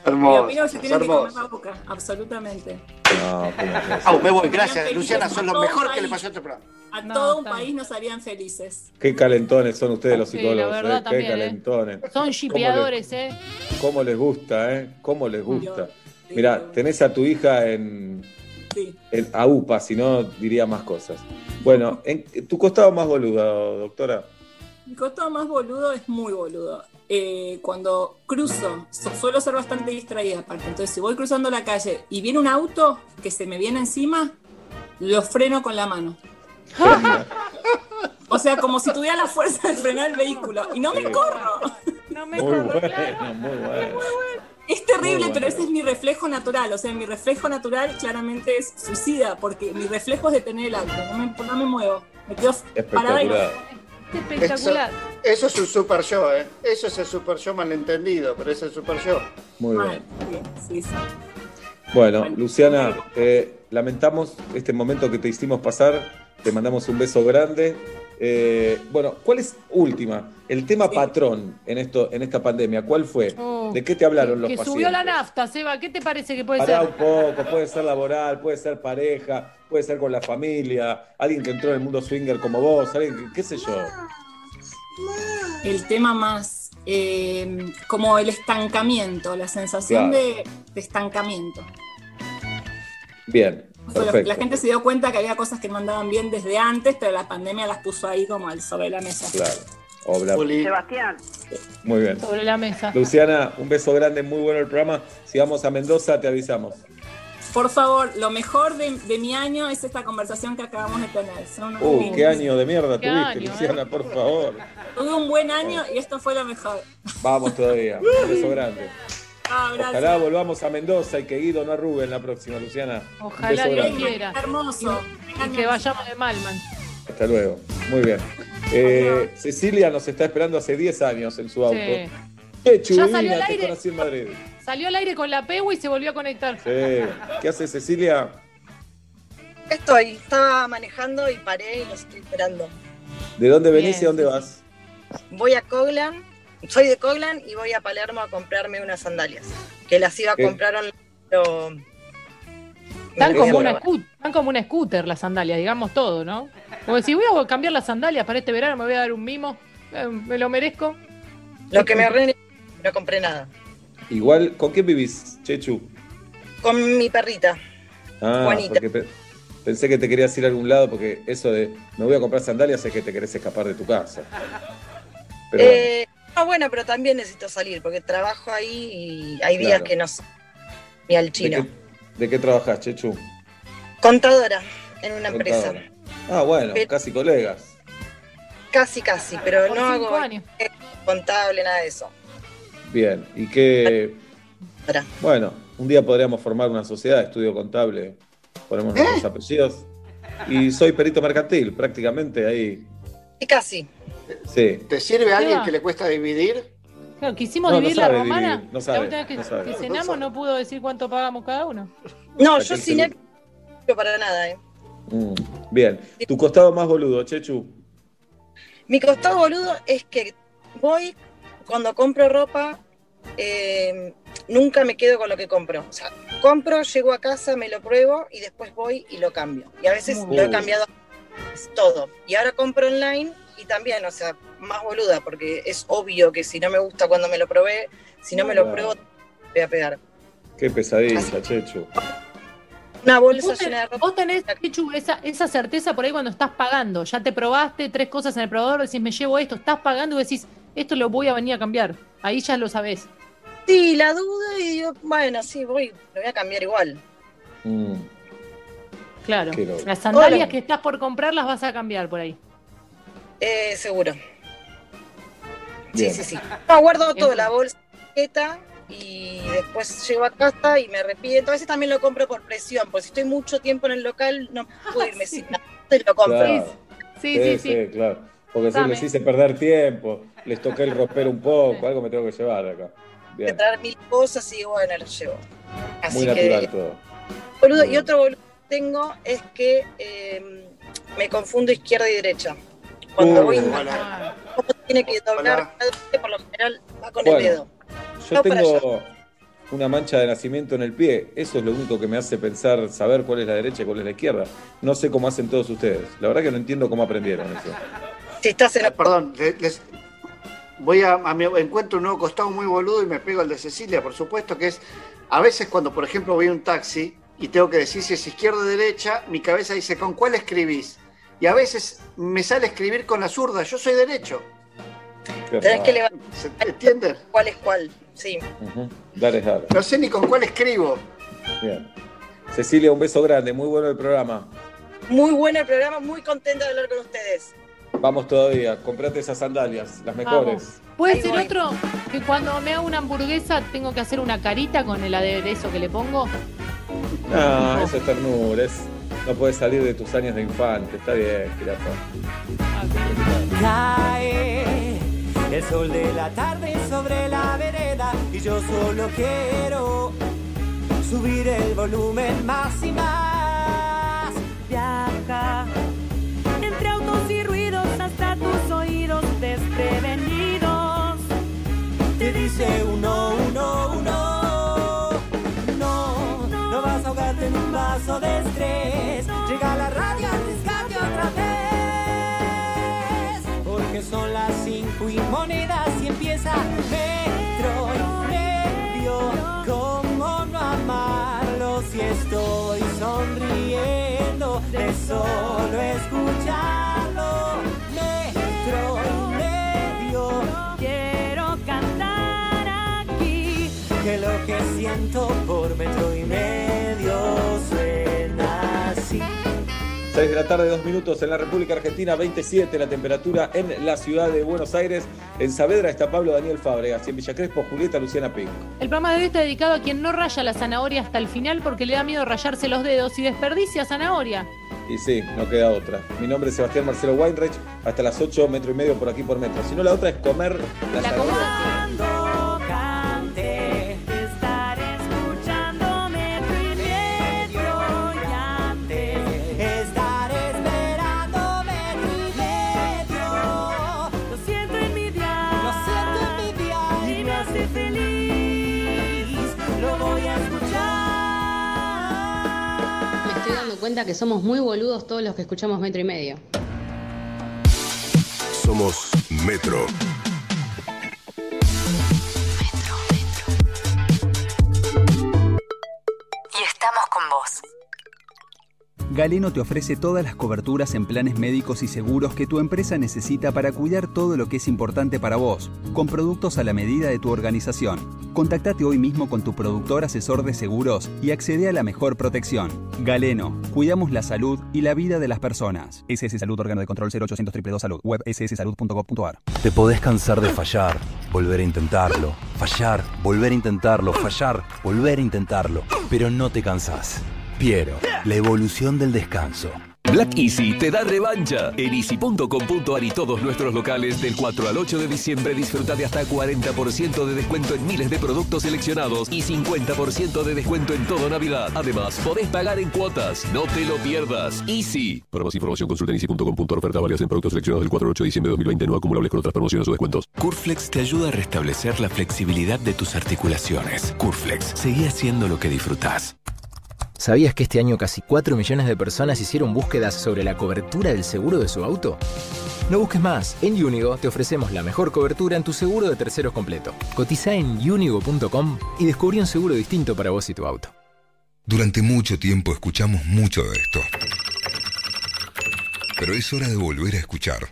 Hermoso. Opino que se tienen que hermoso. comer la boca, absolutamente. Me voy, gracias. Luciana, son lo mejor que le pasó a este programa. A No, todo un está país nos harían felices. Qué calentones son ustedes los Sí, la psicólogos. verdad eh, también, Qué eh. calentones. Son shipeadores, ¿eh? ¿Cómo les gusta, eh? ¿Cómo les gusta? Mira, tenés a tu hija en, Sí. en AUPA, si no diría más cosas. Bueno, en tu costado más boludo, doctora. Mi costado más boludo es muy boludo. Eh, cuando cruzo, su- suelo ser bastante distraída aparte. Entonces, si voy cruzando la calle y viene un auto que se me viene encima, lo freno con la mano. O sea, como si tuviera la fuerza de frenar el vehículo. Y no me corro. No me Muy corro, bueno, claro. muy bueno. Es terrible, bueno. pero ese es mi reflejo natural. O sea, mi reflejo natural claramente es suicida, porque mi reflejo es detener el auto. No me, no me muevo. Me quedo parada y no- Espectacular. Espectacular. Eso es un super show, ¿eh? Eso es el super show malentendido, pero es el super show. Muy Mal, bien. sí, sí, sí. Bueno, Luciana, eh, lamentamos este momento que te hicimos pasar. Te mandamos un beso grande. Eh, bueno, ¿cuál es última? El tema patrón en esto, en esta pandemia, ¿cuál fue? Oh, ¿De qué te hablaron los que pacientes? subió la nafta, Seba. ¿Qué te parece que puede Pará ser? un poco, puede ser laboral, puede ser pareja, puede ser con la familia, alguien que entró en el mundo swinger como vos, alguien que, qué sé yo. El tema más eh, como el estancamiento, la sensación Claro. de, de estancamiento. Bien, perfecto. la gente se dio cuenta que había cosas que no andaban bien desde antes, pero la pandemia las puso ahí como al sobre la mesa. Claro. Obla- Sebastián. Muy bien. Sobre la mesa. Luciana, un beso grande, muy bueno el programa. Si vamos a Mendoza, te avisamos. Por favor, lo mejor de, de mi año es esta conversación que acabamos de tener. Son unos minutos. qué año de mierda tuviste, año, ¿eh? Luciana, por favor. Tuve un buen año y esto fue lo mejor. Vamos todavía. Un beso grande. Ah. Ojalá volvamos a Mendoza y que Guido no arrugue en la próxima, Luciana. Ojalá Dios grande. quiera. Hermoso. Y que vayamos de Malman. Hasta luego. Muy bien. Eh, Cecilia nos está esperando hace 10 años en su auto. Sí. Qué Ya chulina, salió al te aire. conocí en Madrid. Salió al aire con la PEU y se volvió a conectar. Sí. ¿Qué hace Cecilia? Estoy, estaba manejando y paré y los estoy esperando. ¿De dónde venís Bien, y dónde sí, vas? Voy a Coglan, soy de Coglan y voy a Palermo a comprarme unas sandalias. Que las iba a ¿Qué? comprar online, pero Están me como, una como scooter las sandalias, digamos todo, ¿no? Como si voy a cambiar las sandalias para este verano, me voy a dar un mimo, eh, me lo merezco. Lo que me ahorré no compré nada. Igual, ¿con quién vivís, Chechu? Con mi perrita. Ah, Juanita. porque pe- pensé que te querías ir a algún lado porque eso de me voy a comprar sandalias es que te querés escapar de tu casa. Pero Eh, no, bueno, pero también necesito salir porque trabajo ahí y hay días Claro. que no sé ni al ¿de chino. qué, de qué trabajás, Chechu? Contadora en una empresa. Ah, bueno, Pero- casi colegas. Casi, casi, pero Por no hago años. contable, nada de eso. Bien, y que. Bueno, un día podríamos formar una sociedad de estudio contable, ponemos ¿Eh? nuestros apellidos. Y soy perito mercantil, prácticamente ahí. Y casi. Sí. ¿Te sirve a alguien que le cuesta dividir? Claro, quisimos No, no dividir la romana. dividir, no sabe, la última vez que, no sabe. que cenamos no pudo decir cuánto pagamos cada uno. No, yo sin él para nada, ¿eh? Mm, Bien. Tu costado más boludo, Chechu. Mi costado boludo es que voy, cuando compro ropa, eh, nunca me quedo con lo que compro. O sea, compro, llego a casa, me lo pruebo y después voy y lo cambio. Y a veces Muy lo he bien. Cambiado todo. Y ahora compro online y también, o sea, más boluda, porque es obvio que si no me gusta cuando me lo probé, si no me lo pruebo, voy a pegar. Qué pesadilla, Chechu. Una bolsa Vos, llena de ten- vos tenés, esa, esa certeza por ahí cuando estás pagando. Ya te probaste tres cosas en el probador, decís, me llevo esto, estás pagando y decís, esto lo voy a venir a cambiar. Ahí ya lo sabés. Sí, la duda y digo, bueno, sí, voy, lo voy a cambiar igual. Mm, Claro. Las sandalias Hola. que estás por comprar las vas a cambiar por ahí. Eh, seguro. Sí, Bien. sí, sí. No, guardo todo, la bolsa, y después llego a casa y me arrepiento. A veces también lo compro por presión, porque si estoy mucho tiempo en el local no puedo irme sin nada. Entonces lo compro. Claro. Sí, sí, sí. claro. Porque si Dame. les hice perder tiempo, les toqué el ropero un poco, algo me tengo que llevar acá. Bien. traer mil cosas y bueno, las llevo. Así Muy que, natural todo. boludo, y otro boludo tengo es que eh, me confundo izquierda y derecha. Cuando Uh, voy. ¿cómo tiene que doblar? Por lo general va con Bueno, el dedo. Yo No tengo una mancha de nacimiento en el pie. Eso es lo único que me hace pensar, saber cuál es la derecha y cuál es la izquierda. No sé cómo hacen todos ustedes. La verdad que no entiendo cómo aprendieron eso. Si estás en Eh, Perdón, le- les- voy a, a mi encuentro un nuevo costado muy boludo y me pego al de Cecilia, por supuesto, que es a veces cuando, por ejemplo, voy a un taxi y tengo que decir si es izquierda o derecha, mi cabeza dice, ¿con cuál escribís? Y a veces me sale escribir con la zurda, yo soy derecho. Tenés que levantar ¿Se entienden? cuál es cuál. Sí. Ujú. Dale, dale. No sé ni con cuál escribo. Bien. Cecilia, un beso grande. Muy bueno el programa. Muy bueno el programa, muy contenta de hablar con ustedes. Vamos todavía. Comprate esas sandalias, las mejores. Vamos. Puede Ahí ser voy. otro que cuando me hago una hamburguesa tengo que hacer una carita con el aderezo que le pongo. No, eso es ternura. es- no puedes salir de tus años de infante. Está bien, jirafa. Cae el sol de la tarde sobre la vereda y yo solo quiero subir el volumen más y más. dice uno, uno, uno. No, no vas a ahogarte en un vaso de estrés. Llega la radio al rescate otra vez. Porque son las cinco y monedas y empieza Metro Previo. ¿Cómo no amarlo si estoy sonriendo de solo escuchar? Que siento por metro y medio suena así. 6 de la tarde, 2 minutos en la República Argentina, 27 la temperatura en la ciudad de Buenos Aires. En Saavedra está Pablo Daniel Fábregas y en Villa Crespo Julieta Luciana Pinco. El programa de hoy está dedicado a quien no raya la zanahoria hasta el final porque le da miedo rayarse los dedos y desperdicia zanahoria. Y sí, no queda otra. Mi nombre es Sebastián Marcelo Weinreich, hasta las 8 metro y medio por aquí por metro. Si no, la otra es comer la, La zanahoria. Que somos muy boludos todos los que escuchamos metro y medio. Somos Metro. Galeno te ofrece todas las coberturas en planes médicos y seguros que tu empresa necesita para cuidar todo lo que es importante para vos, con productos a la medida de tu organización. Contactate hoy mismo con tu productor asesor de seguros y accede a la mejor protección. Galeno, cuidamos la salud y la vida de las personas. SS Salud, órgano de control 0800 222 Salud, web sssalud.gov.ar. Te podés cansar de fallar, volver a intentarlo, fallar, volver a intentarlo, fallar, volver a intentarlo, pero no te cansás. Piero, la evolución del descanso. Black Easy te da revancha. En easy.com.ar y todos nuestros locales del 4 al 8 de diciembre disfruta de hasta 40% de descuento en miles de productos seleccionados y 50% de descuento en todo Navidad. Además, podés pagar en cuotas. No te lo pierdas. Easy. Para más información consulta en easy.com.ar oferta varias en productos seleccionados del 4 al 8 de diciembre de 2020 no acumulables con otras promociones o descuentos. Curflex te ayuda a restablecer la flexibilidad de tus articulaciones. Curflex, seguí haciendo lo que disfrutás. ¿Sabías que este año casi 4 millones de personas hicieron búsquedas sobre la cobertura del seguro de su auto? No busques más. En Unigo te ofrecemos la mejor cobertura en tu seguro de terceros completo. Cotiza en unigo.com y descubrí un seguro distinto para vos y tu auto. Durante mucho tiempo escuchamos mucho de esto. Pero es hora de volver a escuchar.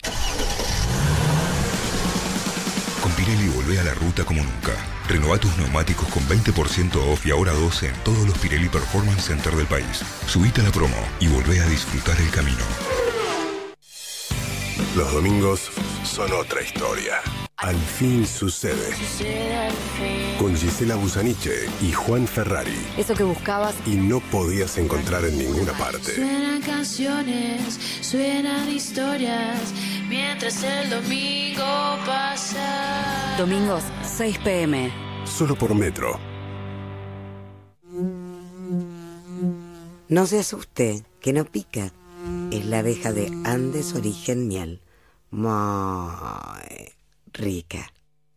Pirelli volvé a la ruta como nunca. Renová tus neumáticos con 20% off y ahora 12 en todos los Pirelli Performance Center del país. Subite a la promo y volvé a disfrutar el camino. Los domingos son otra historia. Al fin sucede. Con Gisela Busaniche y Juan Ferrari. Eso que buscabas. Y no podías encontrar en ninguna parte. Suenan canciones, suenan historias, mientras el domingo pasa. Domingos, 6 pm. Solo por Metro. No se asuste, que no pica. Es la abeja de Andes Origen Miel. Muy rica.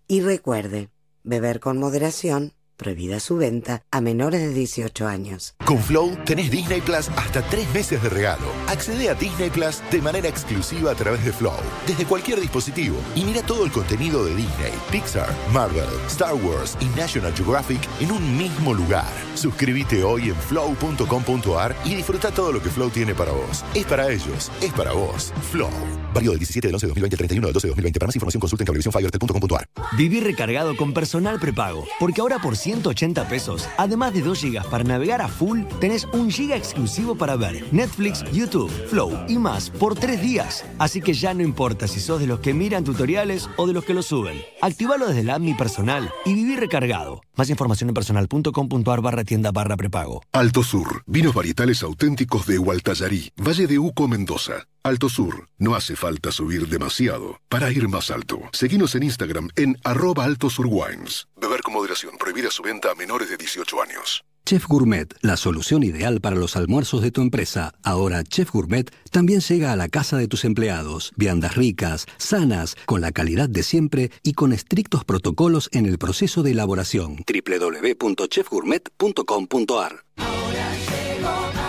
Y recuerde, beber con moderación, prohibida su venta a menores de 18 años. Con Flow tenés Disney Plus hasta tres meses de regalo. Accede a Disney Plus de manera exclusiva a través de Flow, desde cualquier dispositivo. Y mira todo el contenido de Disney, Pixar, Marvel, Star Wars y National Geographic en un mismo lugar. Suscríbete hoy en flow.com.ar y disfruta todo lo que Flow tiene para vos. Es para ellos, es para vos. Flow. Válido del 17 del 11 de 2020 al 31 del 12 de 2020. Para más información consulta en cablevisiónfibertel.com.ar. Vivir recargado con personal prepago. Porque ahora por 180 pesos, además de 2 gigas para navegar a full, tenés un giga exclusivo para ver Netflix, YouTube, Flow y más por 3 días. Así que ya no importa si sos de los que miran tutoriales o de los que los suben. Activalo desde la app Mi Personal y vivir recargado. Más información en personal.com.ar barra tienda barra prepago. Alto Sur. Vinos varietales auténticos de Hualtayarí, Valle de Uco, Mendoza. Alto Sur. No hace falta subir demasiado para ir más alto. Seguinos en Instagram en arroba Alto Sur Wines. Beber con moderación. Prohibida su venta a menores de 18 años. Chef Gourmet, la solución ideal para los almuerzos de tu empresa. Ahora Chef Gourmet también llega a la casa de tus empleados. Viandas ricas, sanas, con la calidad de siempre y con estrictos protocolos en el proceso de elaboración. www.chefgourmet.com.ar Ahora llegó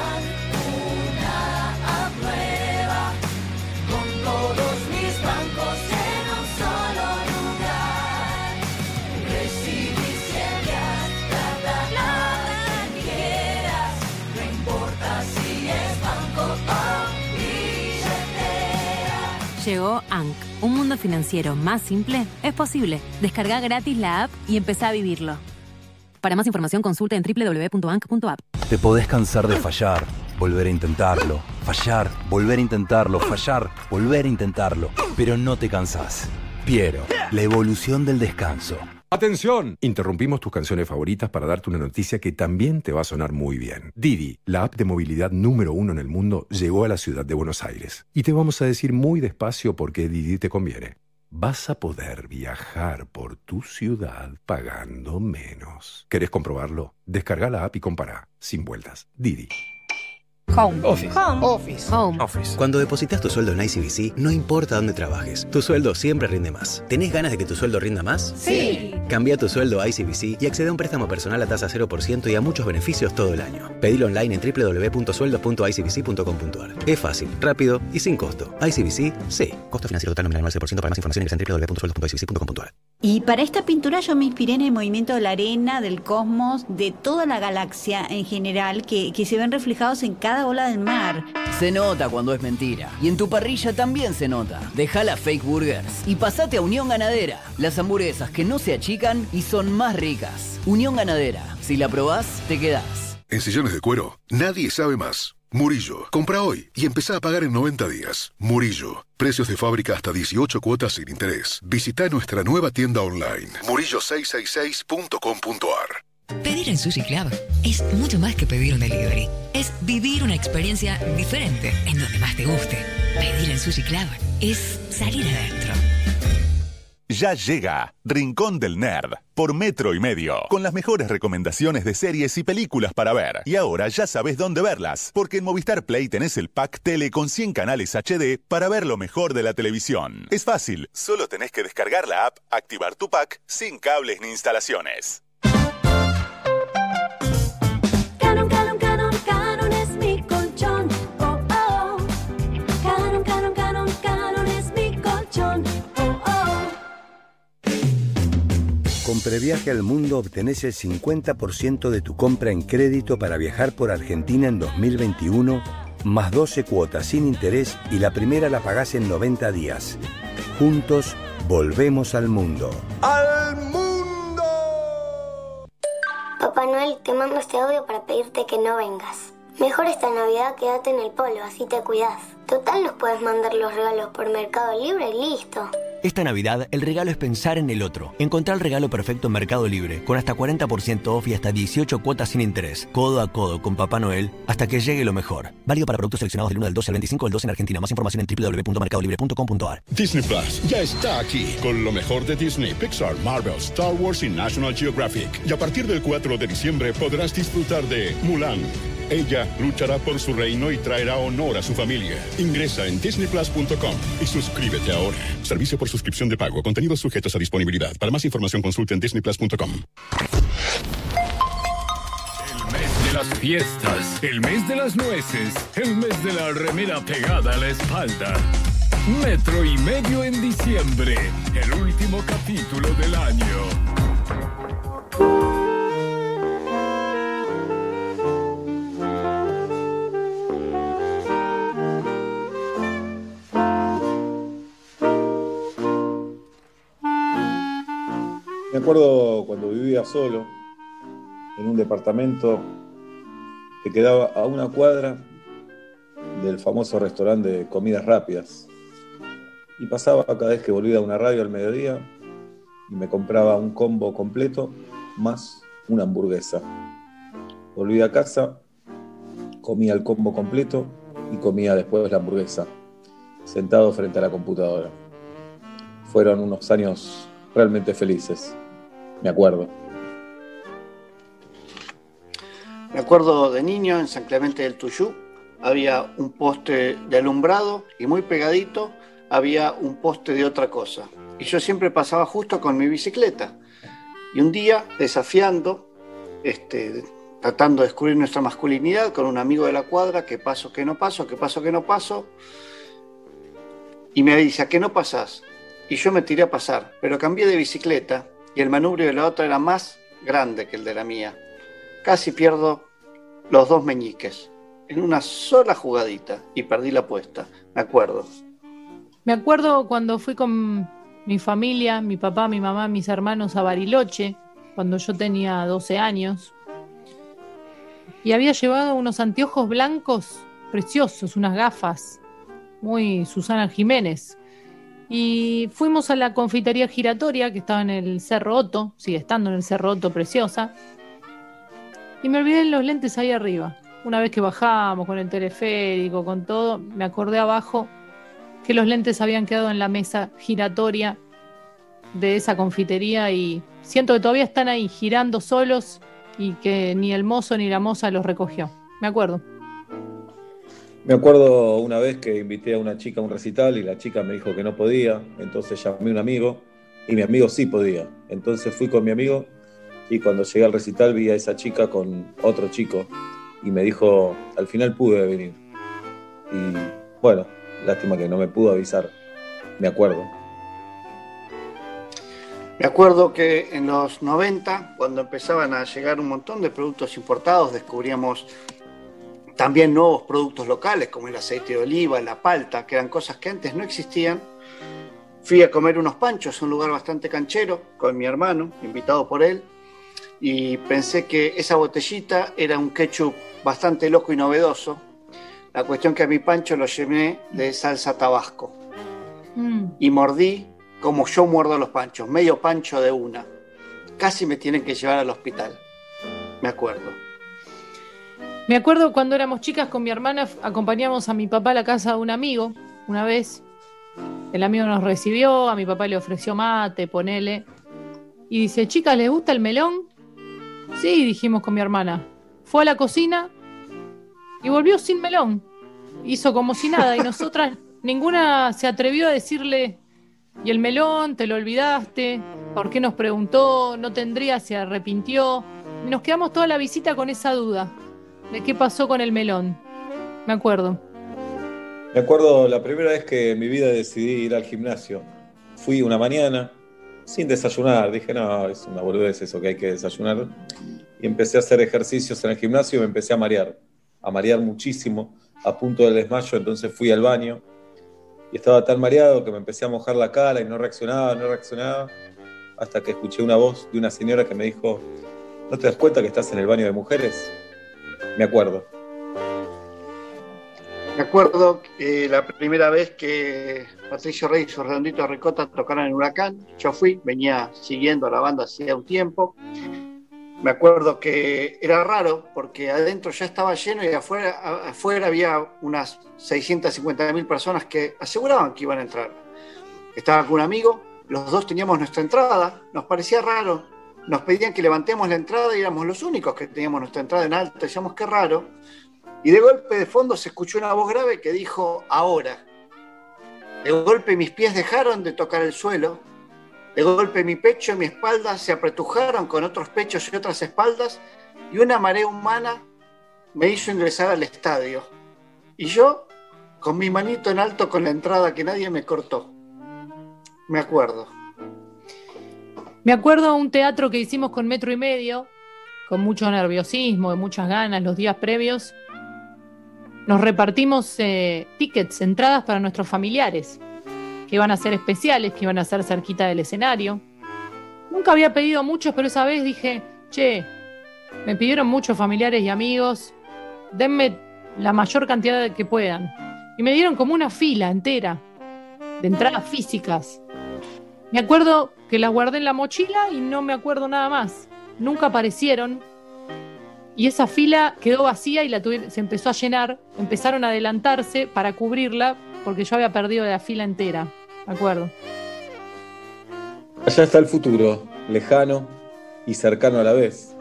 Llegó ANC, un mundo financiero más simple, es posible. Descarga gratis la app y empezá a vivirlo. Para más información consulta en www.bank.app. Te podés cansar de fallar, volver a intentarlo, fallar, volver a intentarlo, fallar, volver a intentarlo, pero no te cansás. Piero, la evolución del descanso. ¡Atención! Interrumpimos tus canciones favoritas para darte una noticia que también te va a sonar muy bien. Didi, la app de movilidad número uno en el mundo, llegó a la ciudad de Buenos Aires. Y te vamos a decir muy despacio por qué Didi te conviene. Vas a poder viajar por tu ciudad pagando menos. ¿Querés comprobarlo? Descarga la app y compara. Sin vueltas. Didi. Home. Office. Home. Office. Home. Cuando depositas tu sueldo en ICBC, no importa dónde trabajes, tu sueldo siempre rinde más. ¿Tenés ganas de que tu sueldo rinda más? Sí. Cambia tu sueldo a ICBC y accede a un préstamo personal a tasa 0% y a muchos beneficios todo el año. Pedilo online en www.sueldos.icbc.com.ar. Es fácil, rápido y sin costo. ICBC, sí. Costo financiero total nominal 9% para más información ingresa en www.sueldos.icbc.com.ar. Y para esta pintura yo me inspiré en el movimiento de la arena, del cosmos, de toda la galaxia en general, que, que se ven reflejados en cada ola del mar. Se nota cuando es mentira. Y en tu parrilla también se nota. Deja la fake burgers y pasate a Unión Ganadera. Las hamburguesas que no se achican y son más ricas. Unión Ganadera. Si la probás, te quedás. En sillones de cuero, nadie sabe más. Murillo, compra hoy y empezá a pagar en 90 días. Murillo, precios de fábrica hasta 18 cuotas sin interés. Visita nuestra nueva tienda online, murillo666.com.ar. Pedir en Sushi Club es mucho más que pedir un delivery. Es vivir una experiencia diferente en donde más te guste. Pedir en Sushi Club es salir adentro. Ya llega Rincón del Nerd por Metro y Medio, con las mejores recomendaciones de series y películas para ver. Y ahora ya sabes dónde verlas, porque en Movistar Play tenés el pack tele con 100 canales HD para ver lo mejor de la televisión. Es fácil, solo tenés que descargar la app, activar tu pack sin cables ni instalaciones. Con Previaje al Mundo obtenés el 50% de tu compra en crédito para viajar por Argentina en 2021, más 12 cuotas sin interés y la primera la pagás en 90 días. Juntos, volvemos al mundo. ¡Al mundo! Papá Noel, te mando este audio para pedirte que no vengas. Mejor esta Navidad quédate en el polo, así te cuidas. Total nos puedes mandar los regalos por Mercado Libre y listo. Esta Navidad, el regalo es pensar en el otro. Encontrar el regalo perfecto en Mercado Libre, con hasta 40% off y hasta 18 cuotas sin interés. Codo a codo con Papá Noel, hasta que llegue lo mejor. Válido para productos seleccionados del 1 al 12 al 25 del 12 en Argentina. Más información en www.mercadolibre.com.ar. Disney Plus ya está aquí con lo mejor de Disney, Pixar, Marvel, Star Wars y National Geographic. Y a partir del 4 de diciembre podrás disfrutar de Mulan. Ella luchará por su reino y traerá honor a su familia. Ingresa en disneyplus.com y suscríbete ahora. Servicio por suscripción de pago. Contenidos sujetos a disponibilidad. Para más información consulte en disneyplus.com. de las fiestas, el mes de las nueces, el mes de la remera pegada a la espalda. Metro y medio en diciembre, el último capítulo del año. Me acuerdo cuando vivía solo, en un departamento que quedaba a una cuadra del famoso restaurante de comidas rápidas. Y pasaba cada vez que volvía a una radio al mediodía y me compraba un combo completo más una hamburguesa. Volvía a casa, comía el combo completo y comía después la hamburguesa, sentado frente a la computadora. Fueron unos años realmente felices, me acuerdo. Me acuerdo de niño en San Clemente del Tuyú, había un poste de alumbrado y muy pegadito había un poste de otra cosa. Y yo siempre pasaba justo con mi bicicleta. Y un día, desafiando, este, tratando de descubrir nuestra masculinidad con un amigo de la cuadra, que paso, que no paso, que paso, que no paso, y me dice, ¿a qué no pasás? Y yo me tiré a pasar, pero cambié de bicicleta y el manubrio de la otra era más grande que el de la mía. Casi pierdo los dos meñiques en una sola jugadita y perdí la apuesta, me acuerdo. Me acuerdo cuando fui con mi familia, mi papá, mi mamá, mis hermanos a Bariloche, cuando yo tenía 12 años. Y había llevado unos anteojos blancos preciosos, unas gafas, muy Susana Jiménez. Y fuimos a la confitería giratoria que estaba en el Cerro Otto, sigue estando en el Cerro Otto, preciosa. Y me olvidé los lentes ahí arriba. Una vez que bajamos con el teleférico, con todo, me acordé abajo que los lentes habían quedado en la mesa giratoria de esa confitería y siento que todavía están ahí girando solos y que ni el mozo ni la moza los recogió. Me acuerdo. Me acuerdo una vez que invité a una chica a un recital y la chica me dijo que no podía, entonces llamé a un amigo y mi amigo sí podía. Entonces fui con mi amigo y cuando llegué al recital vi a esa chica con otro chico y me dijo, al final pude venir. Y bueno, lástima que no me pudo avisar, me acuerdo. Me acuerdo que en los 90, cuando empezaban a llegar un montón de productos importados, descubríamos también nuevos productos locales, como el aceite de oliva, la palta, que eran cosas que antes no existían. Fui a comer unos panchos, un lugar bastante canchero, con mi hermano, invitado por él, y pensé que esa botellita era un ketchup bastante loco y novedoso. La cuestión que a mi pancho lo llené de salsa tabasco y mordí como yo muerdo los panchos, medio pancho de una. Casi me tienen que llevar al hospital. Me acuerdo. Me acuerdo cuando éramos chicas con mi hermana, acompañamos a mi papá a la casa de un amigo una vez. El amigo nos recibió, a mi papá le ofreció mate, ponele. Y dice, chicas, ¿les gusta el melón? Sí, dijimos con mi hermana. Fue a la cocina y volvió sin melón. Hizo como si nada y nosotras, ninguna se atrevió a decirle, ¿y el melón? ¿Te lo olvidaste? ¿Por qué nos preguntó? ¿No tendría? ¿Se arrepintió? Y nos quedamos toda la visita con esa duda de qué pasó con el melón. Me acuerdo. Me acuerdo la primera vez que en mi vida decidí ir al gimnasio. Fui una mañana sin desayunar. Dije, no, es una boludez eso que hay que desayunar. Y empecé a hacer ejercicios en el gimnasio y me empecé a marear. A marear muchísimo, a punto del desmayo. Entonces fui al baño y estaba tan mareado que me empecé a mojar la cara y no reaccionaba, no reaccionaba. Hasta que escuché una voz de una señora que me dijo, ¿no te das cuenta que estás en el baño de mujeres? Me acuerdo. Me acuerdo la primera vez que Patricio Reyes y Redondito Ricota tocaron en Huracán, yo fui, venía siguiendo a la banda hacía un tiempo. Me acuerdo que era raro porque adentro ya estaba lleno y afuera, afuera había unas 650 mil personas que aseguraban que iban a entrar. Estaba con un amigo, los dos teníamos nuestra entrada, nos parecía raro. Nos pedían que levantemos la entrada y éramos los únicos que teníamos nuestra entrada en alta. Decíamos qué raro. Y de golpe de fondo se escuchó una voz grave que dijo, ahora. De golpe mis pies dejaron de tocar el suelo. De golpe mi pecho y mi espalda se apretujaron con otros pechos y otras espaldas. Y una marea humana me hizo ingresar al estadio. Y yo, con mi manito en alto con la entrada que nadie me cortó. Me acuerdo. Me acuerdo un teatro que hicimos con metro y medio, con mucho nerviosismo y muchas ganas los días previos. Nos repartimos eh, tickets, entradas para nuestros familiares, que iban a ser especiales, que iban a ser cerquita del escenario. Nunca había pedido muchos, pero esa vez dije, che, me pidieron muchos familiares y amigos, denme la mayor cantidad que puedan. Y me dieron como una fila entera de entradas físicas. Me acuerdo que las guardé en la mochila y no me acuerdo nada más. Nunca aparecieron. Y esa fila quedó vacía y la se empezó a llenar. Empezaron a adelantarse para cubrirla porque yo había perdido la fila entera. Me acuerdo. Allá está el futuro, lejano y cercano a la vez,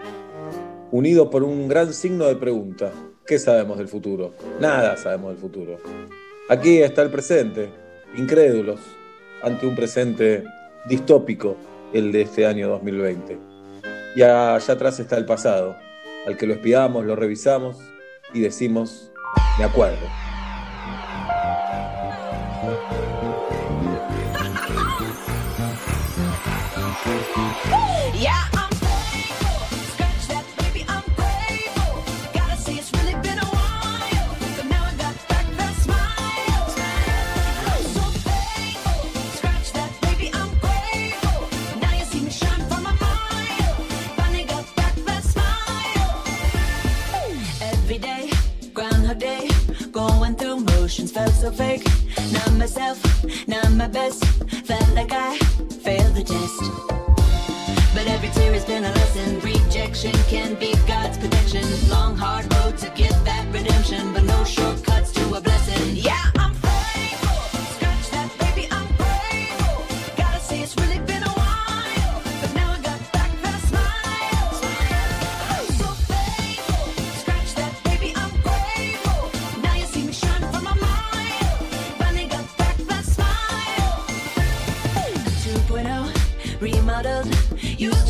unido por un gran signo de pregunta. ¿Qué sabemos del futuro? Nada sabemos del futuro. Aquí está el presente, incrédulos, ante un presente distópico, el de este año 2020. Y allá atrás está el pasado, al que lo espiamos, lo revisamos y decimos, me acuerdo. Fake. Not myself, not my best. Felt like I failed the test. But every tear has been a lesson. Rejection can be God's protection. Long, hard road to get that redemption, but no shortcuts to a blessing. Yeah,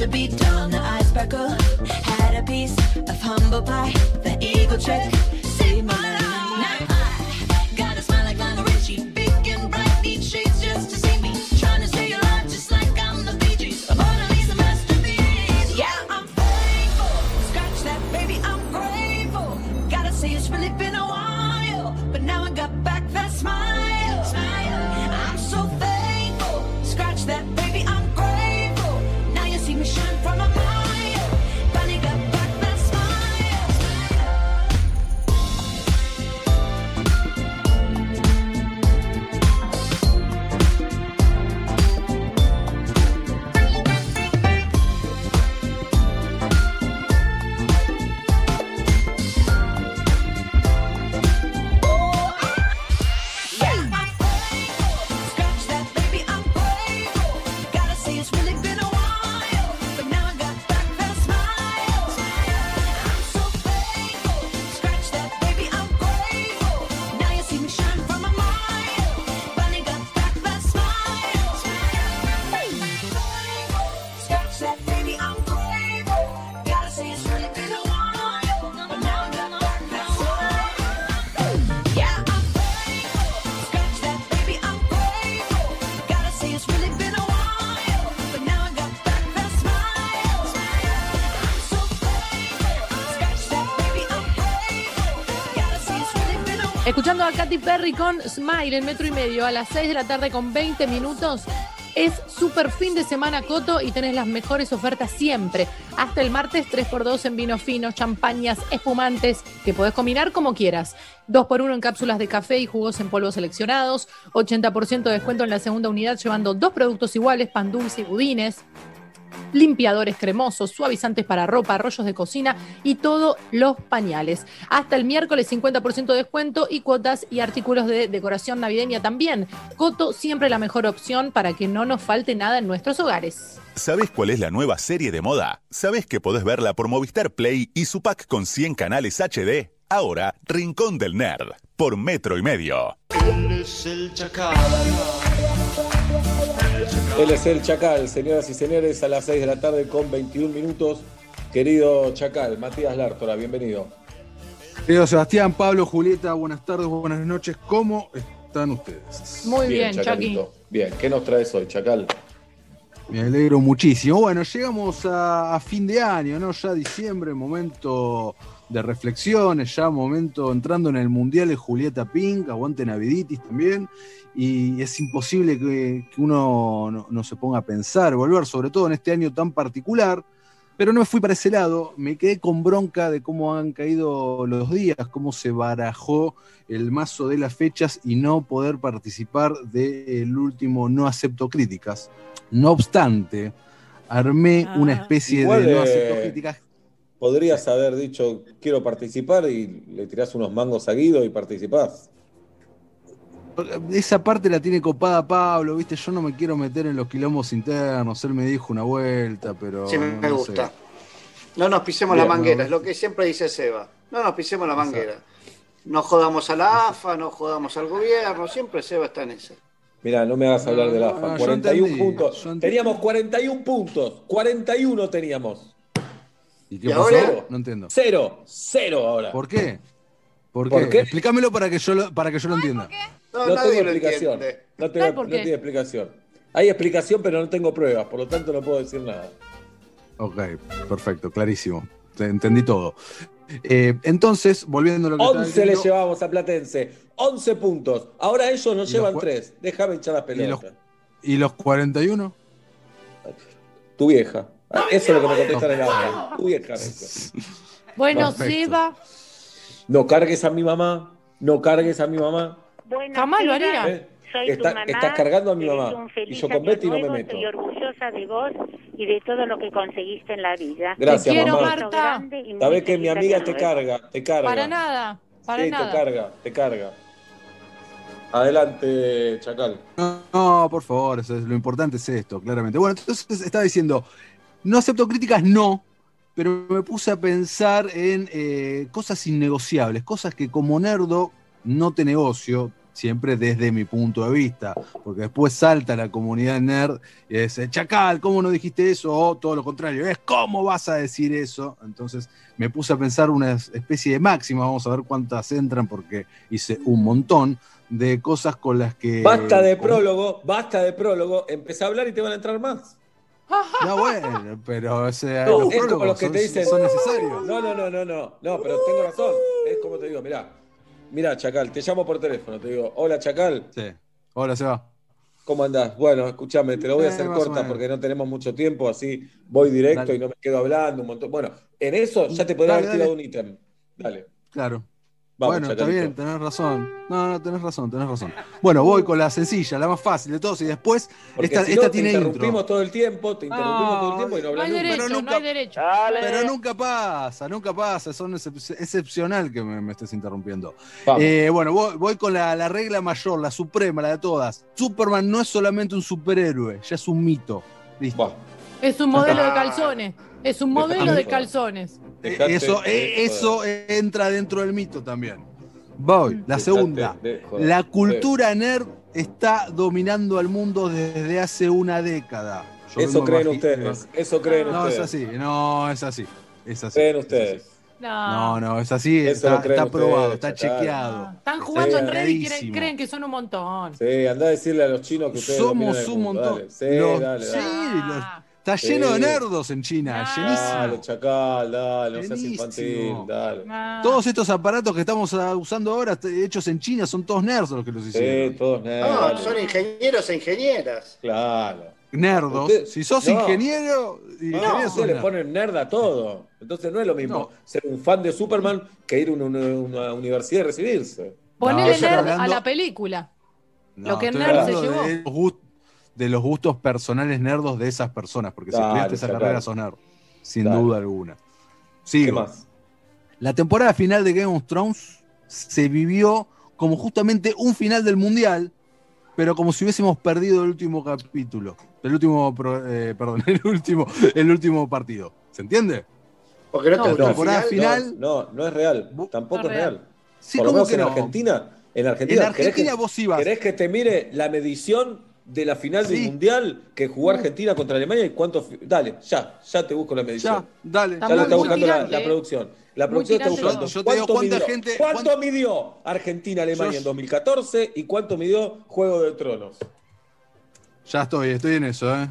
to be dull, the eyes sparkle. Had a piece of humble pie. The eagle trick Katy Perry con Smile en metro y medio a las 6 de la tarde con 20 minutos. Es super fin de semana Coto y tenés las mejores ofertas siempre. Hasta el martes 3x2 en vinos finos, champañas, espumantes, que podés combinar como quieras. 2x1 en cápsulas de café y jugos en polvo seleccionados. 80% de descuento en la segunda unidad llevando dos productos iguales, pan dulce y budines limpiadores cremosos, suavizantes para ropa, rollos de cocina y todos los pañales. Hasta el miércoles 50% de descuento y cuotas y artículos de decoración navideña también. Coto siempre la mejor opción para que no nos falte nada en nuestros hogares. ¿Sabés cuál es la nueva serie de moda? ¿Sabés que podés verla por Movistar Play y su pack con 100 canales HD? Ahora, Rincón del Nerd, por metro y medio. Él es el chacal. Él es el Chacal, señoras y señores, a las 6 de la tarde con 21 minutos. Querido Chacal, Matías Lártora, bienvenido. Querido Sebastián, Pablo, Julieta, buenas tardes, buenas noches. ¿Cómo están ustedes? Muy bien, Chacalito. Bien, ¿qué nos traes hoy, Chacal? Me alegro muchísimo. Bueno, llegamos a, a fin de año, ¿no? Ya diciembre, momento de reflexiones, ya momento entrando en el Mundial de Julieta Pink, aguante Naviditis también. Y es imposible que, que uno no, no se ponga a pensar, volver, sobre todo en este año tan particular. Pero no me fui para ese lado, me quedé con bronca de cómo han caído los días, cómo se barajó el mazo de las fechas y no poder participar del último No Acepto Críticas. No obstante, armé una especie Igual, de No eh, Acepto Críticas. Podrías haber dicho, quiero participar y le tirás unos mangos a Guido y participás. Esa parte la tiene copada Pablo, ¿viste? Yo no me quiero meter en los quilombos internos, él me dijo una vuelta, pero. Sí, me no- no gusta. sé. No nos pisemos Bien, la manguera, ¿no? es lo que siempre dice Seba. No nos pisemos la manguera. No jodamos a la AFA, no jodamos al gobierno, siempre Seba está en esa. Mirá, no me hagas hablar de la No, AFA. yo 41 entendí, puntos. Teníamos 41 puntos. 41 teníamos. ¿Y ¿Y qué ahora? pasó? No entiendo. Cero. Cero ahora. ¿Por qué? ¿Por qué? ¿Por qué? Explícamelo para que yo lo, para que yo lo entienda. No, No, nadie tengo explicación. entiende. No, tengo, ¿Sabes por no tiene explicación. Hay explicación, pero no tengo pruebas, por lo tanto no puedo decir nada. Ok, perfecto, clarísimo. Te- Entendí todo. Eh, entonces, volviendo a lo que estaba 11 le llevamos a Platense. 11 puntos. Ahora ellos nos ¿Y los llevan cua- 3. Déjame echar las ¿Y los- pelotas. ¿Y los 41? Tu vieja. Ah, Eso es lo que me contestan en la AFA. Tu vieja. Bueno, Perfecto. Seba, No cargues a mi mamá. No cargues a mi mamá. Bueno, Jamás lo haría. ¿Eh? Soy tu Está- mamá. estás cargando a mi mamá. Y yo con Betty no me nuevo, meto. Estoy orgullosa de vos y de todo lo que conseguiste en la vida. Gracias, Un mamá. beso Marta. grande y muy Sabés que mi amiga te nuevo. carga, te carga. Para nada, para sí, nada. te carga, te carga. Adelante, Chacal. No, no, por favor, eso es- lo importante es esto, claramente. Bueno, entonces estaba diciendo, no acepto críticas, no, pero me puse a pensar en eh, cosas innegociables, cosas que como nerdo no te negocio, siempre desde mi punto de vista, porque después salta la comunidad nerd y dice, Chacal, ¿cómo no dijiste eso? O todo lo contrario, es ¿cómo vas a decir eso? Entonces me puse a pensar una especie de máxima, vamos a ver cuántas entran porque hice un montón de cosas con las que... Basta de con- prólogo, basta de prólogo. Empezá a hablar y te van a entrar más. No, bueno, pero o sea, No, los es como prólogos los que son, te dicen. son necesarios. No, no, no, no, no. No, pero tengo razón. Es como te digo, mirá. Mirá, Chacal, te llamo por teléfono. Te digo, hola, Chacal. Sí. Hola, Seba. ¿Cómo andás? Bueno, escúchame, te lo voy a Eh, hacer corta porque no tenemos mucho tiempo, así voy directo Dale. y no me quedo hablando un montón. Bueno, en eso ya te podría haber tirado dale. un ítem. Dale. Claro. Vamos, bueno, está bien, tenés razón. No, no, tenés razón, tenés razón. Bueno, voy con la sencilla, la más fácil de todos, y después Porque esta, si esta no, te tiene interrumpimos intro. todo el tiempo, te interrumpimos todo el tiempo y no No hablas hay derecho, Pero no nunca- hay derecho. Pero nunca pasa, nunca pasa, son excep- excepcional que me, me estés interrumpiendo. Eh, bueno, voy, voy con la, la regla mayor, la suprema, la de todas. Superman no es solamente un superhéroe, ya es un mito. Listo. Es un modelo de calzones. Es un modelo de calzones. Dejate Eso, de eh, eso entra dentro del mito también. Voy, la segunda. de joder. La cultura nerd está dominando al mundo desde hace una década. Yo Eso creen ustedes. Eso creen No, es ustedes. así, no, es así. Es así. Creen es ustedes. así. No. No, no, es así, Eso está, ustedes, probado, está Chacal. chequeado. Están jugando en red y creen, que son un montón. Sí, andá a decirle a los chinos que ustedes Somos un montón. Dale. Sí, Los- dale, sí, los- está lleno de Sí. nerdos en China, llenísimo. Dale, chacal, dale, no seas infantil, dale. Ah. Todos estos aparatos que estamos ah, usando ahora, hechos en China, son todos nerds los que los hicieron. Sí, todos No, nerds. son ingenieros e ingenieras. Claro. Nerdos. Usted- si sos no. ingeniero, No, ustedes le nerd. ponen nerd a todo. Entonces no es lo mismo ser un fan de Superman que ir a una, una- una universidad y recibirse. Ponele No, nerd hablando- a la película. No, lo que nerd se llevó. De de los gustos personales nerdos de esas personas, porque si Dale, estudiaste esa carrera sos nerd, sin Dale. duda alguna. ¿Qué Sigo. más? La temporada final de Game of Thrones se vivió como justamente un final del mundial, pero como si hubiésemos perdido el último capítulo, el último, pro- eh, perdón, el último, el último partido. ¿Se entiende? Porque no, No, temporada final. final- No, no, no es real. Tampoco No es es real. real. Sí, Por lo ¿cómo menos que en no? Argentina. En Argentina, En ¿querés Argentina que- vos ibas. ¿Querés que te mire la medición de la final del. Mundial que jugó Argentina contra Alemania y cuánto... fi- Dale, ya, ya te busco la medición. Ya, dale. Ya lo está buscando la, ¿eh? producción. La producción está buscando. Yo te digo ¿Cuánto, cuánta midió, gente- ¿Cuánto cuán- midió Argentina-Alemania Yo- en 2014 y cuánto midió Juego de Tronos? Ya estoy, estoy en eso, ¿eh?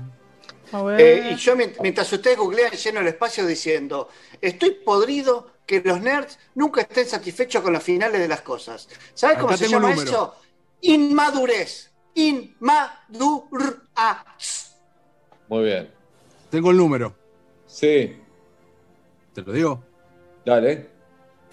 A ver. Eh, y yo, mient- mientras ustedes googlean, lleno el espacio diciendo: Estoy podrido que los nerds nunca estén satisfechos con las finales de las cosas. ¿Sabes cómo se llama número. eso? Inmadurez. Inmadurez. Muy bien. Tengo el número. Sí, ¿Te lo digo? dale.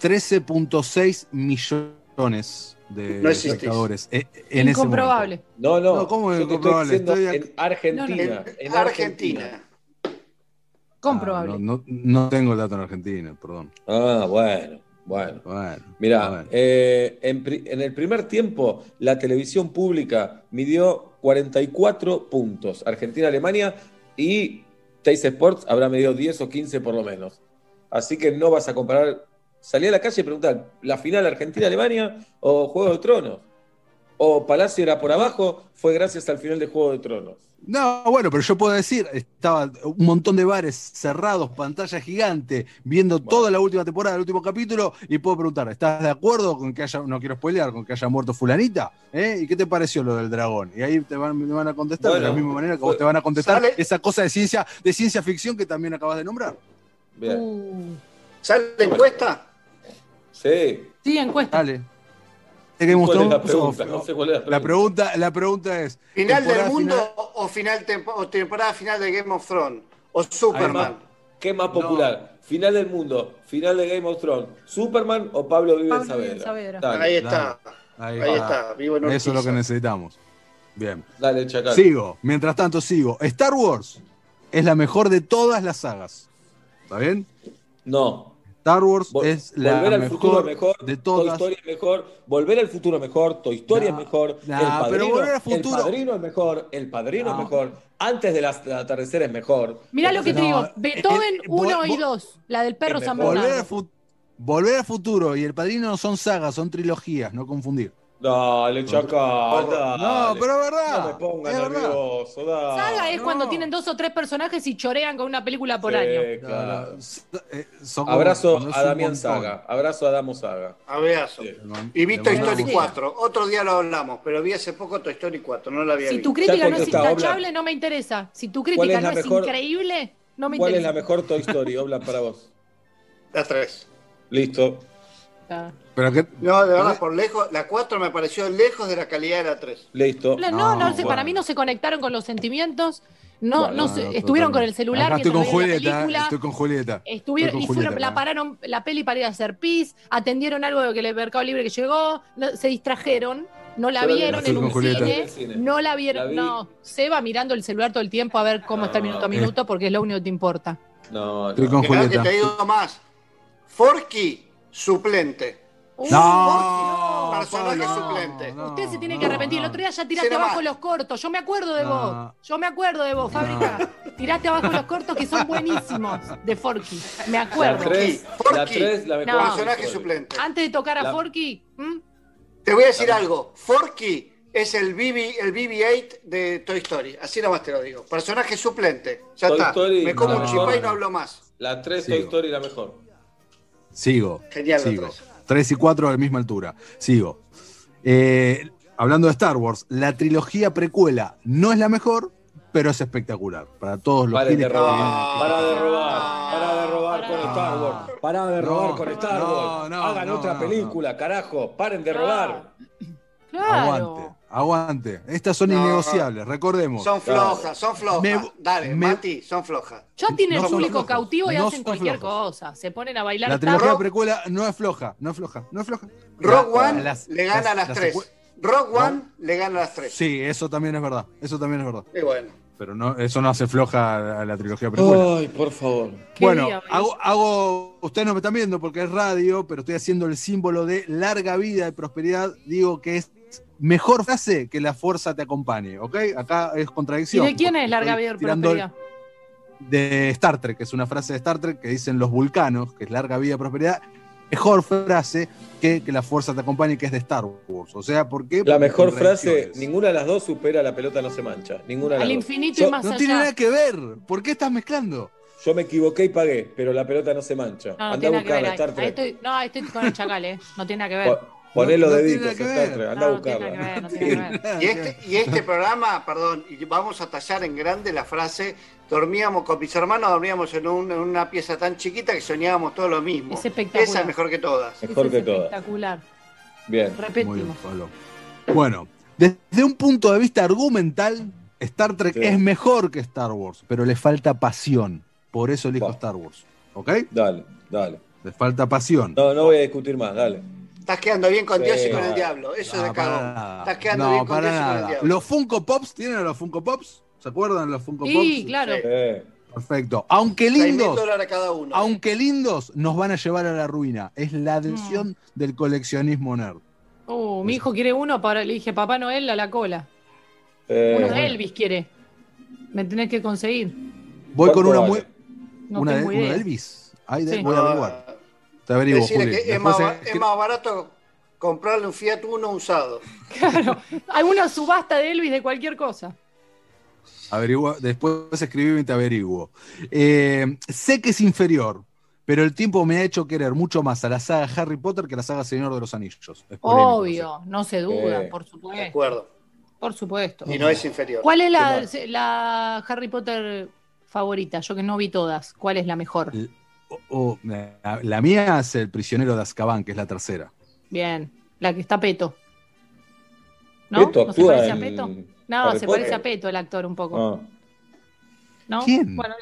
13.6 millones de No espectadores eh, en ese Incomprobable. No, no. No, ¿cómo es incomprobable? estoy Estoy en Argentina. En en Argentina. Comprobable. Ah, no, no- no tengo el dato en Argentina, perdón. Ah, bueno, bueno. Bueno, Mirá, bueno. eh, en, en el primer tiempo la televisión pública midió 44 puntos. Argentina-Alemania y Teis Sports habrá medido 10 o 15 por lo menos. Así que no vas a comparar. Salí a la calle y preguntar, ¿la final Argentina-Alemania o Juego de Tronos? ¿O Palacio era por abajo? Fue gracias al final de Juego de Tronos. No, bueno, pero yo puedo decir, estaba un montón de bares cerrados, pantalla gigante, viendo toda la última temporada, el último capítulo, y puedo preguntar, ¿estás de acuerdo con que haya, no quiero spoilear, con que haya muerto fulanita? ¿Eh? ¿Y qué te pareció lo del dragón? Y ahí te van, me van a contestar de la misma manera que vos te van a contestar sale- esa cosa de ciencia, de ciencia ficción que también acabas de nombrar. Bien. Uh, ¿Sale la encuesta? Sí. sí, encuesta. Dale. ¿De Game of ¿Cuál es la pregunta? No sé cuál es la La pregunta. la pregunta es. ¿Final del mundo final- o, final tempo- o temporada final de Game of Thrones? ¿O Superman? Además, ¿Qué más popular? Final del mundo, final de Game of Thrones, Superman o Pablo Pablo Saavedra. Saavedra. Dale. Ahí está. Ahí, Ahí está, vivo en Eso es lo que necesitamos. Bien. Dale, Chacal. Sigo. Mientras tanto, sigo. Star Wars es la mejor de todas las sagas. ¿Está bien? No. Star Wars Vol- es la Volver al futuro mejor, es mejor, de Toy todas. Story es mejor, Volver al futuro mejor, Toy Story es mejor, nah, el, pero padrino, Volver al futuro- el padrino es mejor, el padrino No. es mejor, antes del atardecer es mejor. Mirá lo que te No, digo. eh, Beethoven eh, 1 vol- y 2. La del perro San mejor. Volver al, Bernardo. Volver al futuro y El Padrino no son sagas, son trilogías, no confundir. Dale, Chacal, dale. No, pero es verdad. No me pongas es nervioso, dale. Saga es no. cuando tienen dos o tres personajes y chorean con una película por Sí, año. claro. Eh, son Abrazo a Damián. Saga, abrazo a Damo Saga. Abrazo. Sí. Y vi Toy Story un- 4. Otro día lo hablamos, pero vi hace poco Toy Story 4. No la había Si visto. tu crítica no es intachable, no me interesa. Si tu ¿Cuál crítica no es mejor- increíble, no me ¿Cuál es interesa. la mejor Toy Story, Obla, para vos? La 3. Listo. Ah. Pero que, No, de verdad, por lejos. La 4 me pareció lejos de la calidad de la 3. Listo. No, no, No, bueno. para mí no se conectaron con los sentimientos. No, Bueno, no no, no, estuvieron con el celular estoy con la Julieta, película. estoy con Julieta. Estuvieron, Estoy y con fueron, Julieta la pararon la peli para ir a hacer pis, atendieron algo de que el Mercado Libre que llegó, no- se distrajeron, no la la vieron Estoy en con un cine, Cine. no la La vieron, vi. no, se va mirando el celular todo el tiempo a ver cómo está el minuto a Eh. minuto porque es lo único que te importa. No, Estoy no. con que Julieta. te digo más. Forky, suplente. No, Personaje suplente. no, Usted se tiene no, que arrepentir. El otro día ya tiraste abajo los cortos. Yo me acuerdo de No. vos. Yo me acuerdo de vos, Fábrica. Tiraste abajo los cortos que son buenísimos de Forky. Me La acuerdo. 3, Forky. la 3, la mejor. Personaje suplente. Antes de tocar a La- Forky. Te voy a decir La- algo. Forky es el, BB, el BB-8 de Toy Story. Así nomás te lo digo. Personaje suplente. Ya Toy está. Story, Me como no, un chipá y no. hablo más. La 3 Sí. Toy Story la mejor. Sigo. Genial la Sigo. tres. 3 y 4 a la misma altura. Sigo. Eh, hablando de Star Wars, la trilogía precuela no es la mejor, pero es espectacular. Para todos los Paren de robar. Para de robar. Para de robar con No. Star Wars. Para de robar No, con Star Wars. no, Hagan no, otra no, película, carajo. Paren de robar. Claro. Aguante, aguante. Estas son No. innegociables, recordemos. Son flojas, son flojas. Me- Dale, me- Mati, son flojas. Ya tienen No público cautivo y no hacen cualquier cosa. Se ponen a bailar La trilogía precuela no es floja, no es floja, no es floja. La- One las- le gana a las las tres. Rogue One le gana a las tres. Sí, eso también es verdad. Eso también es verdad. Y bueno. Pero no, eso no hace floja a la trilogía precuela. Ay, por favor. Bueno, día, hago, hago- ustedes no me están viendo porque es radio, pero estoy haciendo el símbolo de larga vida y prosperidad. Digo que es mejor frase que la fuerza te acompañe, ¿ok? Acá es ¿Y contradicción. de quién es larga vida y tirando prosperidad? De Star Trek, que es una frase de Star Trek que dicen los vulcanos, que es larga vida y prosperidad. Mejor frase que que la fuerza te acompañe, que es de Star Wars. O sea, ¿por qué? La mejor frase, ninguna de las dos supera la pelota no se mancha. Ninguna de las Al dos. infinito Yo- y más No allá. tiene nada que ver. ¿Por qué estás mezclando? Yo me equivoqué y pagué, pero la pelota no se mancha. No, no Anda a tiene nada que ver. buscarla, Ahí, Star ahí Trek. estoy, no, ahí estoy con el chacal, ¿eh? No tiene nada que ver. Po- Poné los No- no ver. Trek. Anda No, a tiene que buscarla. ver, no tiene nada que ver. Y este, y este programa, perdón, y vamos a tallar en grande la frase, dormíamos con mis hermanos, dormíamos en, un- en una pieza tan chiquita que soñábamos todo lo mismo. Es espectacular. Esa es mejor que todas. Mejor Ese que es todas. espectacular. Bien. Repetimos. Bueno, desde un punto de vista argumental, Star Trek Sí. es mejor que Star Wars, pero le falta pasión. Por eso elijo Va. Star Wars. ¿Ok? Dale, dale. Le falta pasión. No, no voy a discutir más, dale. Estás quedando bien con Sí, Dios y con el diablo. Eso es No, cagón. nada. Estás quedando No, bien con Dios y con el diablo. ¿Los Funko Pops tienen a los Funko Pops? ¿Se acuerdan los Funko Sí, Pops? claro. Sí. Eh, Perfecto. Aunque 6.000 lindos, cada uno. aunque lindos, nos van a llevar a la ruina. Es la adhesión del coleccionismo nerd. Uh, mi hijo quiere uno, para, le dije Papá Noel a la cola. eh, Uno de Elvis quiere. Me tenés que conseguir. Voy con ¿Cuánto una vale? muy. No una de, una de. Elvis. Ahí de- Sí. voy a averiguar. Te averiguo, Decirle Juli. que es más, es barato comprarle un Fiat Uno usado. Claro. Hay una subasta de Elvis de cualquier cosa. Averigua, después escribime y te averiguo. Eh, sé que es inferior, pero el tiempo me ha hecho querer mucho más a la saga Harry Potter que a la saga Señor de los Anillos. Es polémico, Obvio, no se duda, Eh, por De supuesto. acuerdo. Por supuesto. Y no es inferior. ¿Cuál es la, ¿Qué la Harry Potter favorita? Yo que no vi todas. ¿Cuál es la mejor? O- o, la, la mía es El prisionero de Azkaban, que es la tercera. Bien. La que está Peto. ¿No? Peto ¿No se actúa parece a Peto? No, Harry se Potter. parece a Peto el actor un poco. ah. ¿No? ¿Quién? Bueno.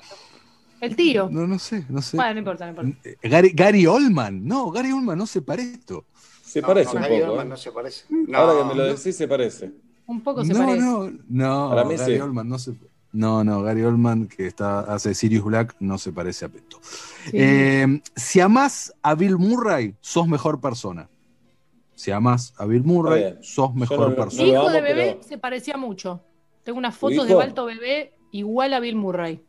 El tío. No, no sé, no sé. Bueno, no importa, no importa. Eh, Gary, Gary Oldman. No, Gary Oldman no se parece esto. Se No, parece no, un Gary poco. Oldman ¿eh? no se parece. Ahora que me lo no. decís, se parece. Un poco se no, parece. no, no, Para mí Gary sí. Oldman no se No, no, Gary Oldman, que está, hace Sirius Black, no se parece a Peto. Sí. Eh, si amás a Bill Murray, sos mejor persona. Si amás a Bill Murray, sos mejor no persona. Mi hijo de bebé pero- se parecía mucho. Tengo unas ¿Tu fotos de? Balto bebé igual a Bill Murray.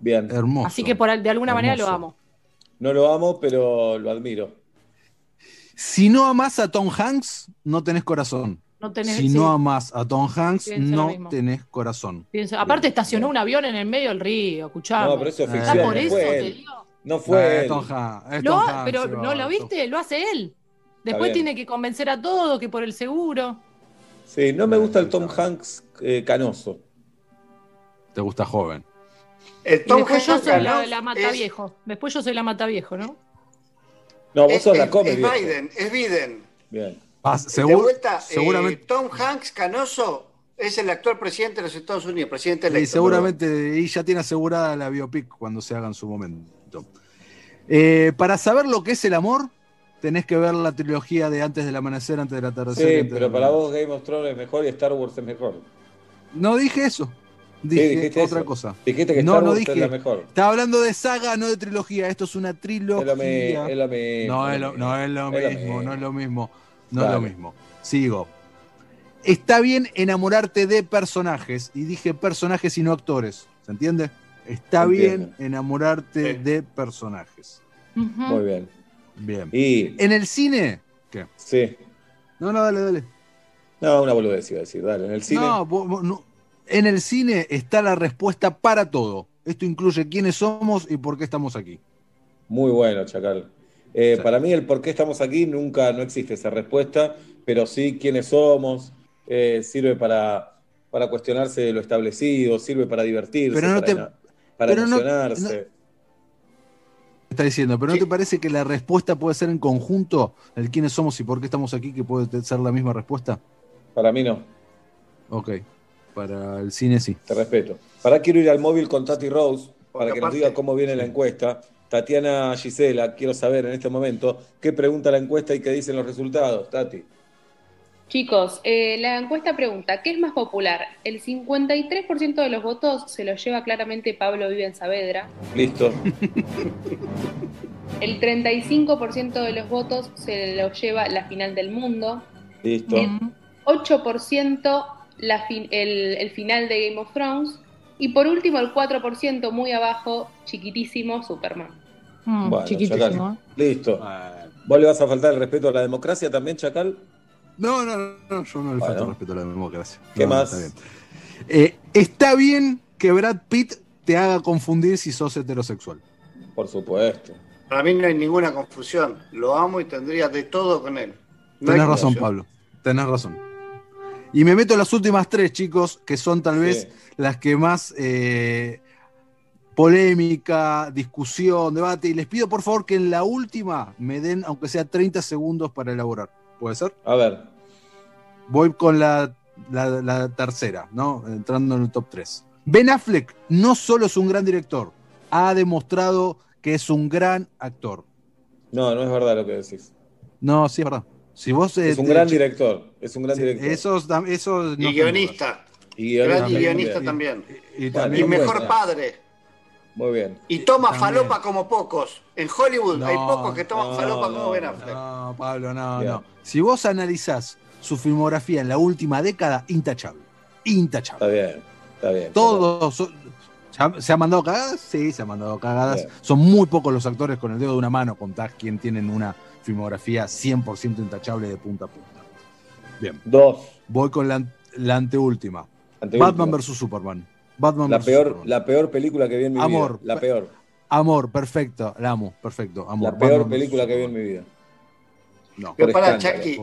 Bien. Hermoso. Así que por, de alguna manera lo amo. No lo amo, pero lo admiro. Si no amás a Tom Hanks, no tenés corazón. No tenés, si sí, no amás a Tom Hanks, Pienso no tenés corazón. pienso- aparte estacionó un avión en el medio del río, escuchame. No, pero eso es Eh, ficción. Por no eso te digo. No fue Hanks, Tom ha- Hanks, pero va, no lo viste, lo hace él. Después tiene que convencer a todos que por el seguro. Sí, no me gusta el Tom Hanks eh, canoso. Te gusta joven. El Y Tom después yo Hanks soy la, la mata es- viejo. Después yo soy la mata viejo, ¿no? No, vos Es, sos la come, es viejo. Biden, es Biden. Bien. Pas- de vuelta, eh, seguramente, Tom Hanks Canoso es el actual presidente de los Estados Unidos, presidente y electo. seguramente y ya tiene asegurada la biopic cuando se haga en su momento. Eh, para saber lo que es el amor, tenés que ver la trilogía de Antes del Amanecer, Antes del Atardecer. Sí, pero para vos Game of Thrones es mejor y Star Wars es mejor. No dije eso. Dije otra eso. cosa. Dijiste que no, Star no Wars dije. es la mejor. Estaba hablando de saga, no de trilogía. Esto es una trilogía. es lo mismo. No es lo, no es lo Es lo mismo, no es lo mismo. No es lo mismo. Sigo. Está bien enamorarte de personajes. Y dije personajes y no actores. ¿Se entiende? Está Entiendo. bien enamorarte Sí. de personajes. Muy bien. Bien. Y. En el cine. ¿Qué? Sí. No, no, dale, dale. No, una boludez iba a decir. Dale, en el cine. No, vos- vos no. En el cine está la respuesta para todo. Esto incluye quiénes somos y por qué estamos aquí. Muy bueno, Chacal. Eh, Sí. Para mí, el por qué estamos aquí nunca no existe esa respuesta, pero sí quiénes somos, eh, sirve para, para cuestionarse de lo establecido, sirve para divertirse, Pero no para, te- para pero no- emocionarse. Está diciendo, pero ¿no te parece que la respuesta puede ser en conjunto? El quiénes somos y por qué estamos aquí, que puede ser la misma respuesta. Para mí no, Ok. Para el cine sí. te respeto. Para quiero ir al móvil con Tati Rose, para Porque que nos diga cómo viene la encuesta. Tatiana Gisela, quiero saber en este momento qué pregunta la encuesta y qué dicen los resultados, Tati. Chicos, eh, la encuesta pregunta, ¿qué es más popular? El 53% de los votos se los lleva claramente Pablo Vive en Saavedra, Listo. el 35% de los votos se los lleva la final del mundo, Listo. El 8% la fin- el, el final de Game of Thrones y por último el 4% muy abajo, chiquitísimo, Superman. Mm, Bueno, chiquitísimo. Chacal. ¿eh? Listo. ¿Vos le vas a faltar el respeto a la democracia también, Chacal? No, no, no, yo no le falto Bueno. respeto a la democracia. ¿Qué No, más? Está bien. Eh, está bien que Brad Pitt te haga confundir si sos heterosexual. Por supuesto. Para mí no hay ninguna confusión. Lo amo y tendría de todo con él. No Tenés razón, confusión. Pablo. Tenés razón. Y me meto en las últimas tres, chicos, que son tal vez Sí. las que más eh, polémica, discusión, debate. Y les pido por favor que en la última me den, aunque sea 30 segundos para elaborar. ¿Puede ser? A ver, Voy con la, la- la tercera, ¿no? Entrando en el top 3. Ben Affleck no solo es un gran director, ha demostrado que es un gran actor. no, no es verdad lo que decís. No, sí, es verdad. Si vos, eh, Es un gran director. Es un gran Sí, director. Esos, esos no Y guionista. Y Gran también, guionista también. Y, Y también mejor buena. padre. Muy bien. Y toma También. falopa como pocos. En Hollywood No, hay pocos que toman no, falopa no, como Ben. Affleck. No, Pablo, no, Bien. no. Si vos analizás su filmografía en la última década, intachable. Intachable. Está bien. Está bien. Todos. son- ¿Se ha, se ha mandado cagadas? Sí, se han mandado cagadas. Bien. Son muy pocos los actores con el dedo de una mano, contás quién tienen una filmografía 100% intachable de punta a punta. Bien, Dos. voy con la, la anteúltima. Anteúltima. Batman vs. Superman. Batman La vs. peor, Superman. la peor película que vi en mi Amor. vida. La peor. Amor, perfecto. La amo, perfecto. Amor. La peor Batman película que vi en mi vida. No, Pero para Chucky,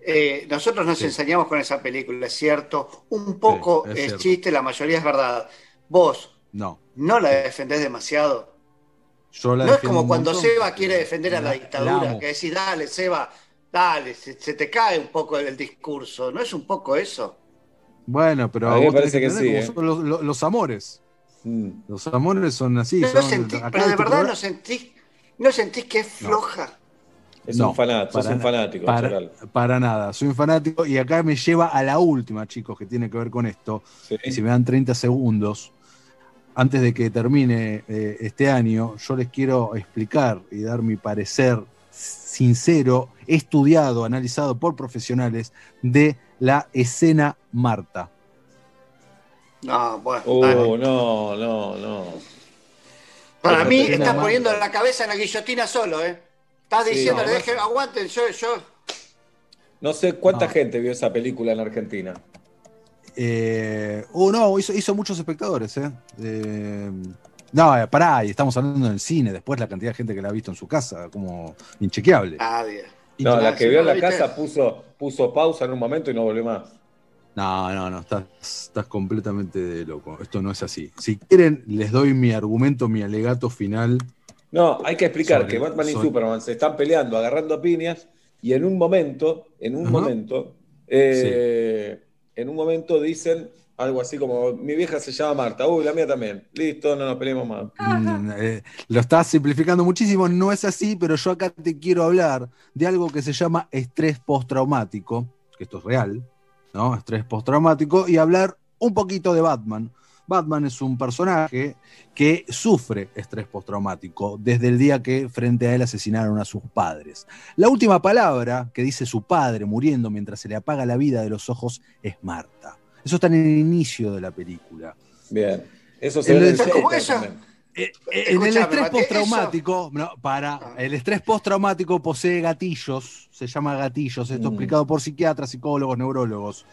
eh, nosotros nos Sí. enseñamos con esa película, es cierto. Un poco Sí, es es, cierto. chiste, la mayoría es verdad. Vos No. no la defendés demasiado. Yo la No es como cuando montón. Seba quiere defender a la La- dictadura, la que decís, dale, Seba, dale, se, se te cae un poco el, el discurso. ¿No es un poco eso? Bueno, pero A mí me vos tenés parece que entender sí, cómo son los, los- los amores. Los amores son así. No son- sentí- acá pero de este verdad no sentís, no sentís que es floja. Es No, un fanático, sos para un fanático, Para, para nada, soy un fanático y acá me lleva a la última, chicos, que tiene que ver con esto. Y si me dan 30 segundos, antes de que termine eh, este año, yo les quiero explicar y dar mi parecer sincero, estudiado, analizado por profesionales de la escena Marta. No, bueno. Oh, no, no, no. Para mí estás Marta. poniendo la cabeza en la guillotina solo, ¿eh? Estás Sí, diciéndole, no, deje, aguanten, yo, yo. No sé cuánta gente vio esa película en Argentina. Eh, oh, no, hizo, hizo muchos espectadores, ¿eh? Eh, no, eh, pará, y estamos hablando del cine, después la cantidad de gente que la ha visto en su casa, como inchequeable. Nadie. No, la que vio en la casa puso, puso pausa en un momento y no volvió más. No, no, no, estás, estás completamente de loco. Esto no es así. Si quieren, les doy mi argumento, mi alegato final. No, hay que explicar Sobre- que Batman y sobre- Superman se están peleando, agarrando piñas, y en un momento, en un Ajá. momento, eh, en un momento dicen algo así como, mi vieja se llama Marta, uy, la mía también, listo, no nos peleemos más. Mm, eh, lo estás simplificando muchísimo, no es así, pero yo acá te quiero hablar de algo que se llama estrés postraumático, que esto es real, ¿no? Estrés postraumático, y hablar un poquito de Batman. Batman es un personaje que sufre estrés postraumático desde el día que frente a él asesinaron a sus padres. La última palabra que dice su padre muriendo mientras se le apaga la vida de los ojos es Marta. Eso está en el inicio de la película. Bien, eso se ve en. En el Escuchame, estrés Mati, postraumático, no, para, el estrés postraumático posee gatillos, se llama gatillos, esto Mm. explicado por psiquiatras, psicólogos, neurólogos.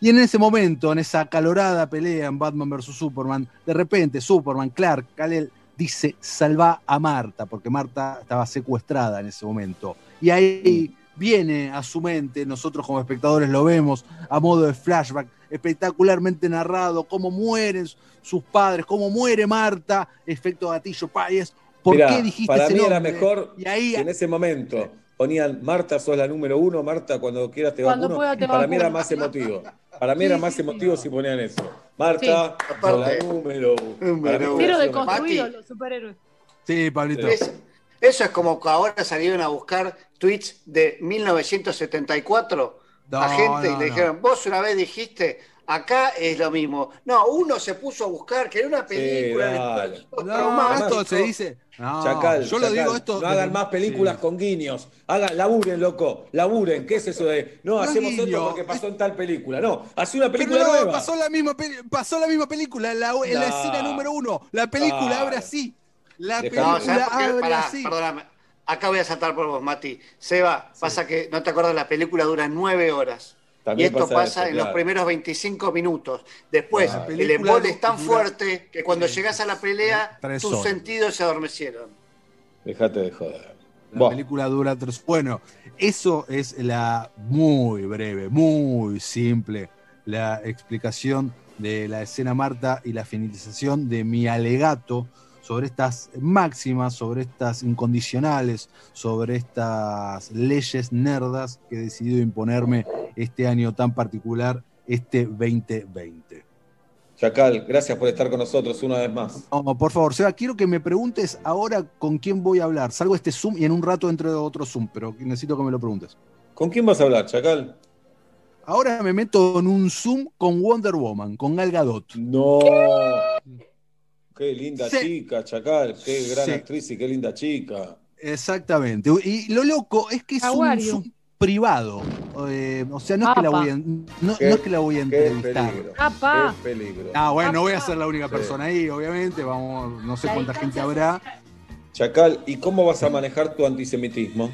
Y en ese momento, en esa acalorada pelea en Batman vs. Superman, de repente Superman, Clark, Kal-El, dice, salva a Marta, porque Marta estaba secuestrada en ese momento. Y ahí viene a su mente, nosotros como espectadores lo vemos, a modo de flashback, espectacularmente narrado, cómo mueren sus padres, cómo muere Marta, efecto gatillo, payes. ¿Por Mirá, qué dijiste para ese mí era mejor Y ahí, que en ese momento ponían Marta, sos la número uno, Marta, cuando quieras te Cuando vacuno. pueda te para mí era más emotivo. Para mí era más sí, sí. emotivo si ponían eso. Marta, Sí. sos la número uno. Deconstruidos Mati. los superhéroes. sí, Pablito. Es- eso es como que ahora salieron a buscar tweets de 1974 a No, gente y le no. dijeron, vos una vez dijiste, acá es lo mismo. No, uno se puso a buscar, que era una película de dale. No, esto se dice. No, Chacal, yo lo Chacal, digo esto. No hagan más películas sí. con guiños. Hagan, laburen, loco. Laburen. ¿Qué es eso de no, No hacemos guiño, esto porque pasó en tal película? No, hace una Pero película no, nueva. pasó la misma peli- pasó la misma película en la, en la No. escena número uno. La película abre así. La Dejá- No, película abre Pará, así. perdóname. Acá voy a saltar por vos, Mati. Seba, pasa que no te acuerdas, la película dura nueve horas. También y esto pasa pasa, eso, en los primeros 25 minutos. Después, el embole es tan fuerte que cuando llegas a la pelea, tus horas. sentidos se adormecieron. Dejate de joder. La Buah. película dura tres. Bueno, eso es la muy breve, muy simple, la explicación de la escena Marta y la finalización de mi alegato sobre estas máximas, sobre estas incondicionales, sobre estas leyes nerdas que he decidido imponerme este año tan particular, este 2020. Chacal, gracias por estar con nosotros una vez más. No, por favor, Seba, quiero que me preguntes ahora con quién voy a hablar. Salgo este Zoom y en un rato entro de otro Zoom, pero necesito que me lo preguntes. ¿Con quién vas a hablar, Chacal? Ahora me meto en un Zoom con Wonder Woman, con Gal Gadot. No. Qué linda Sí. chica, Chacal. Qué gran Sí. actriz y qué linda chica. Exactamente. Y lo loco es que es un Aguario. Privado. Eh, o sea, no es, que la voy a, no, no Qué- es que la voy a Qué entrevistar. peligro. Apa. Qué peligro. Ah, bueno, no voy a ser la única Sí. persona ahí, obviamente. Vamos, no sé La cuánta gente habrá. Chacal, ¿y cómo vas a manejar tu antisemitismo?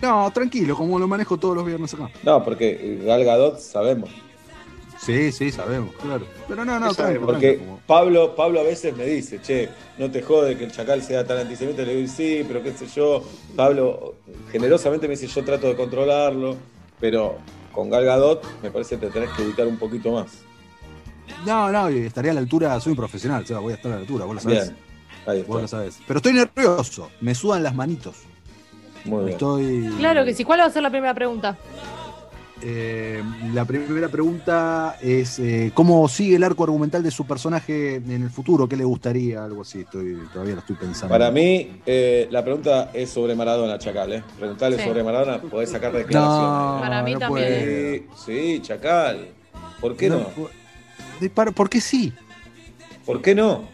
No, tranquilo, como lo manejo todos los viernes acá. No, porque Gal Gadot sabemos. Sí, sí, sabemos, claro. Pero no, no, ¿Qué tranquilo, sabemos? Porque. Pablo, Pablo a veces me dice, che, no te jode que el chacal sea tan antisemita. Le digo, sí, pero qué sé yo. Pablo generosamente me dice, yo trato de controlarlo, pero con Gal Gadot me parece que te tenés que ubicar un poquito más. No, no, estaría a la altura, soy un profesional, Seba, voy a estar a la altura, vos lo sabés. Bien, ahí Vos lo está. sabés. Pero estoy nervioso, me sudan las manitos. Muy bien. Estoy. Claro que sí. ¿Cuál va a ser la primera pregunta? Eh, la primera pregunta es: eh, ¿cómo sigue el arco argumental de su personaje en el futuro? ¿Qué le gustaría? Algo así, estoy, todavía lo estoy pensando. Para mí, eh, la pregunta es sobre Maradona, Chacal. ¿eh? Preguntarle Sí. sobre Maradona, podés sacar declaraciones. No, Para mí no también. Sí, sí, Chacal. ¿Por qué no? par- ¿Por qué sí? ¿Por qué no?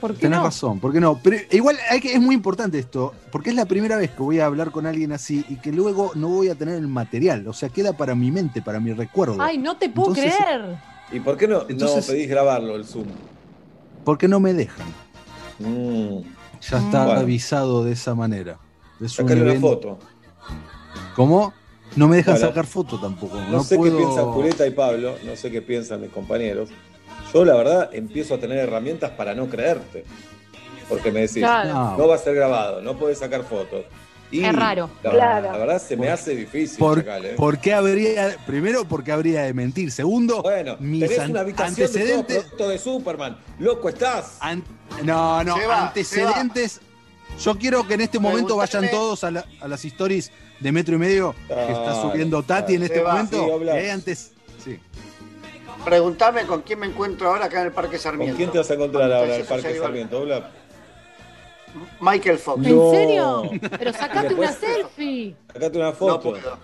¿Por qué Tenés no? razón, ¿por qué no? Pero igual hay que, es muy importante esto, porque es la primera vez que voy a hablar con alguien así y que luego no voy a tener el material, o sea, queda para mi mente, para mi recuerdo. Ay, no te puedo Entonces- creer. ¿Y por qué no, Entonces- no pedís grabarlo, el Zoom? Porque no me dejan. Mm, Ya está Bueno. avisado de esa manera. Es un Sacale una foto. ¿Cómo? No me dejan Bueno, sacar foto tampoco. No, No, sé puedo... qué piensan Julieta y Pablo, no sé qué piensan mis compañeros. Yo, la verdad, empiezo a tener herramientas para no creerte. Porque me decís, Claro. No. no va a ser grabado, no podés sacar fotos. Y Es raro. La, Claro. la verdad se me hace difícil, ¿Por, Chacal, ¿eh? por qué habría, primero, porque habría de mentir. Segundo, Bueno, mis tenés una habitación de todo antecedentes. producto de Superman. Loco estás. an- no, no, antecedentes. Yo quiero que en este momento vayan todos a, la- a las stories de Metro y Medio que está subiendo Tati en este momento. sí, hay antes. Preguntame con quién me encuentro ahora acá en el Parque Sarmiento. ¿Con quién te vas a encontrar ahora en el Parque Sarmiento, Bla? Michael Fox. ¿En No. serio? Pero sacate una selfie. Sacate una No foto. puedo.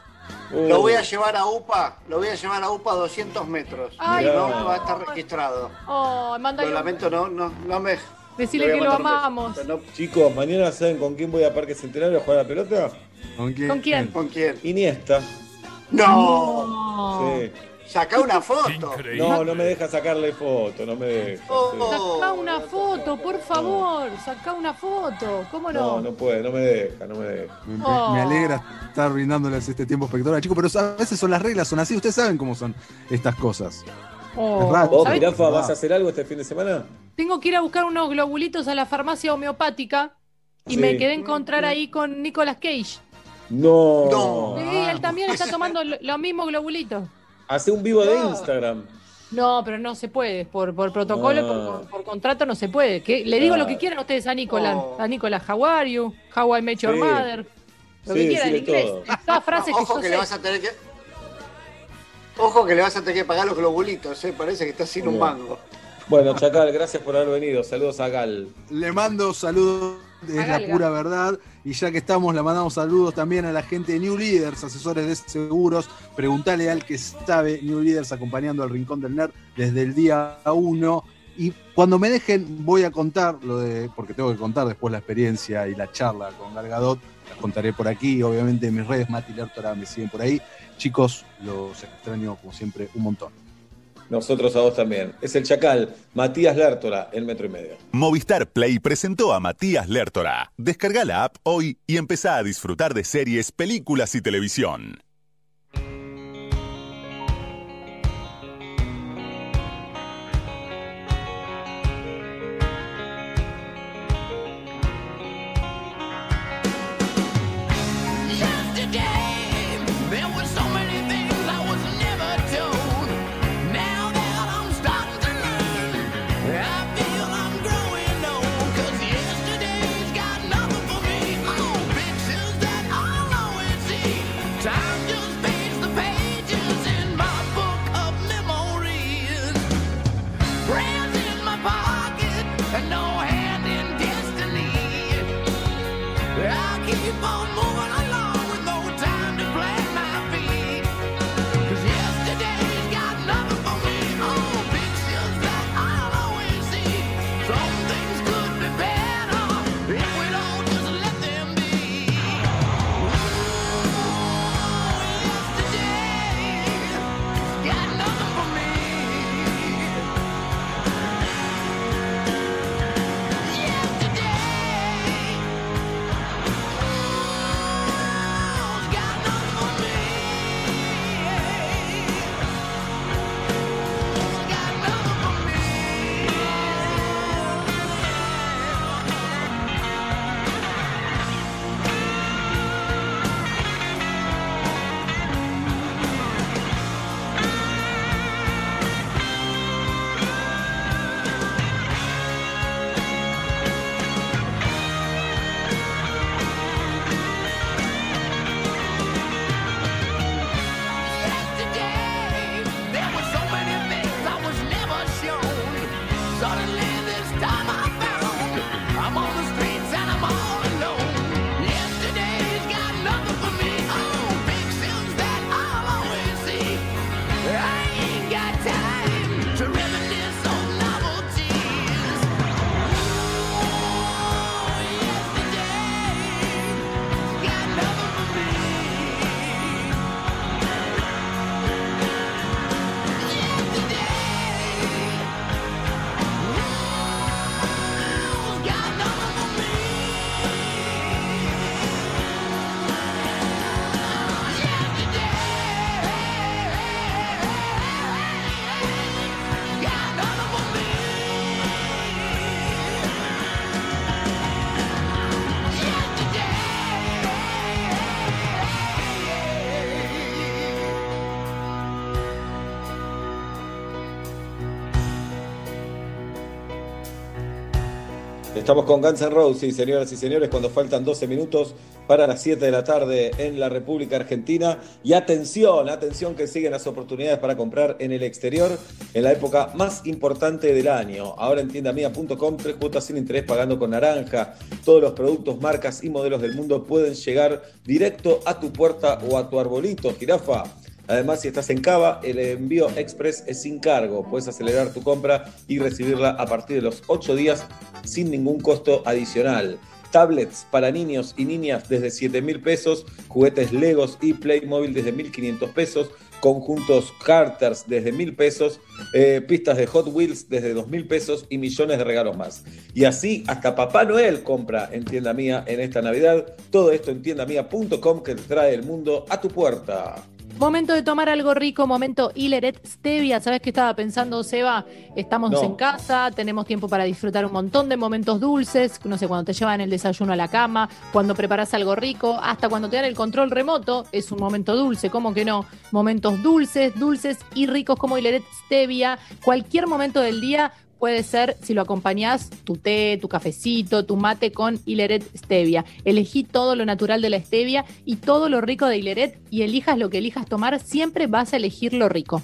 Uh, Lo voy a llevar a UPA, lo voy a llevar a UPA a 200 metros. Ay, no no. va a estar registrado. Oh, Lo mándale. lamento, no, no, no me. Decirle le que lo amamos. No- Chicos, mañana saben con quién voy a Parque Centenario a jugar a la pelota. ¿Con quién? ¿Con quién? ¿Con quién? Iniesta. No, No. Sí. Saca una foto. No, no me deja sacarle foto, no me deja. sí. Oh. Sacá una foto, por favor. Sacá una foto. ¿Cómo No, no? no puede, no me deja, no me deja. Me, Oh. alegra estar brindándoles este tiempo espectacular, chicos, pero a veces son las reglas, son así, ustedes saben cómo son estas cosas. Oh. ¿Vos, Ah. vas a hacer algo este fin de semana? Tengo que ir a buscar unos globulitos a la farmacia homeopática y Sí. me quedé a encontrar ahí con Nicolas Cage. No. No. Sí, él también está tomando lo- los mismos globulitos. Hace un vivo de. Instagram. No, pero no se puede. Por, por protocolo, Ah. por, por contrato no se puede. Que, le digo lo que quieran ustedes a Nicolás. Oh. A Nicolás, how are you? How I met your Sí. mother. Lo Sí, que quieran en inglés. todo. Todas frases que Ojo yo que sé. le vas a tener que. Ojo que le vas a tener que pagar los globulitos, ¿eh? parece que está sin un mango. Bueno, Chacal, gracias por haber venido. Saludos a Gal. Le mando saludos, es la pura verdad. Y ya que estamos, le mandamos saludos también a la gente de New Leaders, asesores de seguros. Preguntale al que sabe New Leaders acompañando al Rincón del Nerd desde el día 1. Y cuando me dejen, voy a contar lo de, porque tengo que contar después la experiencia y la charla con Gal Gadot. La contaré por aquí, obviamente en mis redes, Mati Lertora me siguen por ahí. Chicos, los extraño como siempre un montón. Nosotros a vos también. Es el Chacal, Matías Lértola, el metro y medio. Movistar Play presentó a Matías Lertora. Descarga la app hoy y empezá a disfrutar de series, películas y televisión. Estamos con Guns N' Roses, señoras y señores, cuando faltan 12 minutos para las 7 de la tarde en la República Argentina. Y atención, atención que siguen las oportunidades para comprar en el exterior en la época más importante del año. Ahora en tiendamia.com, tres cuotas sin interés pagando con naranja. Todos los productos, marcas y modelos del mundo pueden llegar directo a tu puerta o a tu arbolito, jirafa. Además, si estás en Cava, el envío express es sin cargo. Puedes acelerar tu compra y recibirla a partir de los 8 días sin ningún costo adicional. Tablets para niños y niñas desde 7 mil pesos, juguetes Legos y Playmobil desde 1.500 pesos, conjuntos Carters desde 1.000 pesos, eh, pistas de Hot Wheels desde 2.000 pesos y millones de regalos más. Y así hasta Papá Noel compra en Tienda Mía en esta Navidad. Todo esto en tiendamia.com que te trae el mundo a tu puerta. Momento de tomar algo rico, momento Hileret Stevia. ¿Sabes qué estaba pensando, Seba? Estamos No. en casa, tenemos tiempo para disfrutar un montón de momentos dulces. No sé, cuando te llevan el desayuno a la cama, cuando preparas algo rico, hasta cuando te dan el control remoto, es un momento dulce. ¿Cómo que no? Momentos dulces, dulces y ricos como Hileret Stevia. Cualquier momento del día puede ser, si lo acompañás, tu té, tu cafecito, tu mate con Hileret Stevia. Elegí todo lo natural de la stevia y todo lo rico de Hileret y elijas lo que elijas tomar, siempre vas a elegir lo rico.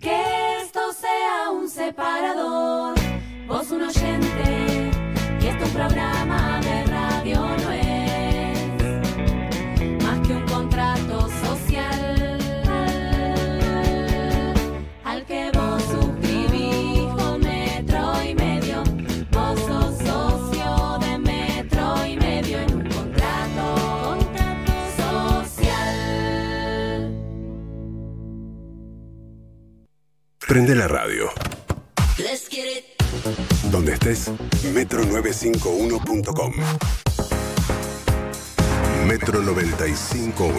Que esto sea un separador, vos un oyente, y esto un programa Prende la radio. Let's get it. Donde estés, metro951.com. Metro 951.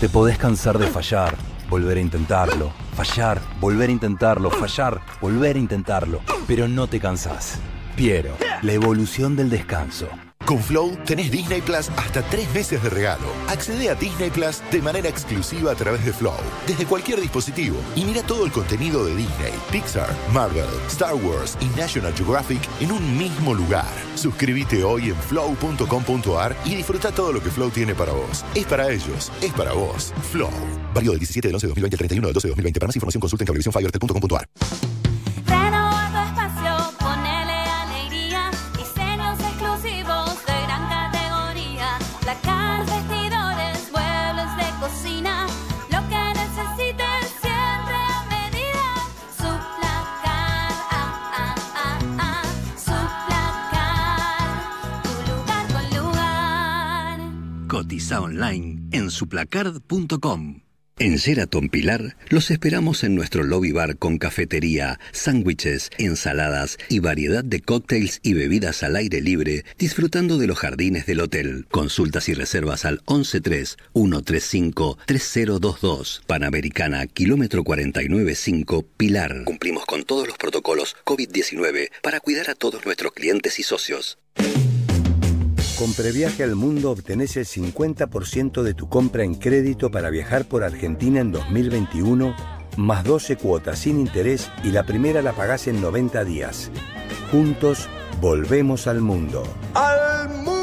Te podés cansar de fallar, volver a intentarlo, fallar, volver a intentarlo, fallar, volver a intentarlo, pero no te cansás. Piero, la evolución del descanso. Con Flow tenés Disney Plus hasta tres meses de regalo. Accede a Disney Plus de manera exclusiva a través de Flow, desde cualquier dispositivo, y mira todo el contenido de Disney, Pixar, Marvel, Star Wars y National Geographic en un mismo lugar. Suscríbete hoy en flow.com.ar y disfruta todo lo que Flow tiene para vos. Es para ellos, es para vos. Flow. Válido del 17 del 11 de 2020 al 31 del 12 de 2020. Para más información consulta en cablevisiónfibertel.com.ar. en suplacard.com. En Sheraton Pilar los esperamos en nuestro lobby bar con cafetería, sándwiches, ensaladas y variedad de cócteles y bebidas al aire libre, disfrutando de los jardines del hotel. Consultas y reservas al 113-135-3022. Panamericana, kilómetro 495, Pilar. Cumplimos con todos los protocolos COVID-19 para cuidar a todos nuestros clientes y socios. Con Previaje al Mundo obtenés el 50% de tu compra en crédito para viajar por Argentina en 2021, más 12 cuotas sin interés y la primera la pagás en 90 días. Juntos, volvemos al mundo. ¡Al mundo!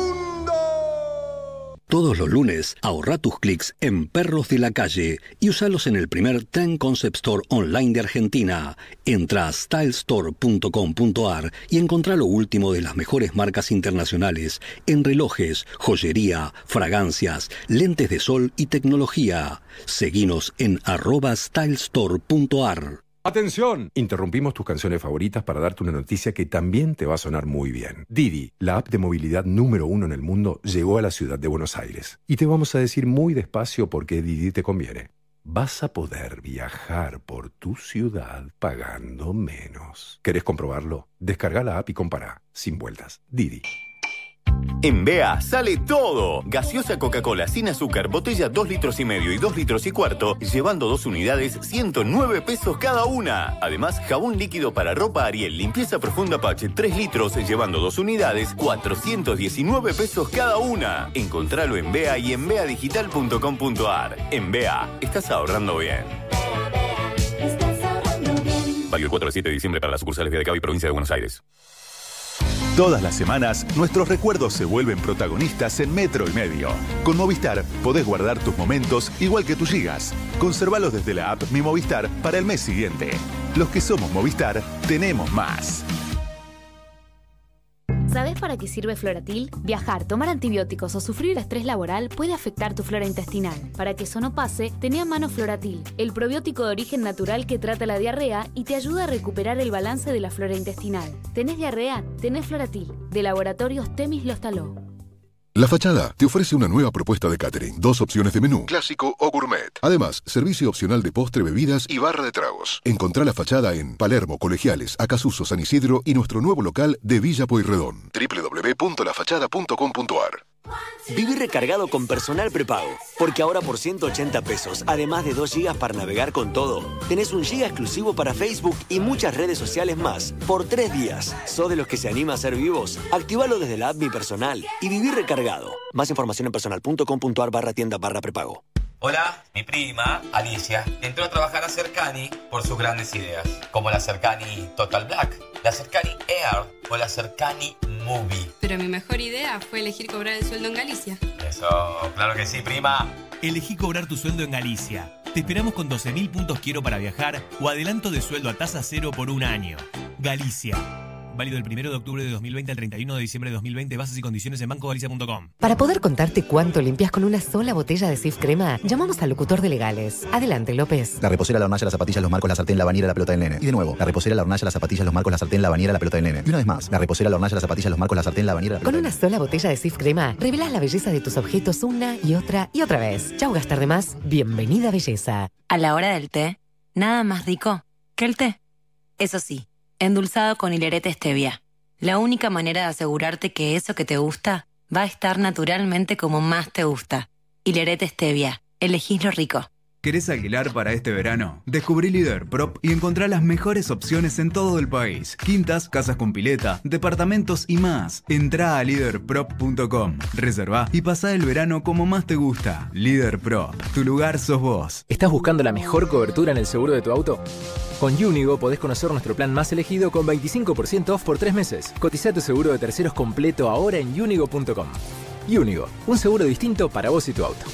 Todos los lunes, ahorra tus clics en Perros de la Calle y usalos en el primer Ten Concept Store online de Argentina. Entra a stylestore.com.ar y encontrá lo último de las mejores marcas internacionales en relojes, joyería, fragancias, lentes de sol y tecnología. Seguinos en arroba stylestore.ar. Atención, interrumpimos tus canciones favoritas para darte una noticia que también te va a sonar muy bien. Didi, la app de movilidad número uno en el mundo, llegó a la ciudad de Buenos Aires. Y te vamos a decir muy despacio por qué Didi te conviene. Vas a poder viajar por tu ciudad pagando menos. ¿Querés comprobarlo? Descarga la app y compara, sin vueltas. Didi. En Bea sale todo. Gaseosa Coca-Cola sin azúcar, botella 2 litros y medio y 2 litros y cuarto, llevando dos unidades, 109 pesos cada una. Además, jabón líquido para ropa Ariel, limpieza profunda Pache, 3 litros, llevando dos unidades, 419 pesos cada una. Encontralo en Bea y en beadigital.com.ar. En Bea, estás ahorrando bien. Válido el 4 al 7 de diciembre para las sucursales de Cabo y provincia de Buenos Aires. Todas las semanas, nuestros recuerdos se vuelven protagonistas en Metro y Medio. Con Movistar podés guardar tus momentos igual que tus gigas. Conservalos desde la app Mi Movistar para el mes siguiente. Los que somos Movistar, tenemos más. ¿Sabes para qué sirve Floratil? Viajar, tomar antibióticos o sufrir estrés laboral puede afectar tu flora intestinal. Para que eso no pase, tenía a mano Floratil, el probiótico de origen natural que trata la diarrea y te ayuda a recuperar el balance de la flora intestinal. ¿Tenés diarrea? Tenés Floratil, de Laboratorios Temis Lostaló. La Fachada te ofrece una nueva propuesta de catering. Dos opciones de menú, clásico o gourmet. Además, servicio opcional de postre, bebidas y barra de tragos. Encontrá La Fachada en Palermo, Colegiales, Acasuso, San Isidro y nuestro nuevo local de Villa Pueyrredón. www.lafachada.com.ar Vivir recargado con personal prepago. Porque ahora por 180 pesos, además de 2 GB para navegar con todo, tenés un giga exclusivo para Facebook y muchas redes sociales más por 3 días. ¿Sos de los que se anima a ser vivos? Activalo desde la app Mi Personal y vivir recargado. Más información en personal.com.ar barra tienda barra prepago. Hola, mi prima, Alicia, entró a trabajar a Cercani por sus grandes ideas, como la Cercani Total Black, la Cercani Air o la Cercani Movie. Pero mi mejor idea fue elegir cobrar el sueldo en Galicia. Eso, claro que sí, prima. Elegí cobrar tu sueldo en Galicia. Te esperamos con 12.000 puntos quiero para viajar o adelanto de sueldo a tasa cero por un año. Galicia. Válido del 1 de octubre de 2020 al 31 de diciembre de 2020. Bases y condiciones en bancogalicia.com. Para poder contarte cuánto limpias con una sola botella de Sif Crema, llamamos al locutor de legales. Adelante, López. La reposera, la hornalla, las zapatillas, los marcos, la sartén, la bañera, la pelota del nene. Y de nuevo, la reposera, la hornalla, las zapatillas, los marcos, la sartén, la bañera, la pelota del nene. Y una vez más, la reposera, la hornalla, las zapatillas, los marcos, la sartén, la bañera, la Con una sola botella de Sif Crema, revelás la belleza de tus objetos una y otra y otra vez. Chau, gastar de más. Bienvenida, belleza. A la hora del té, nada más rico que el té. Eso sí, endulzado con hilerete stevia. La única manera de asegurarte que eso que te gusta va a estar naturalmente como más te gusta. Hilerete stevia. Elegís lo rico. ¿Querés alquilar para este verano? Descubrí Líder Prop y encontrá las mejores opciones en todo el país. Quintas, casas con pileta, departamentos y más. Entrá a leaderprop.com, reservá y pasá el verano como más te gusta. Líder Prop, tu lugar sos vos. ¿Estás buscando la mejor cobertura en el seguro de tu auto? Con Unigo podés conocer nuestro plan más elegido con 25% off por tres meses. Cotiza tu seguro de terceros completo ahora en unigo.com. Unigo, un seguro distinto para vos y tu auto.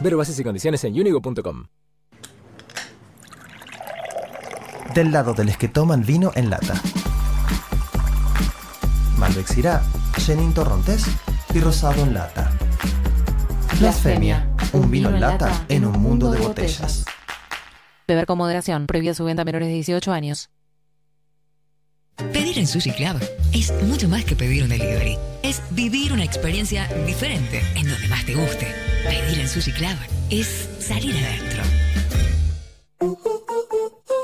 Ver bases y condiciones en unigo.com. Del lado de los que toman vino en lata. Malbec Syrah, Chenin Torrontés y Rosado en lata. Blasfemia, un vino en lata en un mundo de botellas. Beber con moderación. Prohibida su venta a menores de 18 años. Pedir en Sushi Club es mucho más que pedir un delivery. Es vivir una experiencia diferente en donde más te guste. Pedir en Sushi Club es salir adentro.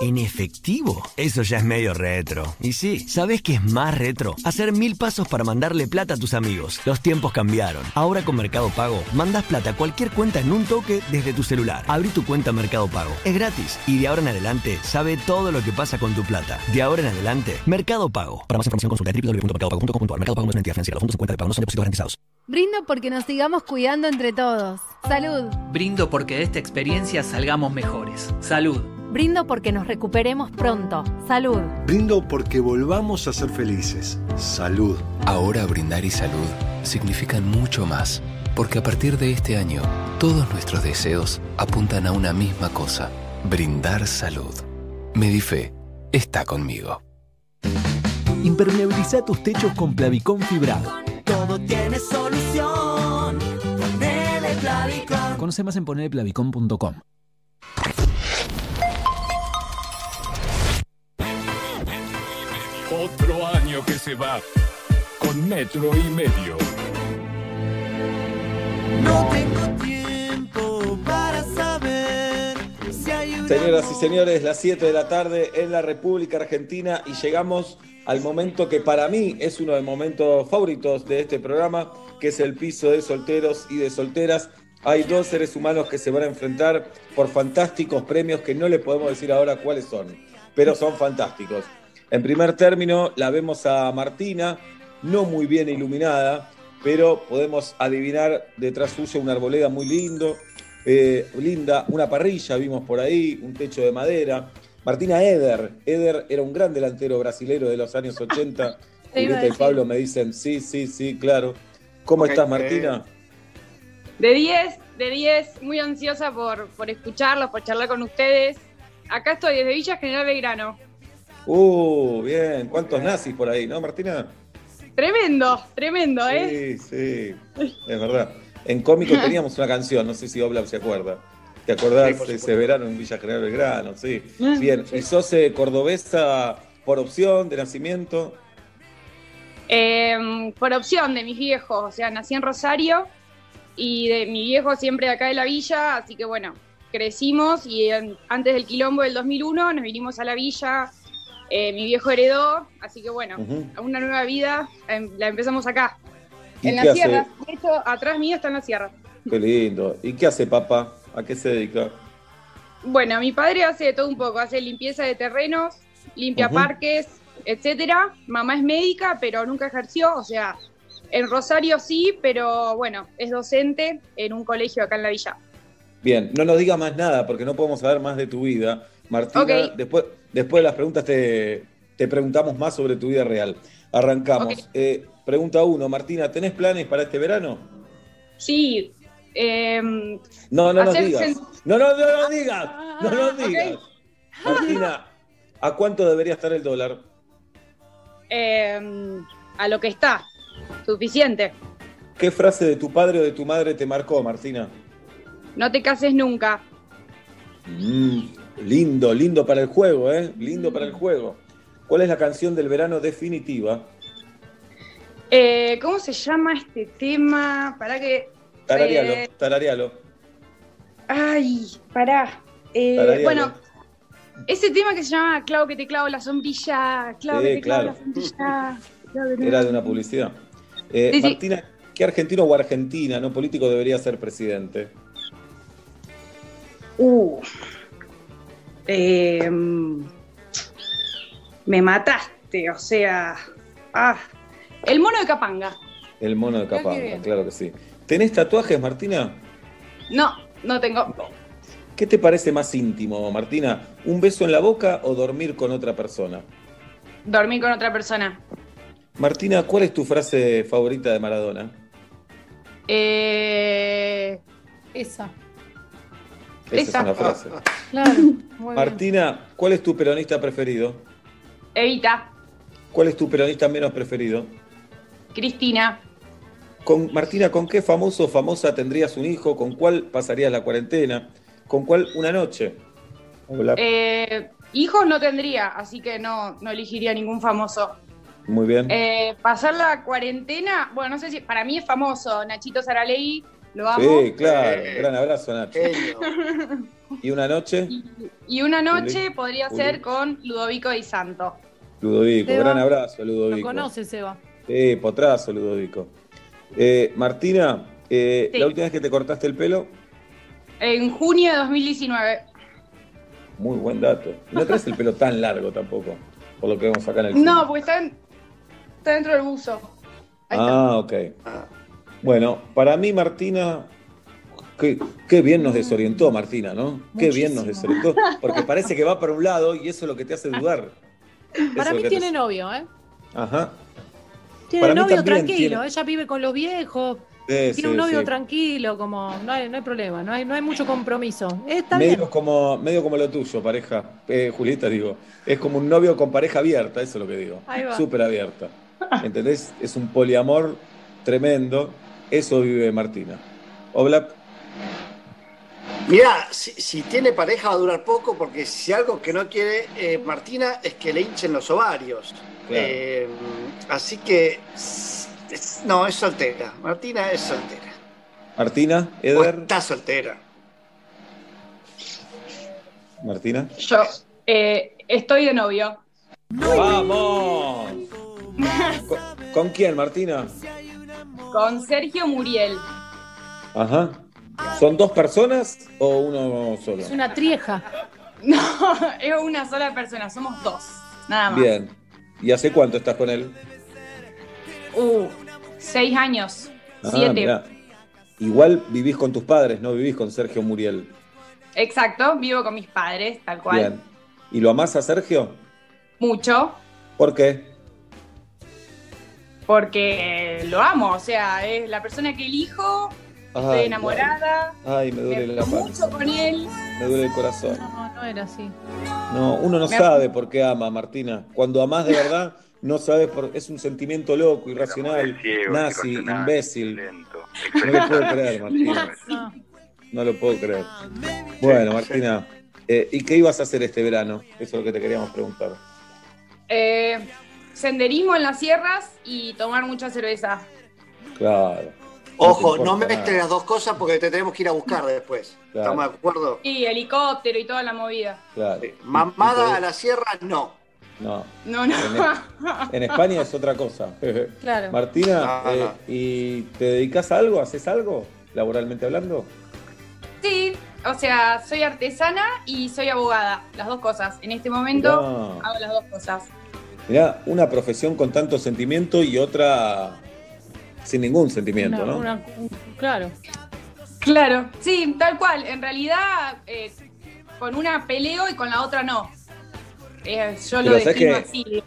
¿En efectivo? Eso ya es medio retro. Y sí, ¿sabes qué es más retro? Hacer mil pasos para mandarle plata a tus amigos. Los tiempos cambiaron. Ahora con Mercado Pago, mandas plata a cualquier cuenta en un toque desde tu celular. Abrí tu cuenta Mercado Pago. Es gratis. Y de ahora en adelante, sabe todo lo que pasa con tu plata. De ahora en adelante, Mercado Pago. Para más información consulta www.mercadopago.com.ar. Mercado Pago no es una entidad financiera. Los fondos en cuenta de pago no son depósitos garantizados. Brindo porque nos sigamos cuidando entre todos. Salud. Brindo porque de esta experiencia salgamos mejores. Salud. Brindo porque nos recuperemos pronto. Salud. Brindo porque volvamos a ser felices. Salud. Ahora brindar y salud significan mucho más, porque a partir de este año, todos nuestros deseos apuntan a una misma cosa, brindar salud. Medife está conmigo. Impermeabiliza tus techos con Plavicón fibrado. Todo tiene solución. Ponele Plavicón. Conoce más en poneleplavicón.com. Otro año que se va con metro y medio. No tengo tiempo para saber si hay una Señoras y señores, las 7 de la tarde en la República Argentina y llegamos al momento que para mí es uno de los momentos favoritos de este programa, que es el piso de solteros y de solteras. Hay dos seres humanos que se van a enfrentar por fantásticos premios que no les podemos decir ahora cuáles son, pero son fantásticos. En primer término, la vemos a Martina, no muy bien iluminada, pero podemos adivinar detrás suyo una arboleda muy lindo, eh, linda, una parrilla vimos por ahí, un techo de madera. Martina Eder. Eder era un gran delantero brasilero de los años 80. Te iba a Julieta y. Pablo me dicen, sí, sí, sí, claro. ¿Cómo estás, Martina? De 10, de 10, muy ansiosa por, por escucharlos, por charlar con ustedes. Acá estoy desde Villa General Belgrano. Uh, bien. ¿Cuántos nazis por ahí, no, Martina? Tremendo, tremendo, ¿eh? Sí, sí, es verdad. En cómico teníamos una canción, no sé si Oblap se acuerda. ¿Te acordás Sí, ese verano en Villa General Belgrano? Sí. Mm, Bien, ¿y sos eh, cordobesa por opción de nacimiento? Eh, por opción de mis viejos, o sea, nací en Rosario y de mi viejo siempre de acá de la villa, así que bueno, crecimos y en- antes del quilombo del 2001 nos vinimos a la villa, eh, mi viejo heredó, así que bueno, una nueva vida em, la empezamos acá, ¿Y en qué la hace? sierra, de hecho atrás mío está en la sierra. Qué lindo. ¿Y qué hace papá? ¿A qué se dedica? Bueno, mi padre hace de todo un poco, hace limpieza de terrenos, limpia parques, etcétera. Mamá es médica, pero nunca ejerció, o sea, en Rosario sí, pero bueno, es docente en un colegio acá en la villa. Bien, no nos digas más nada porque no podemos saber más de tu vida. Martina, después, después de las preguntas te, te preguntamos más sobre tu vida real. Arrancamos. Eh, pregunta uno, Martina, ¿tenés planes para este verano? Sí. em, No, no nos digas. sen- No, no, no nos digas. No nos ok. digas. Martina, ¿a cuánto debería estar el dólar? em, a lo que está, suficiente. ¿Qué frase de tu padre o de tu madre te marcó, Martina? No te cases nunca. Mm, lindo, lindo para el juego, ¿eh? Lindo para el juego. ¿Cuál es la canción del verano definitiva? Eh, ¿Cómo se llama este tema? Para que... Tararealo, eh, tararealo. Ay, pará. Eh, Tararealo. bueno, ese tema que se llama Clavo que te clavo la sombrilla, clavo que te clavo claro. la sombrilla. Era de una publicidad. Eh, sí. Martina, ¿qué argentino o argentina, no político, debería ser presidente? Uh. Eh, me mataste, o sea. Ah. El mono de Capanga. El mono de Capanga, claro que sí. ¿Tenés tatuajes, Martina? No, no tengo. ¿Qué te parece más íntimo, Martina? ¿Un beso en la boca o dormir con otra persona? Dormir con otra persona. Martina, ¿cuál es tu frase favorita de Maradona? Eh, Esa. Esa, Esa. es una frase. Claro. Muy bien. Martina, ¿cuál es tu peronista preferido? Evita. ¿Cuál es tu peronista menos preferido? Cristina. Con, Martina, ¿con qué famoso o famosa tendrías un hijo? ¿Con cuál pasarías la cuarentena? ¿Con cuál una noche? Hola. Eh, hijos no tendría, así que no, no elegiría ningún famoso. Muy bien. Eh, pasar la cuarentena, bueno, no sé si para mí es famoso, Nachito Saralegui, lo amo. sí, claro. Gran abrazo, Nacho. ¿Y una noche? y una noche Juli. podría Juli. ser con Ludovico Di Santo. Ludovico, Seba. gran abrazo, Lo Ludovico. conoce, Seba. Sí, potrazo, Ludovico. Eh, Martina, eh, Sí. la última vez que te cortaste el pelo, En junio de 2019. muy buen dato. No traes el pelo tan largo tampoco, por lo que vemos acá en el No, porque está, en- está dentro del buzo. Ahí está. Ah, ok. Bueno, para mí, Martina, qué, qué bien nos desorientó, Martina, ¿no? Qué bien nos desorientó. Porque parece que va para un lado y eso es lo que te hace dudar. Eso Para es lo mí te tiene novio, ¿eh? Ajá. Tiene Para novio tranquilo. tiene- Ella vive con los viejos. Sí, tiene un novio sí. tranquilo, como no hay, no hay problema, no hay, no hay mucho compromiso. Está Medio bien. como, medio como lo tuyo, pareja. Eh, Julieta, digo. Es como un novio con pareja abierta, eso es lo que digo. Súper abierta. ¿Entendés? Es un poliamor tremendo. Eso vive Martina. Oblap. Mirá, si, si tiene pareja va a durar poco porque si algo que no quiere eh, Martina es que le hinchen los ovarios. Claro. Eh, así que es- no, es soltera. Martina es soltera. Martina, O Eder. está soltera. Martina. Yo eh, estoy de novio. ¡Vamos! ¿Con, con quién, Martina? Con Sergio Muriel. Ajá. ¿Son dos personas o uno solo? Es una trieja. No, es una sola persona, somos dos. Nada más. Bien. ¿Y hace cuánto estás con él? Uh, seis años. Ah, siete. mirá. Igual vivís con tus padres, no vivís con Sergio Muriel. Exacto, vivo con mis padres, tal cual. Bien. ¿Y lo amás a Sergio? Mucho, ¿Por qué? Porque lo amo, o sea, es la persona que elijo, estoy Ay, enamorada, Ay, me duele me la mucho con él. Me duele el corazón. No, no era así. No, uno no Me- sabe por qué ama, Martina. Cuando amás de verdad, no sabes por es un sentimiento loco, irracional, nazi, imbécil. No lo puedo creer, Martina. No. No lo puedo creer. Bueno, Martina, eh, ¿y qué ibas a hacer este verano? Eso es lo que te queríamos preguntar. Eh, senderismo en las sierras y tomar mucha cerveza. Claro. Ojo, no importa mezcles las dos cosas porque te tenemos que ir a buscar después. Claro. ¿Estamos de acuerdo? Y helicóptero y toda la movida. Claro. Mamada a la sierra, no. No. No, no. En España es otra cosa. Claro. Martina, No, eh, no. ¿y te dedicas a algo? ¿Haces algo? Laboralmente hablando. Sí, o sea, soy artesana y soy abogada, las dos cosas. En este momento hago las dos cosas. Mirá, una profesión con tanto sentimiento y otra sin ningún sentimiento, Una- ¿no? una- claro. Claro, sí, tal cual. En realidad, eh, con una peleo y con la otra no. Eh, yo lo Pero ¿sabes defino así.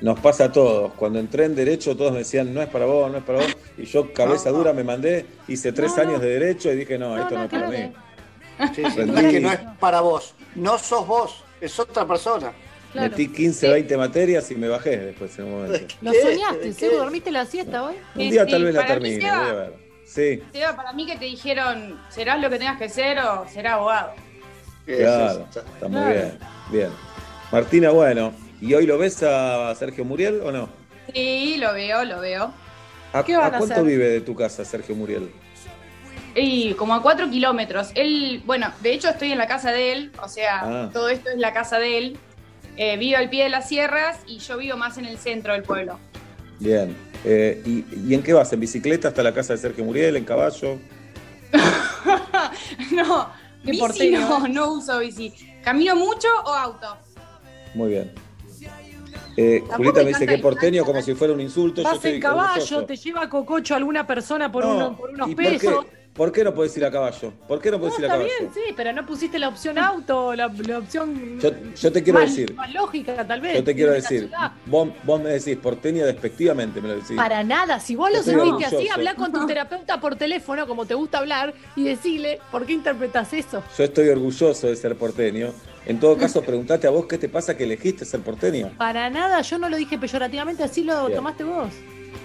Nos pasa a todos. Cuando entré en Derecho, todos me decían, no es para vos, no es para vos. Y yo, cabeza dura, me mandé, hice tres No, años no. de Derecho y dije, no, esto no es para mí. Sí, sí, no Rendí. es que no es para vos. No sos vos, es otra persona. Claro. Metí 15, 20 materias y me bajé después en un momento. Lo soñaste, ¿dormiste la siesta hoy? Un día sí, tal vez la termine, Seba. voy a ver. Sí, Seba, para mí que te dijeron, serás lo que tengas que ser o serás abogado. claro. Está muy bien. Bien. Martina, bueno, ¿y hoy lo ves a Sergio Muriel o no? Sí, lo veo, lo veo. ¿A, ¿Qué van a a cuánto hacer? vive de tu casa Sergio Muriel? Y como a cuatro kilómetros. Él, bueno, de hecho estoy en la casa de él, o sea, Ah. todo esto es la casa de él. Eh, vivo al pie de las sierras y yo vivo más en el centro del pueblo. Bien. Eh, ¿y, y en qué vas? ¿En bicicleta hasta la casa de Sergio Muriel? ¿En caballo? no, Qué bici porteño, no, no uso bici. ¿Camino mucho o auto? Muy bien. Eh, hay me dice que porteño como si fuera un insulto. Vas en caballo, orgulloso. te lleva cococho alguna persona por, No, uno- por unos ¿y por pesos. qué, por qué no podés ir a caballo? ¿Por qué no No, podés ir a está caballo? bien, sí, pero no pusiste la opción auto, la, la opción Yo, yo te quiero más, decir, más lógica, tal vez. yo te quiero decir, vos, vos me decís porteña despectivamente, me lo decís. Para nada, si vos lo sentiste así, habla con tu terapeuta por teléfono, como te gusta hablar, y decirle, ¿por qué interpretas eso? Yo estoy orgulloso de ser porteño. En todo caso, preguntate a vos qué te pasa que elegiste ser porteño. Para nada, yo no lo dije peyorativamente, así lo Bien. tomaste vos.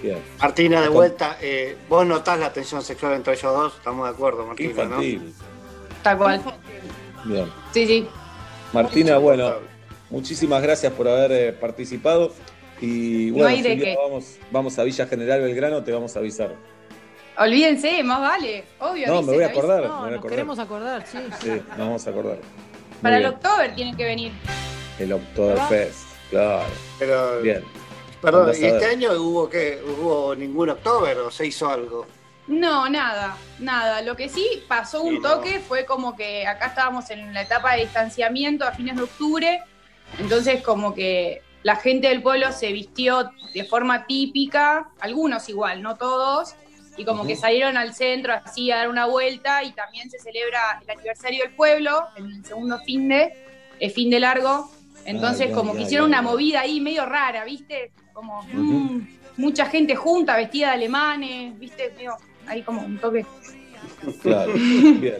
Bien. Martina, de vuelta, eh, vos notás la tensión sexual entre ellos dos, estamos de acuerdo, Martina, ¿no? infantil. Tal cual. Bien. Sí, sí. Martina, bueno, muchísimas gracias por haber eh, participado. Y No bueno, hay si qué. vamos, vamos a Villa General Belgrano, te vamos a avisar. Olvídense, más vale. Obvio. No, me voy a acordar. me No, voy a nos acordar. queremos acordar, sí. Sí, nos vamos a acordar. Muy Para el. October tienen que venir. El Oktoberfest, claro. Pero, Bien. Perdón, ¿y este año hubo qué? ¿Hubo ningún octubre o se hizo algo? No, nada, nada. Lo que sí pasó un Sí, no. toque fue como que acá estábamos en la etapa de distanciamiento a fines de octubre, entonces como que la gente del pueblo se vistió de forma típica, algunos igual, no todos, y como que salieron al centro así a dar una vuelta y también se celebra el aniversario del pueblo, en el segundo fin de, el fin de largo, entonces Ay, ay, como que ay, hicieron ay, una movida ahí medio rara, ¿viste? Como mucha gente junta, vestida de alemanes, ¿viste? Medio ahí como un toque. Claro. Bien.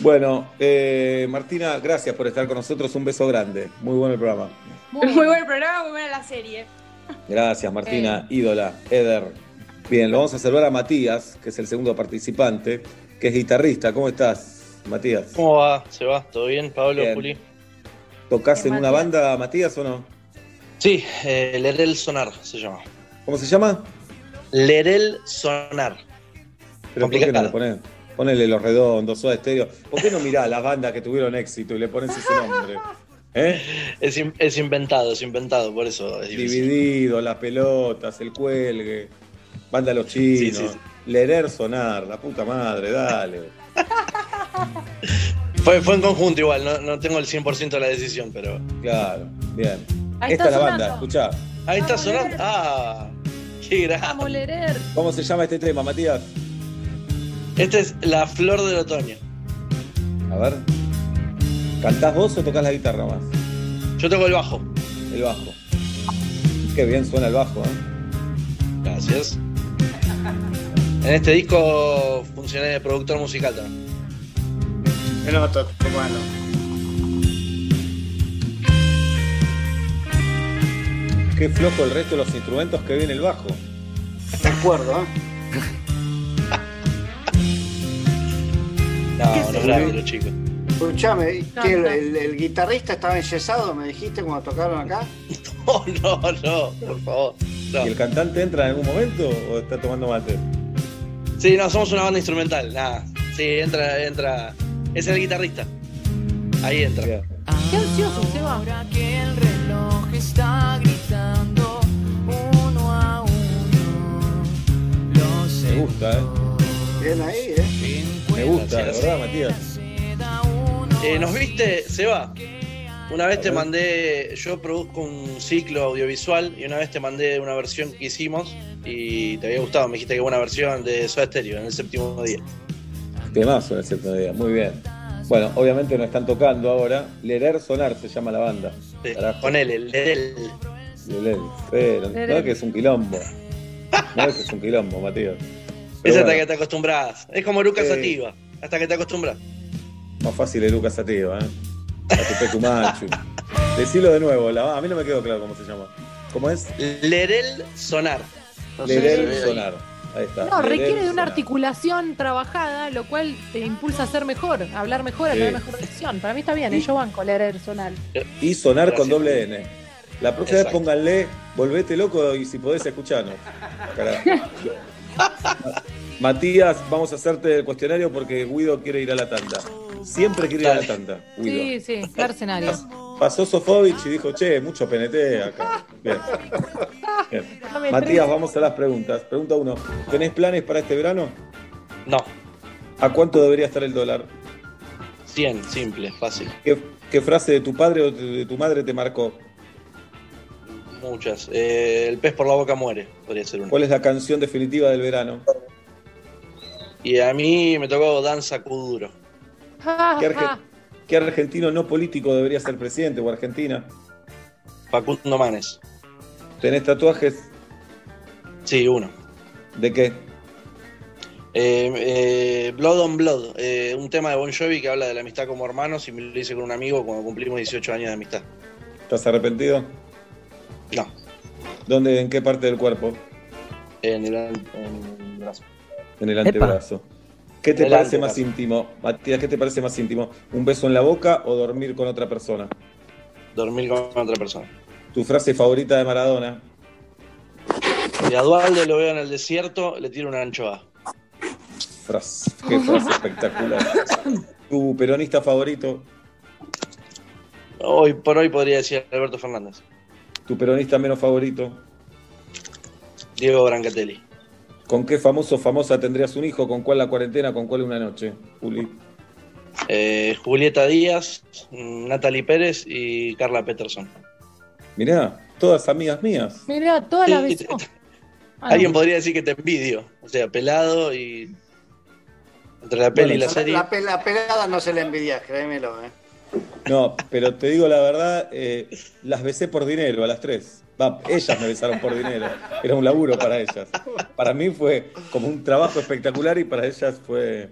Bueno, eh, Martina, gracias por estar con nosotros. Un beso grande. Muy bueno el programa. Muy, buen el programa, muy buena la serie. Gracias, Martina, ídola, Eder. Bien, lo vamos a saludar a Matías, que es el segundo participante, que es guitarrista. ¿Cómo estás, Matías? ¿Cómo va? ¿Se va? ¿Todo bien, Pablo, Bien. Juli? ¿Tocás Bien, en una banda, Matías, o no? Sí, eh, Lerel Sonar se llama. ¿Cómo se llama? Lerel Sonar. Pero ¿por qué no Complicado. ponés? Ponele los redondos, Soda Estéreo. ¿Por qué no mirás las bandas que tuvieron éxito y le pones ese nombre? ¿Eh? Es, in- es inventado, es inventado, por eso es. Dividido, las pelotas, el cuelgue, banda Los Chinos, Sí, sí, sí. Lerer Sonar, la puta madre, dale. Fue, fue en conjunto igual, no, no tengo el 100% de la decisión, pero... Claro, bien. Ahí Esta es la sonando. banda, escuchá. Ahí está Vamos, sonando. Ah, qué grande. Vamos, Lerer. ¿Cómo se llama este tema, Matías? Esta es La Flor del Otoño. A ver. ¿Cantás vos o tocas la guitarra más? Yo toco el bajo. El bajo. Qué bien suena el bajo, ¿eh? Gracias. En este disco funcioné de productor musical también. Me noto, bueno. Qué flojo el resto de los instrumentos que viene el bajo. De acuerdo, ¿eh? No, no es grande los chicos. Escuchame, ¿que el, el- el guitarrista estaba enyesado, me dijiste cuando tocaron acá? No, no, no, por favor. No. ¿Y el cantante entra en algún momento o está tomando mate? Sí, no, somos una banda instrumental, nada. Sí, entra, entra. Es el guitarrista. Ahí entra. Qué ansioso, Seba. Ahora que el reloj está Me gusta, ¿eh? Bien ahí, ¿eh? Me gusta, la verdad, Matías. Eh, ¿Nos viste, Seba? Una vez te mandé, yo produzco un ciclo audiovisual y una vez te mandé una versión que hicimos y te había gustado, me dijiste que buena versión de Soda Stereo en el séptimo día. Temazo en el séptimo día, muy bien. Bueno, obviamente nos están tocando ahora. Lerer Sonar se llama la banda. Sí, con él, el. Lerer, pero no es que es un quilombo. No es que es un quilombo, Matías. Es hasta bueno, que te acostumbras. Es como Lucas Sí. Sativa, hasta que te acostumbras. Más fácil es Lucas Sativa, ¿eh? Atupecu Machu. Decilo de nuevo, la- a mí no me quedó claro cómo se llama. ¿Cómo es? Lerel Sonar. No ahí. Sonar. Ahí está. No, requiere de una Sonar. articulación trabajada, lo cual te impulsa a ser mejor, a hablar mejor, a Sí. tener mejor dicción. Para mí está bien, ¿eh? yo banco leer sonal. Y sonar con doble N. La próxima Exacto. vez pónganle, volvete loco y si podés escucharnos. Matías, vamos a hacerte el cuestionario porque Guido quiere ir a la tanda. Siempre quiere ir a la tanda, Guido. Sí, sí, mercenario. Pasó Sofovich y dijo, che, mucho PNT acá. Bien. Matías, vamos a las preguntas. Pregunta uno. ¿Tenés planes para este verano? No, ¿A cuánto debería estar el dólar? 100, simple, fácil. ¿Qué, qué frase de tu padre o de tu madre te marcó? Muchas. Eh, el pez por la boca muere, podría ser una. ¿Cuál es la canción definitiva del verano? Y a mí me tocó Danza Kuduro. Ah, ¿Qué, arge- qué argentino no político debería ser presidente o argentina? Facundo Manes. ¿Tenés tatuajes? Sí, uno. ¿De qué? Eh, eh, Blood on Blood, eh, un tema de Bon Jovi que habla de la amistad como hermanos y me lo hice con un amigo cuando cumplimos 18 años de amistad. ¿Estás arrepentido? No, ¿Dónde, en qué parte del cuerpo? en el, en el brazo. En el antebrazo. ¿Qué te parece antebrazo. más íntimo? Matías, ¿qué te parece más íntimo? ¿Un beso en la boca o dormir con otra persona? Dormir con otra persona. ¿Tu frase favorita de Maradona? Y a Dualde lo veo en el desierto, le tiro una anchoa. Frase, qué frase espectacular. ¿Tu peronista favorito? Hoy por hoy podría decir Alberto Fernández. ¿Tu peronista menos favorito? Diego Brancatelli. ¿Con qué famoso o famosa tendrías un hijo? ¿Con cuál la cuarentena? ¿Con cuál una noche? Juli. Eh, Julieta Díaz, Natalie Pérez y Carla Peterson. Mirá, todas amigas mías. Mirá, todas las Sí, besó. Ah, Alguien podría decir que te envidio. O sea, pelado y. Entre la peli y la serie. la pelada no se la envidia, créemelo, ¿eh? No, pero te digo la verdad, eh, las besé por dinero a las tres. Va, ellas me besaron por dinero. Era un laburo para ellas. Para mí fue como un trabajo espectacular y para ellas fue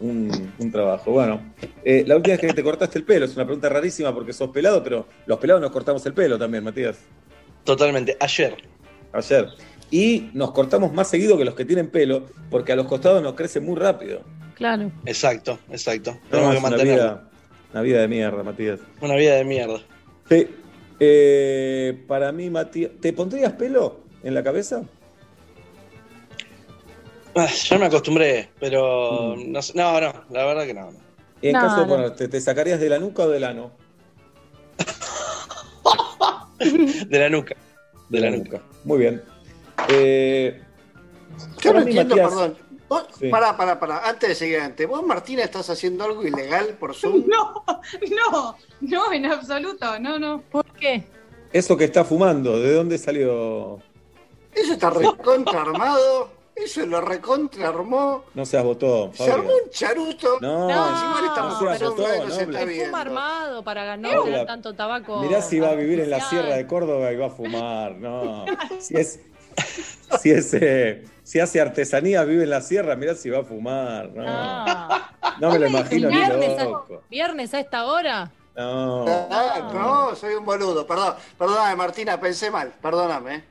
un, un trabajo. Bueno, eh, la última vez que te cortaste el pelo, es una pregunta rarísima porque sos pelado, pero los pelados nos cortamos el pelo también, Matías. Totalmente. Ayer. Ayer. Y nos cortamos más seguido que los que tienen pelo, porque a los costados nos crece muy rápido. Claro. Exacto, exacto. No, Tenemos que mantenerlo. Una vida de mierda, Matías. Una vida de mierda. Sí. Eh, para mí, Matías, ¿te pondrías pelo en la cabeza? Ah, ya me acostumbré, pero Mm. no, sé- no, no, la verdad que no. no. Y en No, caso de no. ponerte, ¿te sacarías de la nuca o del ano? De la nuca. De la nuca. Muy bien. Eh, Yo no entiendo, Matías- perdón. Vos, Sí. pará, pará, pará. Antes de seguir adelante, ¿vos, Martina, estás haciendo algo ilegal por Zoom? No, no, no, en absoluto, no, no. ¿Por qué? Eso que está fumando, ¿de dónde salió? Eso está recontra armado. Eso lo recontra armó. No seas botón, Se armó un charuto. No, encima le no estamos seas mostrando, botón, no se no está hables. viendo. Fuma armado para no tener tanto tabaco. Mirá si va a vivir en la sierra de Córdoba y va a fumar. No. Si es. Si es. eh, si hace artesanía, vive en la sierra, mirá si va a fumar. No, no me lo imagino ni ¿Viernes a, loco. ¿Viernes a esta hora? No. No, soy un boludo. Perdón, perdóname, Martina, pensé mal. Perdóname.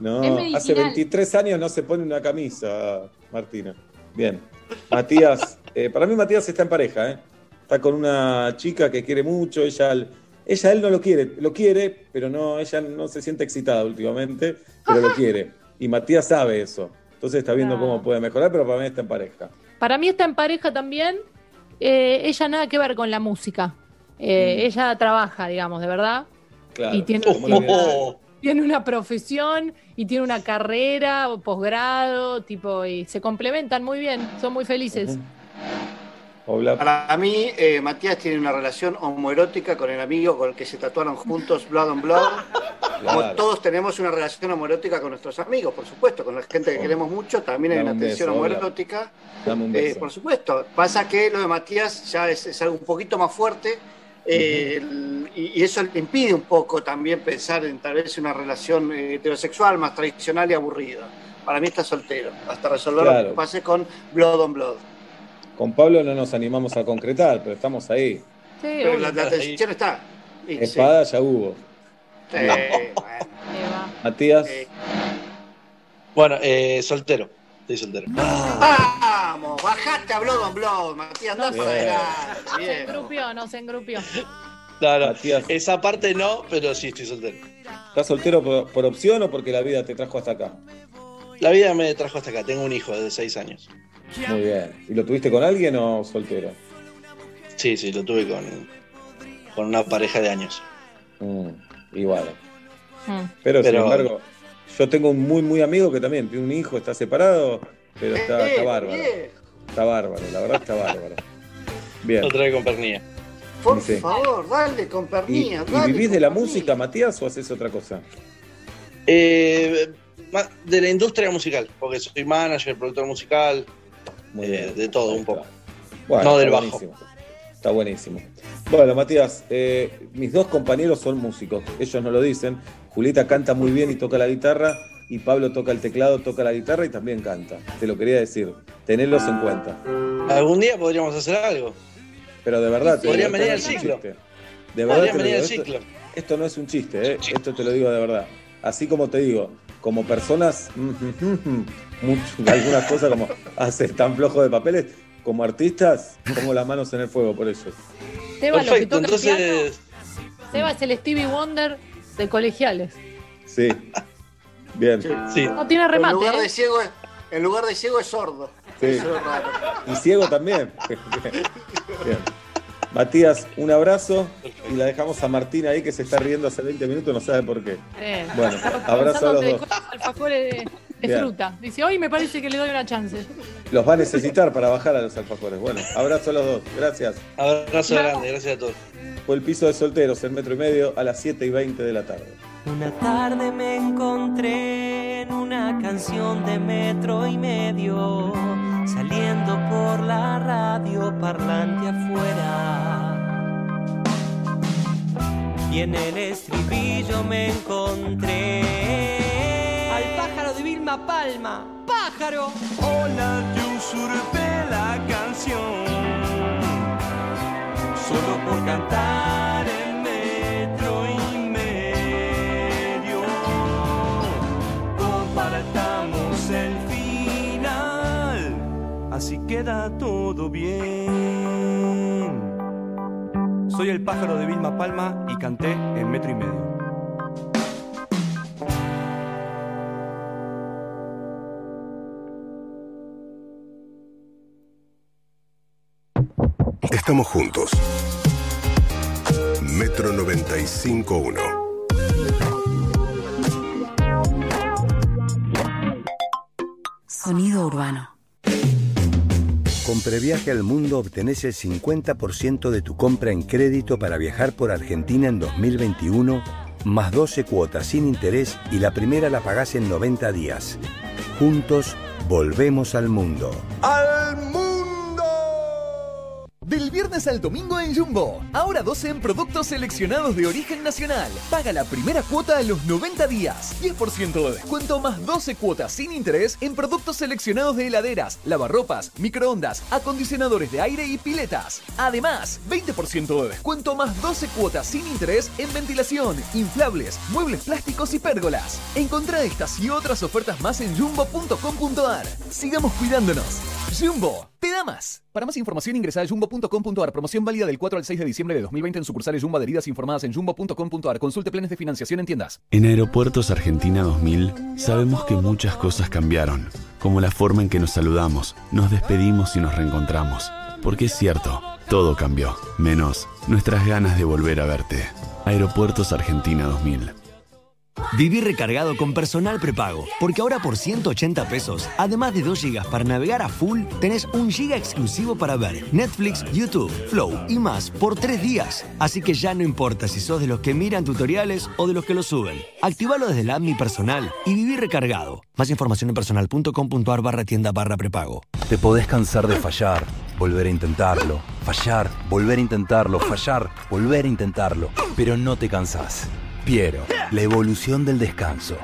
No, hace 23 años no se pone una camisa, Martina. Bien. Matías, eh, para mí Matías está en pareja, ¿eh? Está con una chica que quiere mucho, ella, ella él no lo quiere, lo quiere, pero no, ella no se siente excitada últimamente, pero lo quiere. Y Matías sabe eso. Entonces está viendo cómo puede mejorar, pero para mí está en pareja. Para mí está en pareja también. Eh, ella nada que ver con la música. Eh, Ella trabaja, digamos, de verdad. Claro. Y tiene, vida. tiene una profesión y tiene una carrera o posgrado, tipo, y se complementan muy bien, son muy felices. Hola. Para mí, eh, Matías tiene una relación homoerótica con el amigo con el que se tatuaron juntos Blood on Blood. Como Claro. todos tenemos una relación homoerótica con nuestros amigos, por supuesto, con la gente que queremos mucho, también hay Dame una un tensión beso, homoerótica. Dame un Eh, beso. por supuesto. Pasa que lo de Matías ya es, es algo un poquito más fuerte eh, el- y, y eso le impide un poco también pensar en tal vez una relación eh, heterosexual más tradicional y aburrida. Para mí está soltero, hasta resolver lo Claro. que pase con Blood on Blood. Con Pablo no nos animamos a concretar, pero estamos ahí. Pero la, la tensión está. Sí. Espada ya hubo. Sí, Matías, Bueno, eh, soltero. Estoy soltero. Vamos, bajate a Blood on Blood, Matías, para adelante. Se engrupió, no se engrupió. Claro, esa parte no, pero sí estoy soltero. ¿estás soltero por, por opción o porque la vida te trajo hasta acá? La vida me trajo hasta acá. Tengo un hijo de 6 años. Muy bien. ¿Y lo tuviste con alguien o soltero? Sí, sí, lo tuve con, con una pareja de años. Mm, igual. Mm. Pero, sin embargo, yo tengo un muy, muy amigo que también tiene un hijo, está separado, pero está, está Eh, bárbaro. Está bárbaro, la verdad está bárbaro. Bien. Otra vez con pernilla. Por Sí. favor, dale con ¿Y, pernilla. y vivís de la música, Matías, o haces otra cosa? Eh, de la industria musical, porque soy manager, productor musical, eh, de todo un poco. Bueno, no del bajo. buenísimo. Está buenísimo. Bueno, Matías, eh, mis dos compañeros son músicos. Ellos no lo dicen. Julieta canta muy bien y toca la guitarra. Y Pablo toca el teclado, toca la guitarra y también canta. Te lo quería decir. Tenedlos en cuenta. Algún día podríamos hacer algo. Pero de verdad, te Podrían venir al ciclo. De verdad, Podrían venir al esto, esto no es un chiste, ¿eh? esto te lo digo de verdad. Así como te digo, como personas, mucho- algunas cosas como haces tan flojo de papeles, como artistas, pongo las manos en el fuego por ellos. Seba, lo que toca el piano, entonces. Seba es el Stevie Wonder de colegiales. Sí. Bien. Sí. No tiene En remate. lugar, ¿eh? de ciego, es- en lugar de ciego es sordo. Sí. Eso es raro. Y ciego también. Bien. Matías, un abrazo y la dejamos a Martín ahí que se está riendo hace 20 minutos, no sabe por qué. Eh, Bueno, abrazo a los dos. alfajores de, de Bien. fruta. Dice, hoy me parece que le doy una chance. Los va a necesitar para bajar a los alfajores. Bueno, abrazo a los dos. Gracias. Abrazo grande, gracias a todos. Fue el piso de solteros, el metro y medio, a las 7 y 20 de la tarde. Una tarde me encontré en una canción de metro y medio, saliendo por la radio parlante afuera. Y en el estribillo me encontré Vilma Palma. ¡Pájaro! Hola, yo usurpé la canción solo por cantar el metro y medio. Compartamos el final, así queda todo bien. Soy el pájaro de Vilma Palma y canté en metro y medio. Estamos juntos. Metro 95.1. Sonido urbano. Con Previaje al Mundo obtenés el 50% de tu compra en crédito para viajar por Argentina en 2021, más 12 cuotas sin interés y la primera la pagás en 90 días. Juntos Volvemos al mundo. ¡Al mundo! Del viernes al domingo en Jumbo. Ahora 12 en productos seleccionados de origen nacional. Paga la primera cuota a los 90 días. 10% de descuento más 12 cuotas sin interés en productos seleccionados de heladeras, lavarropas, microondas, acondicionadores de aire y piletas. Además, 20% de descuento más 12 cuotas sin interés en ventilación, inflables, muebles plásticos y pérgolas. Encontrá estas y otras ofertas más en jumbo.com.ar. Sigamos cuidándonos. Jumbo, te da más. Para más información ingresa a jumbo.com.ar. Promoción válida del 4 al 6 de diciembre de 2020 en sucursales Jumbo adheridas informadas en jumbo.com.ar. Consulte planes de financiación en tiendas. En Aeropuertos Argentina 2000 sabemos que muchas cosas cambiaron, como la forma en que nos saludamos, nos despedimos y nos reencontramos. Porque es cierto, todo cambió, menos nuestras ganas de volver a verte. Aeropuertos Argentina 2000. Viví recargado con personal prepago, porque ahora por 180 pesos, además de 2 GB para navegar a full, tenés un GB exclusivo para ver Netflix, YouTube, Flow y más por 3 días. Así que ya no importa si sos de los que miran tutoriales o de los que los suben. Activalo desde la app Mi Personal y viví recargado. Más información en personal.com.ar barra tienda barra prepago. Te podés cansar de fallar, volver a intentarlo, fallar, volver a intentarlo, fallar, volver a intentarlo, pero no te cansás. Piero, la evolución del descanso.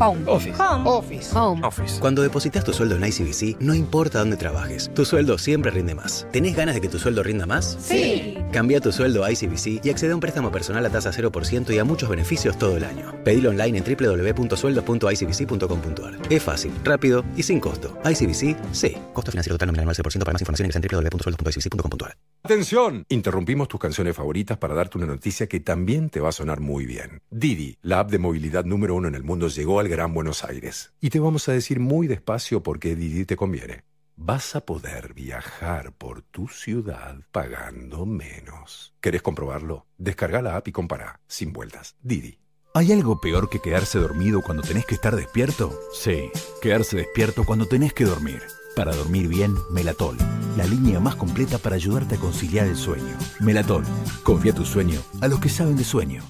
Home. Office. Home. Office. Home. Office. Cuando depositas tu sueldo en ICBC, no importa dónde trabajes, tu sueldo siempre rinde más. ¿Tenés ganas de que tu sueldo rinda más? Sí. Cambia tu sueldo a ICBC y accede a un préstamo personal a tasa 0% y a muchos beneficios todo el año. Pedilo online en www.sueldos.icbc.com.ar. Es fácil, rápido y sin costo. ICBC, sí. Costo financiero total nominal 9% para más información en www.sueldos.icbc.com.ar. Atención, interrumpimos tus canciones favoritas para darte una noticia que también te va a sonar muy bien. Didi, la app de movilidad número uno en el mundo, llegó al Gran Buenos Aires. Y te vamos a decir muy despacio por qué Didi te conviene. Vas a poder viajar por tu ciudad pagando menos. ¿Querés comprobarlo? Descarga la app y compara, sin vueltas. Didi. ¿Hay algo peor que quedarse dormido cuando tenés que estar despierto? Sí, quedarse despierto cuando tenés que dormir. Para dormir bien, Melatol, la línea más completa para ayudarte a conciliar el sueño. Melatol, confía tu sueño a los que saben de sueño.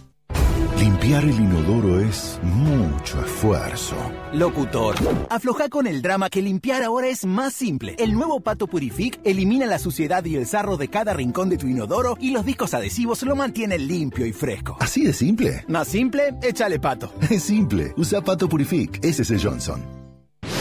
Limpiar el inodoro es mucho esfuerzo. Locutor, afloja con el drama que limpiar ahora es más simple. El nuevo Pato Purific elimina la suciedad y el sarro de cada rincón de tu inodoro y los discos adhesivos lo mantienen limpio y fresco. ¿Así de simple? Más simple, échale pato. Es simple. Usa Pato Purific. Ese es el Johnson.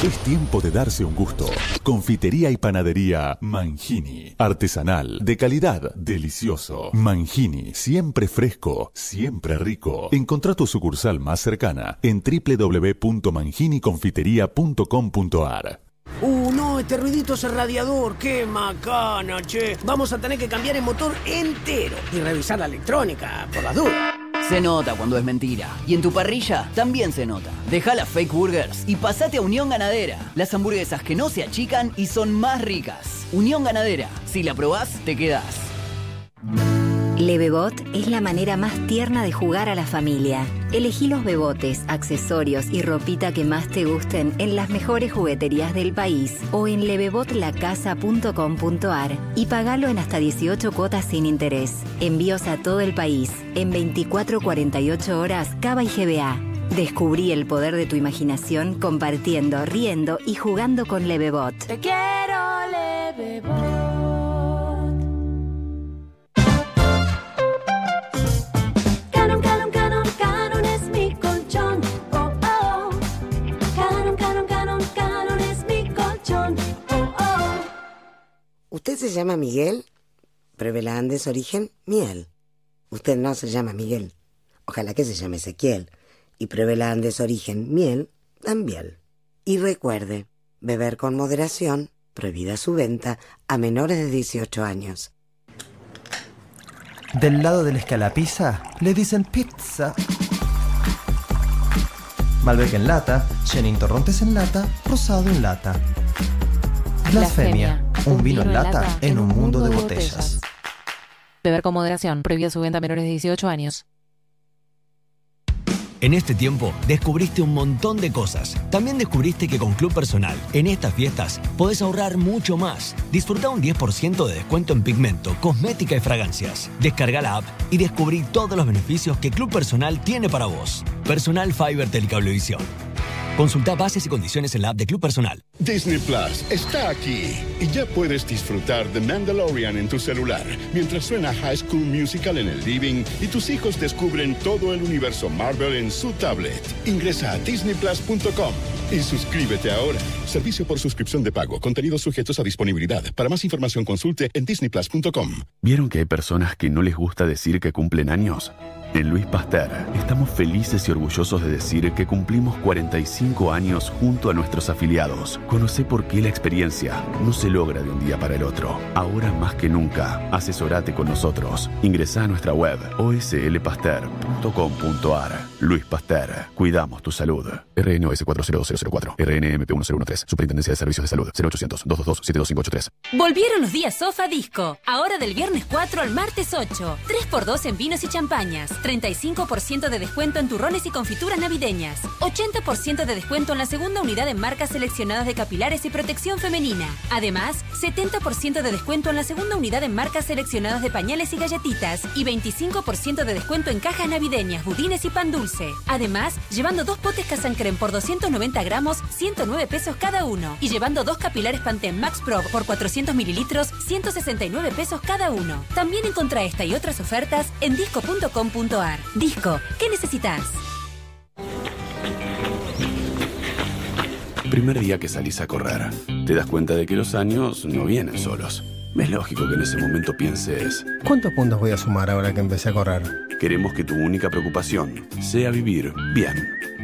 Es tiempo de darse un gusto. Confitería y panadería Mangini. Artesanal, de calidad, delicioso. Mangini, siempre fresco, siempre rico. Encontrá tu sucursal más cercana en www.manginiconfiteria.com.ar. Uh, no, este ruidito es el radiador. ¡Qué macana, che! Vamos a tener que cambiar el motor entero y revisar la electrónica, por las dudas. Se nota cuando es mentira. Y en tu parrilla también se nota. Deja las fake burgers y pasate a Unión Ganadera. Las hamburguesas que no se achican y son más ricas. Unión Ganadera. Si la probás, te quedás. Levebot es la manera más tierna de jugar a la familia. Elegí los bebotes, accesorios y ropita que más te gusten en las mejores jugueterías del país o en levebotlacasa.com.ar y pagalo en hasta 18 cuotas sin interés. Envíos a todo el país en 24-48 horas Cava y GBA. Descubrí el poder de tu imaginación compartiendo, riendo y jugando con Levebot. Te quiero, Levebot. ¿Usted se llama Miguel? Prevela Andes origen miel. Usted no se llama Miguel. Ojalá que se llame Ezequiel. Y Prevela Andes origen miel también. Y recuerde, beber con moderación, prohibida su venta a menores de 18 años. Del lado de la escalapiza le dicen pizza. Malbec en lata, Chenin Torrontes en lata, Rosado en lata. Blasfemia, un vino en lata en un mundo de botellas. Beber con moderación. Prohibida su venta a menores de 18 años. En este tiempo descubriste un montón de cosas. También descubriste que con Club Personal, en estas fiestas, podés ahorrar mucho más. Disfruta un 10% de descuento en pigmento, cosmética y fragancias. Descarga la app y descubrí todos los beneficios que Club Personal tiene para vos. Personal Fiber Telecablevisión. Consulta bases y condiciones en la app de Club Personal. Disney Plus está aquí y ya puedes disfrutar de Mandalorian en tu celular mientras suena High School Musical en el living y tus hijos descubren todo el universo Marvel en su tablet. Ingresa a disneyplus.com y suscríbete ahora. Servicio por suscripción de pago. Contenidos sujetos a disponibilidad. Para más información consulte en disneyplus.com. ¿Vieron que hay personas que no les gusta decir que cumplen años? En Luis Pasteur estamos felices y orgullosos de decir que cumplimos 45 años junto a nuestros afiliados. Conoce por qué la experiencia no se logra de un día para el otro. Ahora más que nunca, asesorate con nosotros. Ingresa a nuestra web oslpasteur.com.ar. Luis Pasteur, cuidamos tu salud. RNOS 40004, RNMP 1013, Superintendencia de Servicios de Salud, 0800 222 72583. Volvieron los días Sofa Disco. Ahora del viernes 4 al martes 8. 3x2 en vinos y champañas. 35% de descuento en turrones y confituras navideñas. 80% de descuento en la segunda unidad en marcas seleccionadas de capilares y protección femenina. Además, 70% de descuento en la segunda unidad en marcas seleccionadas de pañales y galletitas. Y 25% de descuento en cajas navideñas, budines y pan dulce. Además, llevando dos potes Casancrem por 290 gramos, 109 pesos cada uno. Y llevando dos capilares Pantene Max Pro por 400 mililitros, 169 pesos cada uno. También encontrá esta y otras ofertas en disco.com.ar. Disco, ¿qué necesitas? Primer día que salís a correr, te das cuenta de que los años no vienen solos. Es lógico que en ese momento pienses, ¿Cuántos puntos voy a sumar ahora que empecé a correr? queremos que tu única preocupación sea vivir bien.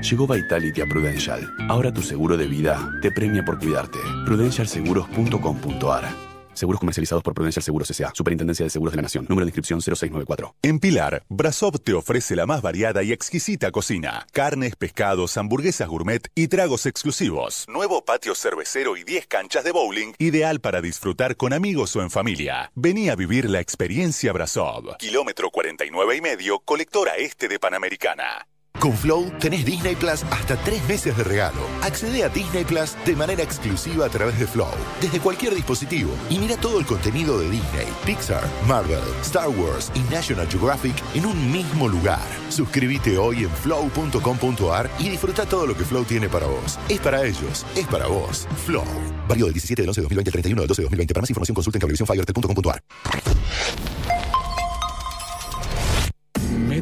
Llegó Vitality a Prudential. Ahora tu seguro de vida te premia por cuidarte. Prudentialseguros.com.ar Seguros comercializados por Prudential Seguros S.A. Superintendencia de Seguros de la Nación. Número de inscripción 0694. En Pilar, Brasov te ofrece la más variada y exquisita cocina. Carnes, pescados, hamburguesas gourmet y tragos exclusivos. Nuevo patio cervecero y 10 canchas de bowling, ideal para disfrutar con amigos o en familia. Vení a vivir la experiencia Brasov. Kilómetro 49 y medio, colectora este de Panamericana. Con Flow tenés Disney Plus hasta tres meses de regalo. Accede a Disney Plus de manera exclusiva a través de Flow, desde cualquier dispositivo, y mira todo el contenido de Disney, Pixar, Marvel, Star Wars y National Geographic en un mismo lugar. Suscríbete hoy en flow.com.ar y disfruta todo lo que Flow tiene para vos. Es para ellos, es para vos. Flow. Válido del 17 del 11 de 2020 al 31 del 12 de 2020. Para más información consulta en cablevisiónfibertel.com.ar.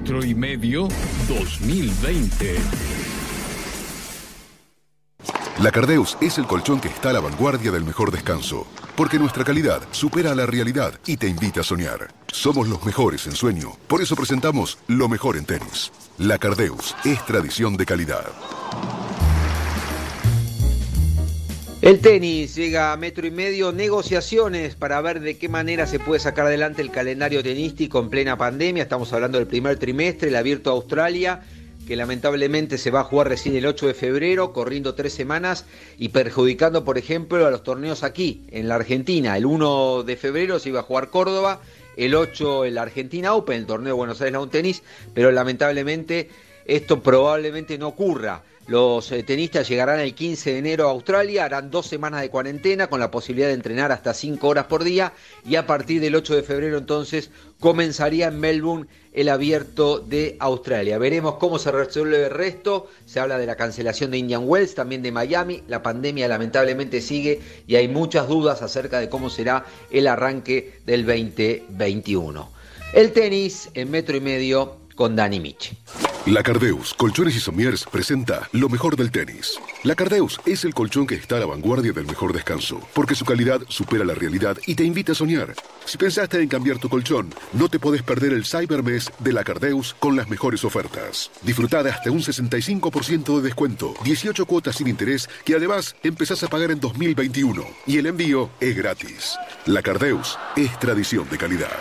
Metro y medio 2020. La Cardeus es el colchón que está a la vanguardia del mejor descanso, porque nuestra calidad supera a la realidad y te invita a soñar. Somos los mejores en sueño, por eso presentamos lo mejor en tenis. La Cardeus es tradición de calidad. El tenis llega a metro y medio, negociaciones para ver de qué manera se puede sacar adelante el calendario tenístico en plena pandemia. Estamos hablando del primer trimestre, el abierto a Australia, que lamentablemente se va a jugar recién el 8 de febrero, corriendo tres semanas y perjudicando, por ejemplo, a los torneos aquí, en la Argentina. El 1 de febrero se iba a jugar Córdoba, el 8 el Argentina Open, el torneo de Buenos Aires Lawn Tennis, pero lamentablemente esto probablemente no ocurra. Los eh, tenistas llegarán el 15 de enero a Australia, harán dos semanas de cuarentena con la posibilidad de entrenar hasta 5 horas por día y a partir del 8 de febrero entonces comenzaría en Melbourne el abierto de Australia. Veremos cómo se resuelve el resto. Se habla de la cancelación de Indian Wells, también de Miami. La pandemia lamentablemente sigue y hay muchas dudas acerca de cómo será el arranque del 2021. El tenis en metro y medio con Dani Michi. La Cardeus, Colchones y Somiers presenta lo mejor del tenis. La Cardeus es el colchón que está a la vanguardia del mejor descanso, porque su calidad supera la realidad y te invita a soñar. Si pensaste en cambiar tu colchón, no te podés perder el Cybermes de la Cardeus con las mejores ofertas. Disfruta de hasta un 65% de descuento, 18 cuotas sin interés que además empezás a pagar en 2021 y el envío es gratis. La Cardeus es tradición de calidad.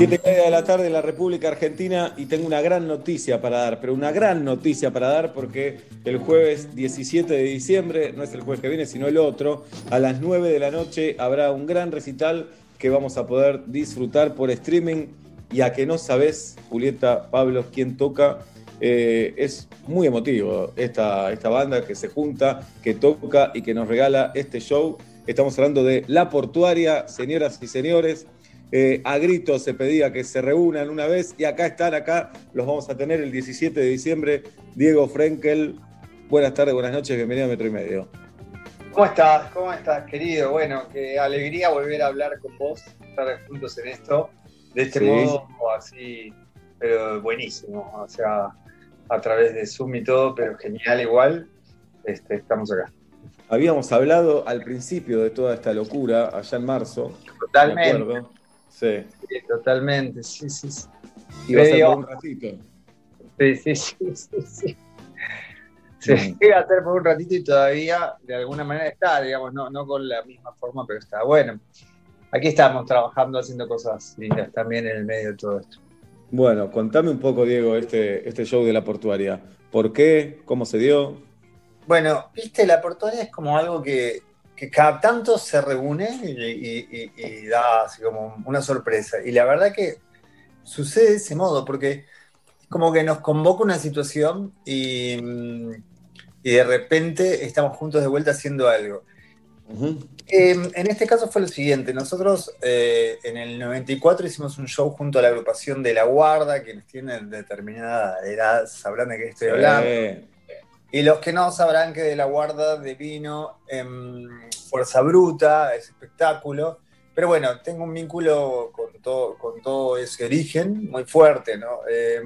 Siete y media de la tarde en la República Argentina y tengo una gran noticia para dar, pero una gran noticia para dar porque el jueves 17 de diciembre, no es el jueves que viene, sino el otro, a las 9 de la noche habrá un gran recital que vamos a poder disfrutar por streaming y a que no sabes, Julieta, Pablo, quién toca, eh, es muy emotivo esta, esta banda que se junta, que toca y que nos regala este show. Estamos hablando de La Portuaria, señoras y señores. Eh, a gritos se pedía que se reúnan una vez y acá están, acá los vamos a tener el 17 de diciembre. Diego Frenkel, buenas tardes, buenas noches, bienvenido a Metro y Medio. ¿Cómo estás? ¿Cómo estás, querido? Bueno, qué alegría volver a hablar con vos, estar juntos en esto, de este Sí. modo así, pero buenísimo, o sea, a través de Zoom y todo, pero genial igual, este, estamos acá. Habíamos hablado al principio de toda esta locura, allá en marzo. Totalmente. Sí. Sí, totalmente, sí, sí, sí. Y va a un ratito. Sí, sí, sí, sí, sí. Se iba a hacer por un ratito y todavía de alguna manera está, digamos, no, no con la misma forma, pero está bueno. Aquí estamos trabajando, haciendo cosas lindas también en el medio de todo esto. Bueno, contame un poco, Diego, este, este show de la portuaria. ¿Por qué? ¿Cómo se dio? Bueno, viste, la portuaria es como algo que, que cada tanto se reúne y, y- y- y da así como una sorpresa. Y la verdad que sucede de ese modo, porque es como que nos convoca una situación y, y de repente estamos juntos de vuelta haciendo algo. Eh, en este caso fue lo siguiente, nosotros eh, en el 94 hicimos un show junto a la agrupación de La Guarda, quienes tienen determinada edad sabrán de qué estoy hablando. Eh, Y los que no sabrán que de la guarda de vino en Fuerza Bruta, ese espectáculo. Pero bueno, tengo un vínculo con todo, con todo ese origen muy fuerte, ¿no? Eh,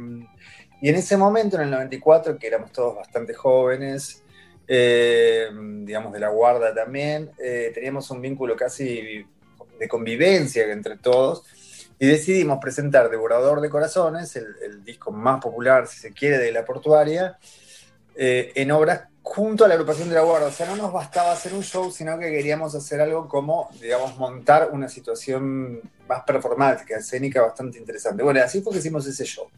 y en ese momento, en el 94, que éramos todos bastante jóvenes, eh, digamos de la guarda también, eh, teníamos un vínculo casi de convivencia entre todos. Y decidimos presentar Devorador de Corazones, el, el disco más popular, si se quiere, de la portuaria, eh, en obras junto a la agrupación de la Guardia. O sea, no nos bastaba hacer un show, sino que queríamos hacer algo como, digamos, montar una situación más performática, escénica, bastante interesante. Bueno, así fue que hicimos ese show.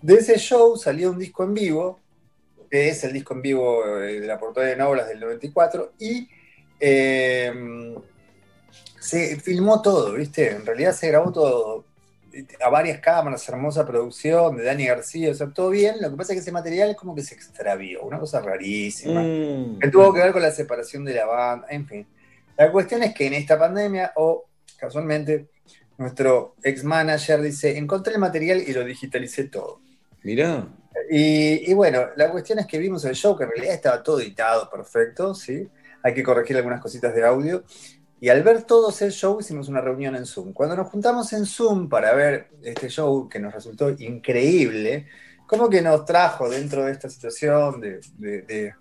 De ese show salió un disco en vivo, que es el disco en vivo eh, de la portada en obras del 94, y eh, se filmó todo, ¿viste? En realidad se grabó todo a varias cámaras, hermosa producción de Dani García, o sea, todo bien. Lo que pasa es que ese material es como que se extravió, una cosa rarísima. Mm. Que tuvo que ver con la separación de la banda, en fin. La cuestión es que en esta pandemia, o casualmente, nuestro ex manager dice: Encontré el material y lo digitalicé todo. Mirá. Y, y bueno, la cuestión es que vimos el show, que en realidad estaba todo editado perfecto, ¿sí? Hay que corregir algunas cositas de audio. Y al ver todos el show, hicimos una reunión en Zoom. Cuando nos juntamos en Zoom para ver este show, que nos resultó increíble, como que nos trajo dentro de esta situación de,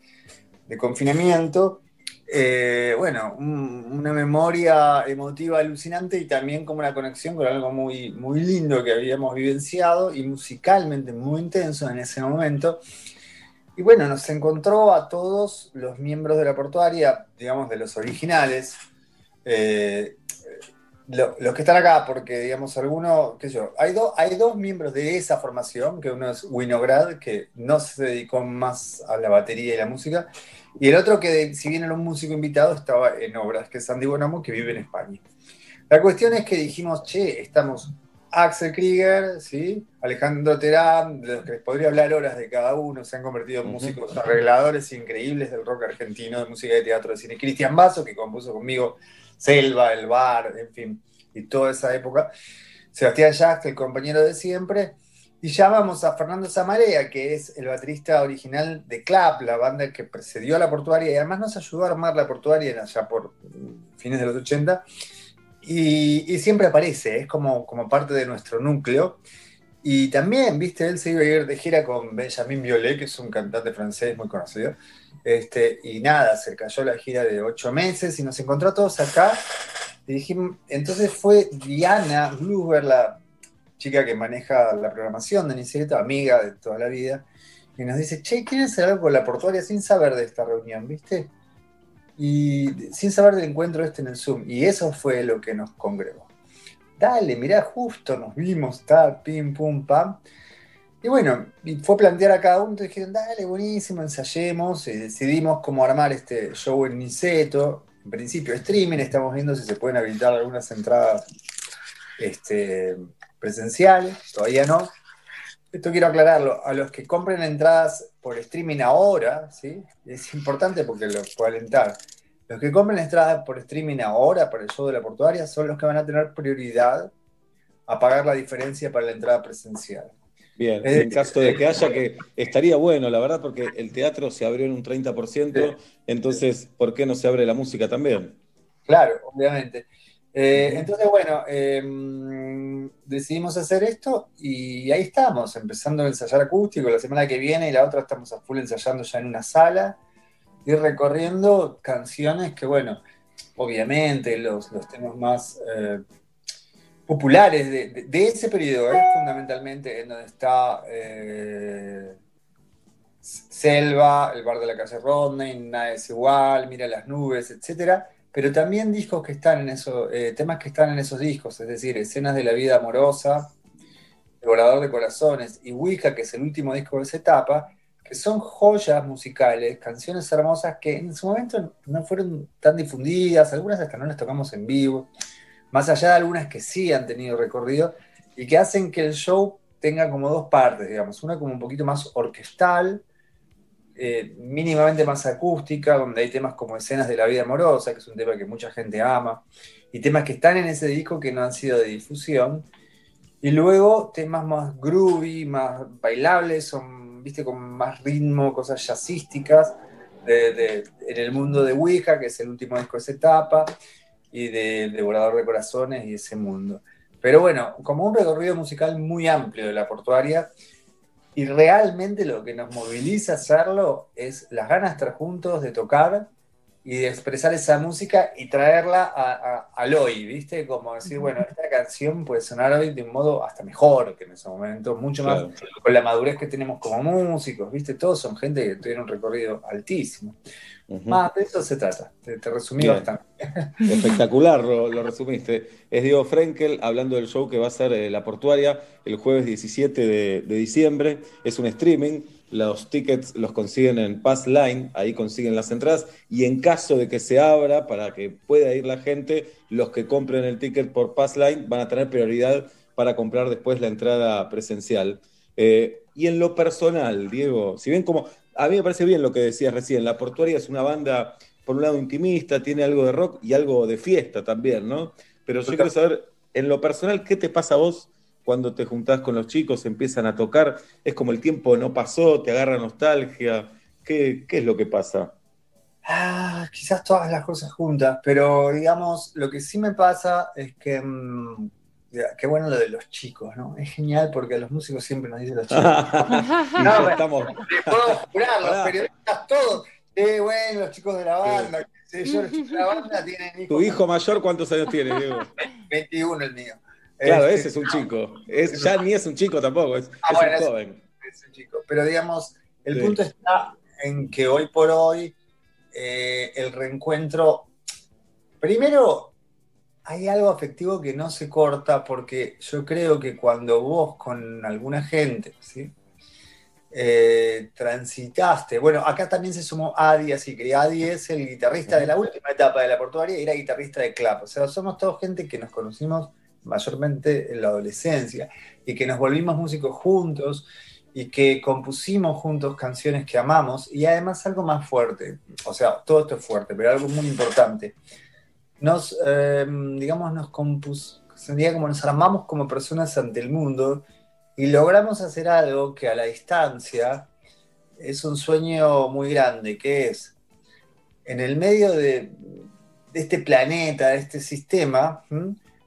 confinamiento, eh, bueno, un- una memoria emotiva alucinante y también como una conexión con algo muy, muy lindo que habíamos vivenciado y musicalmente muy intenso en ese momento. Y bueno, nos encontró a todos los miembros de la portuaria, digamos, de los originales, eh, lo- los que están acá, porque digamos, algunos, qué sé yo, hay, dos hay dos miembros de esa formación, que uno es Winograd, que no se dedicó más a la batería y la música, y el otro que, si bien era un músico invitado, estaba en obras, que es Sandy Bonamo, que vive en España. La cuestión es que dijimos, che, estamos Axel Krieger, ¿sí? Alejandro Terán, de los que les podría hablar horas de cada uno, se han convertido en músicos arregladores increíbles del rock argentino, de música de teatro, de cine. Cristian Basso, que compuso conmigo Selva, El Bar, en fin, y toda esa época. Sebastián Jacques, el compañero de siempre. Y llamamos a Fernando Zamarea, que es el baterista original de Clap, la banda que precedió a la portuaria y además nos ayudó a armar la portuaria allá por mm, fines de los 80. Y, y siempre aparece, es como, como parte de nuestro núcleo. Y también, viste, él se iba a ir de gira con Benjamin Violet, que es un cantante francés muy conocido. Este, y nada, se cayó la gira de ocho meses y nos encontró a todos acá. Dijimos, entonces fue Diana Bluber, la chica que maneja la programación de Niceto, amiga de toda la vida, y nos dice, che, ¿quieren hacer algo con la portuaria sin saber de esta reunión, viste? Y sin saber del encuentro este en el Zoom. Y eso fue lo que nos congregó. Dale, mirá, justo nos vimos, tal, pim, pum, pam. Y bueno, fue plantear a cada uno, dijeron, dale, buenísimo, ensayemos, y decidimos cómo armar este show en Niceto. En principio, streaming, estamos viendo si se pueden habilitar algunas entradas este, presenciales, todavía no. Esto quiero aclararlo, a los que compren entradas por streaming ahora, ¿sí? es importante porque los puedo alentar. Los que compren entradas por streaming ahora para el show de la portuaria son los que van a tener prioridad a pagar la diferencia para la entrada presencial. Bien, Eh, en caso de que haya que, estaría bueno, la verdad, porque el teatro se abrió en un 30%, entonces, ¿por qué no se abre la música también? Claro, obviamente. Eh, entonces, bueno, eh, decidimos hacer esto y ahí estamos, empezando a ensayar acústico. La semana que viene y la otra estamos a full ensayando ya en una sala y recorriendo canciones que, bueno, obviamente los, los temas más eh, populares de, ese periodo, ¿eh? fundamentalmente en donde está eh, Selva, El bar de la calle Rodney, Nada es igual, Mira las nubes, etcétera, pero también discos que están en esos, eh, temas que están en esos discos, es decir, escenas de la vida amorosa, Devorador de Corazones y Wicca, que es el último disco de esa etapa, que son joyas musicales, canciones hermosas que en su momento no fueron tan difundidas, algunas hasta no las tocamos en vivo, más allá de algunas que sí han tenido recorrido y que hacen que el show tenga como dos partes, digamos, una como un poquito más orquestal, eh, mínimamente más acústica, donde hay temas como escenas de la vida amorosa, que es un tema que mucha gente ama, y temas que están en ese disco que no han sido de difusión, y luego temas más groovy, más bailables, son, viste, con más ritmo, cosas jazzísticas, de- en el mundo de Wicca, que es el último disco de esa etapa, y de Devorador de Corazones y ese mundo. Pero bueno, como un recorrido musical muy amplio de la portuaria, y realmente lo que nos moviliza a hacerlo es las ganas de estar juntos, de tocar y de expresar esa música y traerla a- a- al hoy, ¿viste? Como decir, bueno, esta canción puede sonar hoy de un modo hasta mejor que en ese momento, mucho más Claro. con la madurez que tenemos como músicos, ¿viste? Todos son gente que tuvieron un recorrido altísimo. Más de eso se trata, te, te resumí Bien. bastante. Espectacular, lo, lo resumiste. Es Diego Frenkel hablando del show que va a ser eh, La Portuaria el jueves 17 de, de diciembre. Es un streaming. Los tickets los consiguen en Pass Line, ahí consiguen las entradas. Y en caso de que se abra, para que pueda ir la gente, los que compren el ticket por Pass Line van a tener prioridad para comprar después la entrada presencial. Eh, y en lo personal, Diego, si bien como a mí me parece bien lo que decías recién, La Portuaria es una banda, por un lado, intimista, tiene algo de rock y algo de fiesta también, ¿no? Pero yo quiero saber, en lo personal, ¿qué te pasa a vos cuando te juntás con los chicos, empiezan a tocar? ¿Es como el tiempo no pasó, te agarra nostalgia? ¿Qué, qué es lo que pasa? Ah, quizás todas las cosas juntas, pero digamos, lo que sí me pasa es que, mm, qué bueno lo de los chicos, ¿no? Es genial porque a los músicos siempre nos dicen los chicos. Me- estamos. te puedo jurar, los periodistas todos, eh, bueno, los chicos de la banda, qué sé yo, los chicos de la banda tienen hijos. ¿Tu hijo mayor cuántos años tiene, Diego? 21 el mío. Claro, Este, ese es un chico. Es, ya ni es un chico tampoco, es, Ah, es bueno, un es- joven. es un chico. Pero digamos, el Sí. punto está en que hoy por hoy eh, el reencuentro, primero, hay algo afectivo que no se corta porque yo creo que cuando vos con alguna gente, ¿sí? Eh, transitaste, bueno, acá también se sumó Adi, así que Adi es el guitarrista de la última etapa de la portuaria y era guitarrista de Clap, o sea, somos todos gente que nos conocimos mayormente en la adolescencia y que nos volvimos músicos juntos y que compusimos juntos canciones que amamos y además algo más fuerte, o sea, todo esto es fuerte, pero algo muy importante. Nos, eh, digamos, nos compus, como nos armamos como personas ante el mundo y logramos hacer algo que a la distancia es un sueño muy grande, que es en el medio de, este planeta, de este sistema,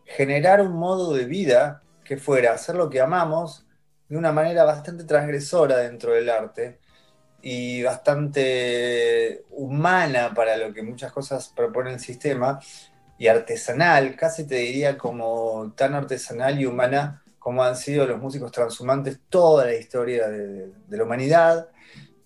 generar un modo de vida que fuera hacer lo que amamos de una manera bastante transgresora dentro del arte y bastante humana para lo que muchas cosas propone el sistema y artesanal, casi te diría como tan artesanal y humana como han sido los músicos transhumantes toda la historia de, la humanidad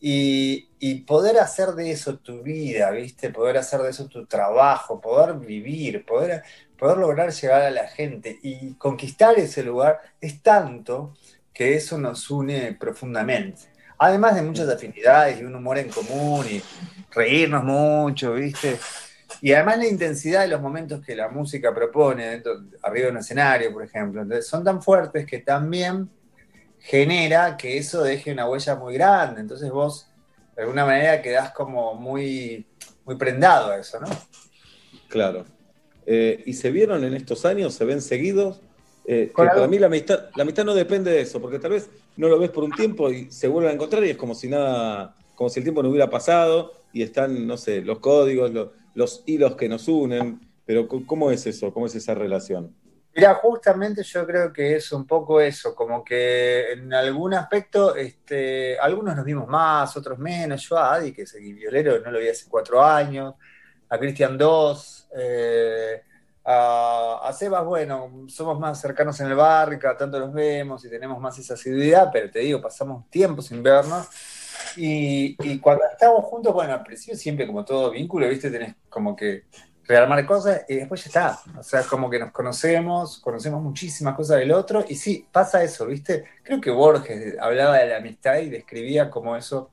y, y poder hacer de eso tu vida, ¿viste? Poder hacer de eso tu trabajo, poder vivir, poder, poder lograr llegar a la gente y conquistar ese lugar es tanto que eso nos une profundamente. Además de muchas afinidades y un humor en común y reírnos mucho, ¿viste? Y además la intensidad de los momentos que la música propone dentro, arriba de un escenario, por ejemplo, entonces son tan fuertes que también genera que eso deje una huella muy grande. Entonces vos, de alguna manera, quedás como muy, muy prendado a eso, ¿no? Claro. Eh, ¿Y se vieron en estos años? ¿Se ven seguidos? Eh, que Con para mí la amistad, la amistad no depende de eso, porque tal vez no lo ves por un tiempo y se vuelven a encontrar y es como si nada, como si el tiempo no hubiera pasado y están, no sé, los códigos, lo- los hilos que nos unen. Pero ¿cómo es eso? ¿Cómo es esa relación? Mira, justamente yo creo que es un poco eso, como que en algún aspecto, este, algunos nos vimos más, otros menos. Yo a Adi, que es el violero, no lo vi hace cuatro años, a Cristian dos, eh, a, a Sebas, bueno, somos más cercanos en el barrio, tanto los vemos y tenemos más esa asiduidad, pero te digo, pasamos tiempo sin vernos. Y, y cuando estamos juntos, bueno, al principio siempre como todo vínculo, ¿viste? Tenés como que rearmar cosas y después ya está. O sea, es como que nos conocemos, conocemos muchísimas cosas del otro y sí, pasa eso, ¿viste? Creo que Borges hablaba de la amistad y describía como eso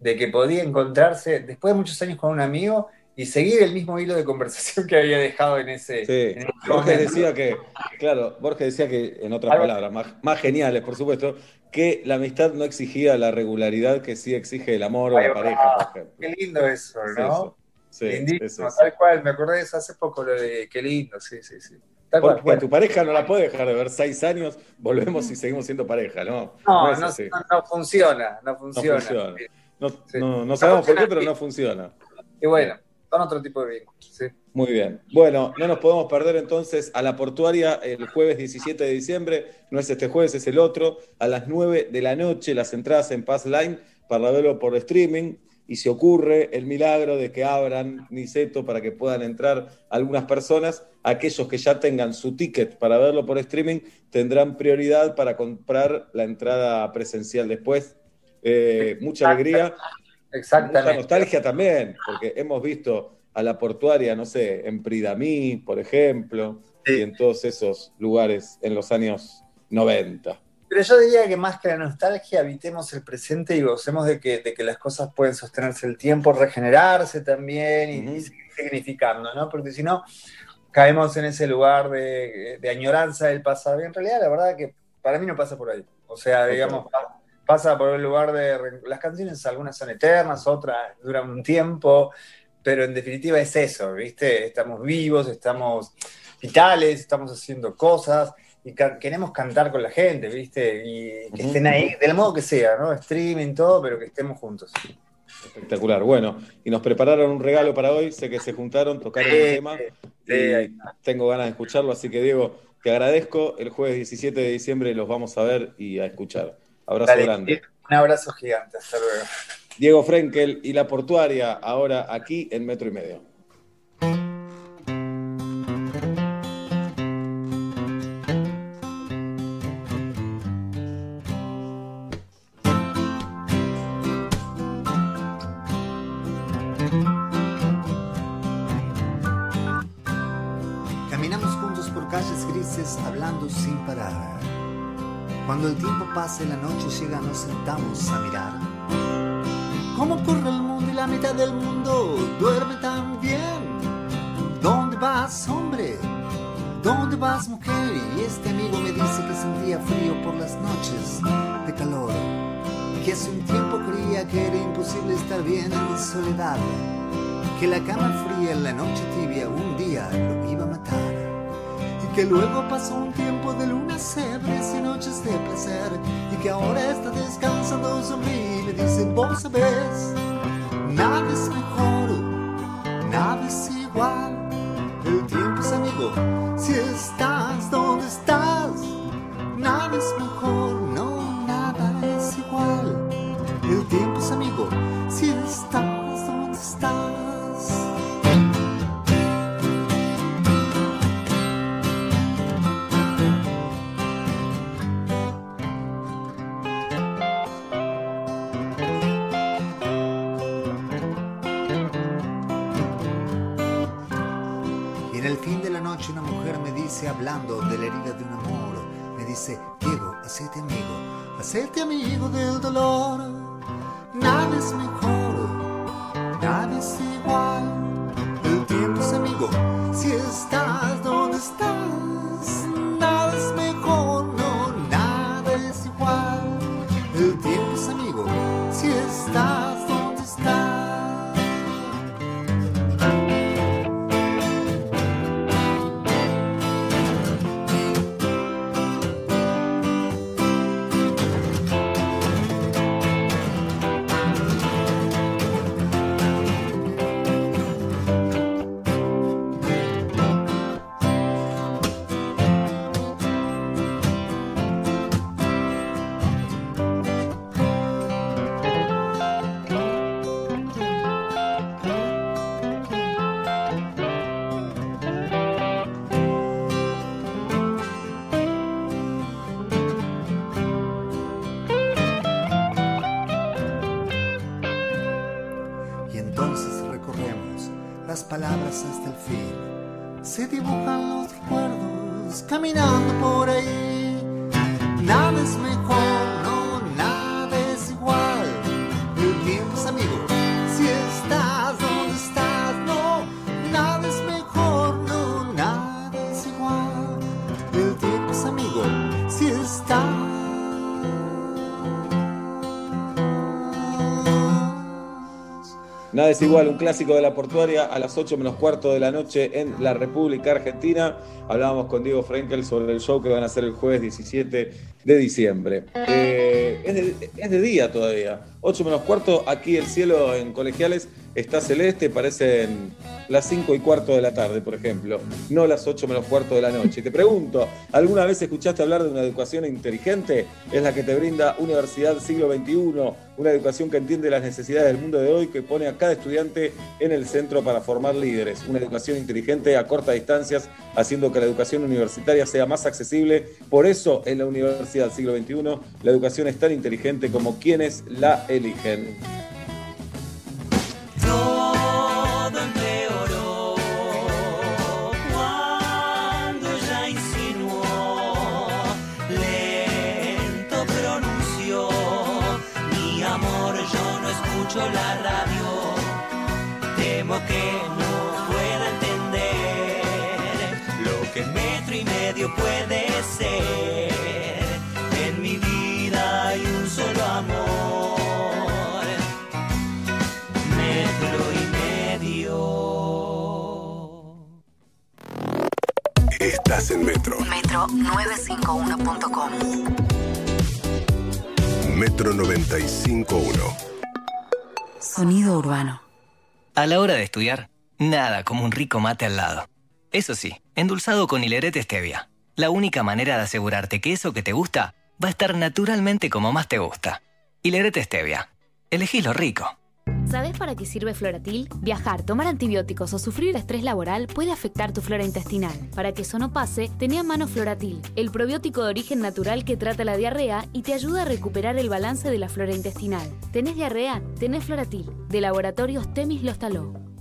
de que podía encontrarse después de muchos años con un amigo y seguir el mismo hilo de conversación que había dejado en ese, Sí, en ese Borges decía que, claro, Borges decía que, en otras Algo- palabras, más, más geniales, por supuesto, que la amistad no exigía la regularidad que sí exige el amor o Ahí la pareja, por ejemplo. Qué lindo eso, Es ¿no? eso. Sí, Lindísimo, eso. tal cual, me acordé de eso hace poco, lo de qué lindo, sí, sí, sí. Tal Porque cual, bueno. tu pareja no la puede dejar de ver seis años, volvemos y seguimos siendo pareja, ¿no? No, no, no- no funciona, no funciona. funciona. No, Sí. no- sabemos por qué, funciona pero no funciona. Y bueno, son otro tipo de vínculos, sí. Muy bien. Bueno, no nos podemos perder entonces a la portuaria el jueves 17 de diciembre. No es este jueves, es el otro. A las 9 de la noche, las entradas en Pass Line para verlo por streaming. Y si ocurre el milagro de que abran Niceto para que puedan entrar algunas personas, aquellos que ya tengan su ticket para verlo por streaming tendrán prioridad para comprar la entrada presencial después. Eh, mucha alegría. Mucha Exactamente. nostalgia también, porque hemos visto a la portuaria, no sé, en Pridamí, por ejemplo, y en todos esos lugares en los años 90. Pero yo diría que más que la nostalgia, habitemos el presente y gocemos de que, de que las cosas pueden sostenerse el tiempo, regenerarse también y, y seguir significando, ¿no? Porque si no, caemos en ese lugar de, de añoranza del pasado. Y en realidad, la verdad que para mí no pasa por ahí. O sea, digamos, pasa por el lugar de... Las canciones, algunas son eternas, otras duran un tiempo, pero en definitiva es eso, ¿viste? Estamos vivos, estamos vitales, estamos haciendo cosas y queremos cantar con la gente, ¿viste? Y que estén ahí, del modo que sea, ¿no? Streaming, todo, pero que estemos juntos. Espectacular. Bueno, y nos prepararon un regalo para hoy. Sé que se juntaron, tocaron Sí, un tema. sí, y tengo ganas de escucharlo. Así que, Diego, te agradezco. El jueves 17 de diciembre los vamos a ver y a escuchar. Abrazo Dale, grande. Un abrazo gigante, hasta luego. Diego Frenkel y la portuaria, ahora aquí en Metro y Medio. Y la noche llega nos sentamos a mirar. ¿Cómo corre el mundo y la mitad del mundo duerme tan bien? ¿Dónde vas, hombre? ¿Dónde vas, mujer? Y este amigo me dice que sentía frío por las noches de calor. Que hace un tiempo creía que era imposible estar bien en soledad. Que la cama fría en la noche tibia un día lo iba a matar. Que luego pasó un tiempo de lunas cebres y noches de placer. Y que ahora está descansando sobre mí y me dice, vos sabés, nada es mejor, nada es igual. El tiempo es amigo, dice, hablando de la herida de un amor, me dice, Diego, hacete amigo, hacete amigo del dolor. Nada es mejor, nada es igual. El tiempo es amigo, Nada es igual, un clásico de la portuaria a las 8 menos cuarto de la noche en la República Argentina. Hablábamos con Diego Frenkel sobre el show que van a hacer el jueves 17 de diciembre. Eh, es, de, es de día todavía. 8 menos cuarto, aquí el cielo en colegiales está celeste, parecen las 5 y cuarto de la tarde, por ejemplo, no las 8 menos cuarto de la noche. Te pregunto, ¿alguna vez escuchaste hablar de una educación inteligente? Es la que te brinda Universidad Siglo XXI, una educación que entiende las necesidades del mundo de hoy, que pone a cada estudiante en el centro para formar líderes. Una educación inteligente a cortas distancias, haciendo que la educación universitaria sea más accesible. Por eso, en la Universidad Siglo XXI, la educación es tan inteligente como quienes la eligen. Que no pueda entender lo que metro y medio puede ser. En mi vida hay un solo amor. Metro y medio. Estás en Metro. Metro951.com. Metro 95.1. Sonido urbano. A la hora de estudiar, nada como un rico mate al lado. Eso sí, endulzado con hilerete stevia. La única manera de asegurarte que eso que te gusta va a estar naturalmente como más te gusta. Hilerete stevia. Elegí lo rico. ¿Sabes para qué sirve Floratil? Viajar, tomar antibióticos o sufrir estrés laboral puede afectar tu flora intestinal. Para que eso no pase, tenía en mano Floratil, el probiótico de origen natural que trata la diarrea y te ayuda a recuperar el balance de la flora intestinal. ¿Tenés diarrea? Tenés Floratil, de Laboratorios Temis Lostaló.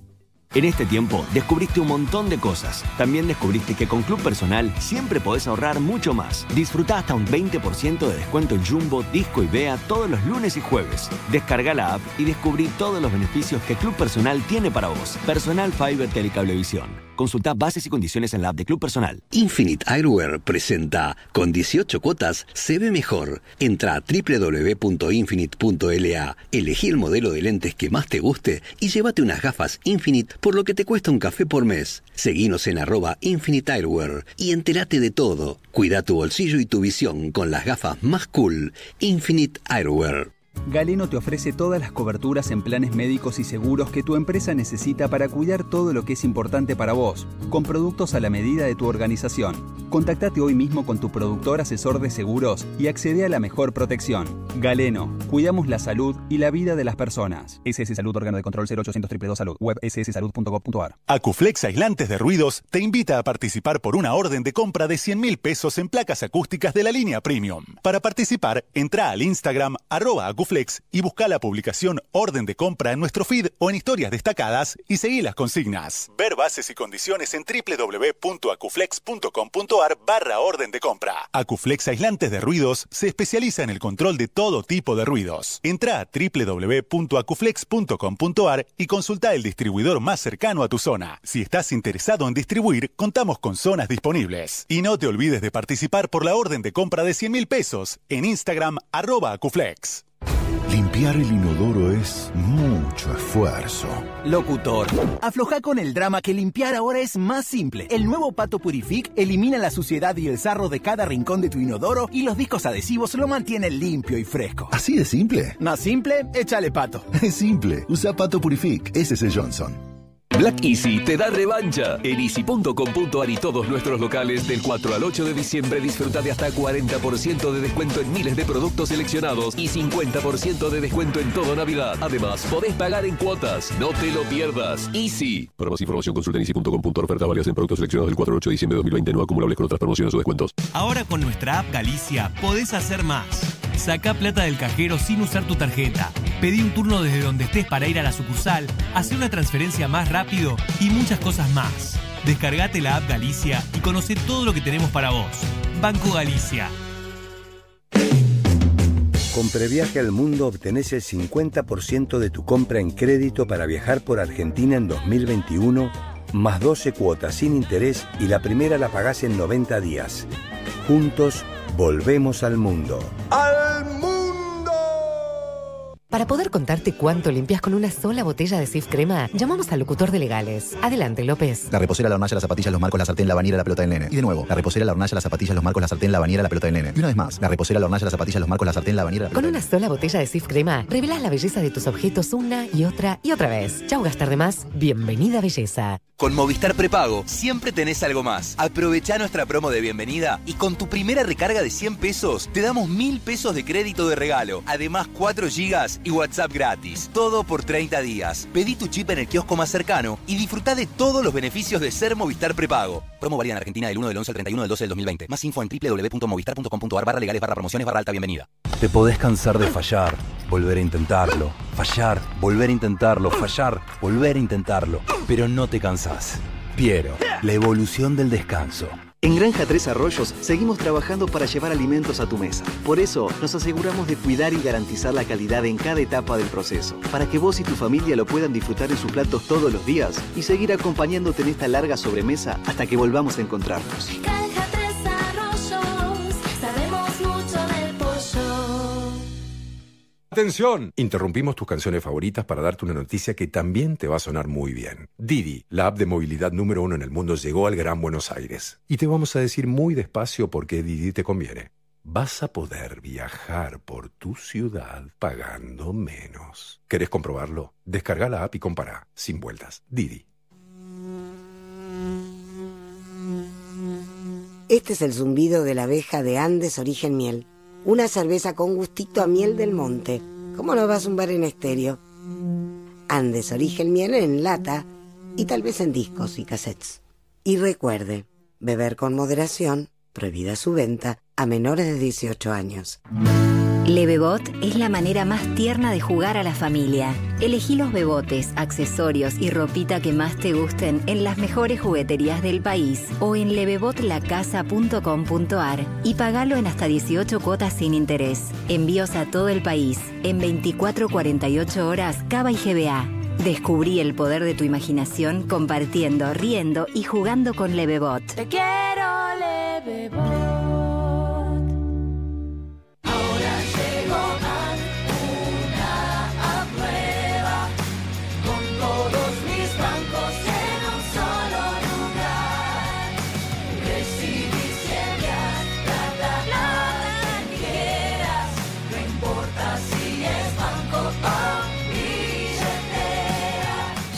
En este tiempo descubriste un montón de cosas. También descubriste que con Club Personal siempre podés ahorrar mucho más. Disfruta hasta un 20% de descuento en Jumbo, Disco y Bea todos los lunes y jueves. Descarga la app y descubrí todos los beneficios que Club Personal tiene para vos. Personal Fiber Telecablevisión. Consulta bases y condiciones en la app de Club Personal. Infinite Eyewear presenta con 18 cuotas se ve mejor. Entra a www.infinite.la, elegí el modelo de lentes que más te guste y llévate unas gafas Infinite por lo que te cuesta un café por mes. Seguinos en arroba Infinite Eyewear y entérate de todo. Cuida tu bolsillo y tu visión con las gafas más cool. Infinite Eyewear. Galeno te ofrece todas las coberturas en planes médicos y seguros que tu empresa necesita para cuidar todo lo que es importante para vos, con productos a la medida de tu organización. Contactate hoy mismo con tu productor asesor de seguros y accede a la mejor protección. Galeno, cuidamos la salud y la vida de las personas. SS Salud, órgano de control 0800 222 Salud, web sssalud.gov.ar. Acuflex Aislantes de Ruidos te invita a participar por una orden de compra de 100 mil pesos en placas acústicas de la línea Premium. Para participar, entra al Instagram arroba Acuflex y busca la publicación Orden de compra en nuestro feed o en historias destacadas y seguí las consignas. Ver bases y condiciones en www.acuflex.com.ar barra orden de compra. Acuflex Aislantes de Ruidos se especializa en el control de todo tipo de ruidos. Entra a www.acuflex.com.ar y consulta el distribuidor más cercano a tu zona. Si estás interesado en distribuir, contamos con zonas disponibles. Y no te olvides de participar por la orden de compra de 100 mil pesos en Instagram arroba Acuflex. Limpiar el inodoro es mucho esfuerzo. Locutor, afloja con el drama que limpiar ahora es más simple. El nuevo Pato Purific elimina la suciedad y el sarro de cada rincón de tu inodoro y los discos adhesivos lo mantienen limpio y fresco. ¿Así de simple? Más simple, échale pato. Es simple. Usa Pato Purific. Ese es el Johnson. Black Easy te da revancha. En easy.com.ar y todos nuestros locales del 4 al 8 de diciembre disfruta de hasta 40% de descuento en miles de productos seleccionados y 50% de descuento en todo Navidad. Además, podés pagar en cuotas. No te lo pierdas. Easy. Para más información consulta en easy.com.ar. Oferta varias en productos seleccionados del 4 al 8 de diciembre de 2020 no acumulables con otras promociones o descuentos. Ahora con nuestra app Galicia podés hacer más. Saca plata del cajero sin usar tu tarjeta. Pedí un turno desde donde estés para ir a la sucursal, hacer una transferencia más rápido y muchas cosas más. Descargate la app Galicia y conoce todo lo que tenemos para vos. Banco Galicia. Con Previaje al Mundo obtenés el 50% de tu compra en crédito para viajar por Argentina en 2021, más 12 cuotas sin interés y la primera la pagás en 90 días. Juntos, volvemos al mundo. ¡Al mundo! Para poder contarte cuánto limpias con una sola botella de Sif Crema, llamamos al locutor de legales. Adelante, López. La reposera, la hornalla, las zapatillas, los marcos, la sartén, la bañera, la pelota del nene. Y de nuevo, la reposera, la hornalla, las zapatillas, los marcos, la sartén, la bañera, la pelota del nene. Y una vez más, la reposera, la hornalla, las zapatillas, los marcos, la sartén, la bañera, la Con una sola botella de Sif Crema, revelas la belleza de tus objetos una y otra y otra vez. Chau, gastar de más. Bienvenida, belleza. Con Movistar Prepago siempre tenés algo más. Aprovecha nuestra promo de bienvenida y con tu primera recarga de 100 pesos te damos 1000 pesos de crédito de regalo. Además 4 gigas y WhatsApp gratis. Todo por 30 días. Pedí tu chip en el kiosco más cercano y disfruta de todos los beneficios de ser Movistar Prepago. Promo válida en Argentina del 1 del 11 al 31 del 12 del 2020. Más info en www.movistar.com.ar barra legales barra promociones barra alta bienvenida. Te podés cansar de fallar, volver a intentarlo, fallar, volver a intentarlo, fallar, volver a intentarlo, pero no te cansás. Piero, la evolución del descanso. En Granja Tres Arroyos seguimos trabajando para llevar alimentos a tu mesa. Por eso nos aseguramos de cuidar y garantizar la calidad en cada etapa del proceso, para que vos y tu familia lo puedan disfrutar en sus platos todos los días y seguir acompañándote en esta larga sobremesa hasta que volvamos a encontrarnos. Atención, interrumpimos tus canciones favoritas para darte una noticia que también te va a sonar muy bien. Didi, la app de movilidad número uno en el mundo, llegó al Gran Buenos Aires. Y te vamos a decir muy despacio por qué Didi te conviene. Vas a poder viajar por tu ciudad pagando menos. ¿Querés comprobarlo? Descarga la app y compara, sin vueltas. Didi. Este es el zumbido de la abeja de Andes Origen Miel. Una cerveza con gustito a miel del monte. ¿Cómo no va a zumbar en estéreo? Andes Origen Miel en lata y tal vez en discos y cassettes. Y recuerde, beber con moderación, prohibida su venta a menores de 18 años. Levebot es la manera más tierna de jugar a la familia. Elegí los bebotes, accesorios y ropita que más te gusten en las mejores jugueterías del país o en levebotlacasa.com.ar y pagalo en hasta 18 cuotas sin interés. Envíos a todo el país en 24-48 horas Cava y GBA. Descubrí el poder de tu imaginación compartiendo, riendo y jugando con Levebot. Te quiero leve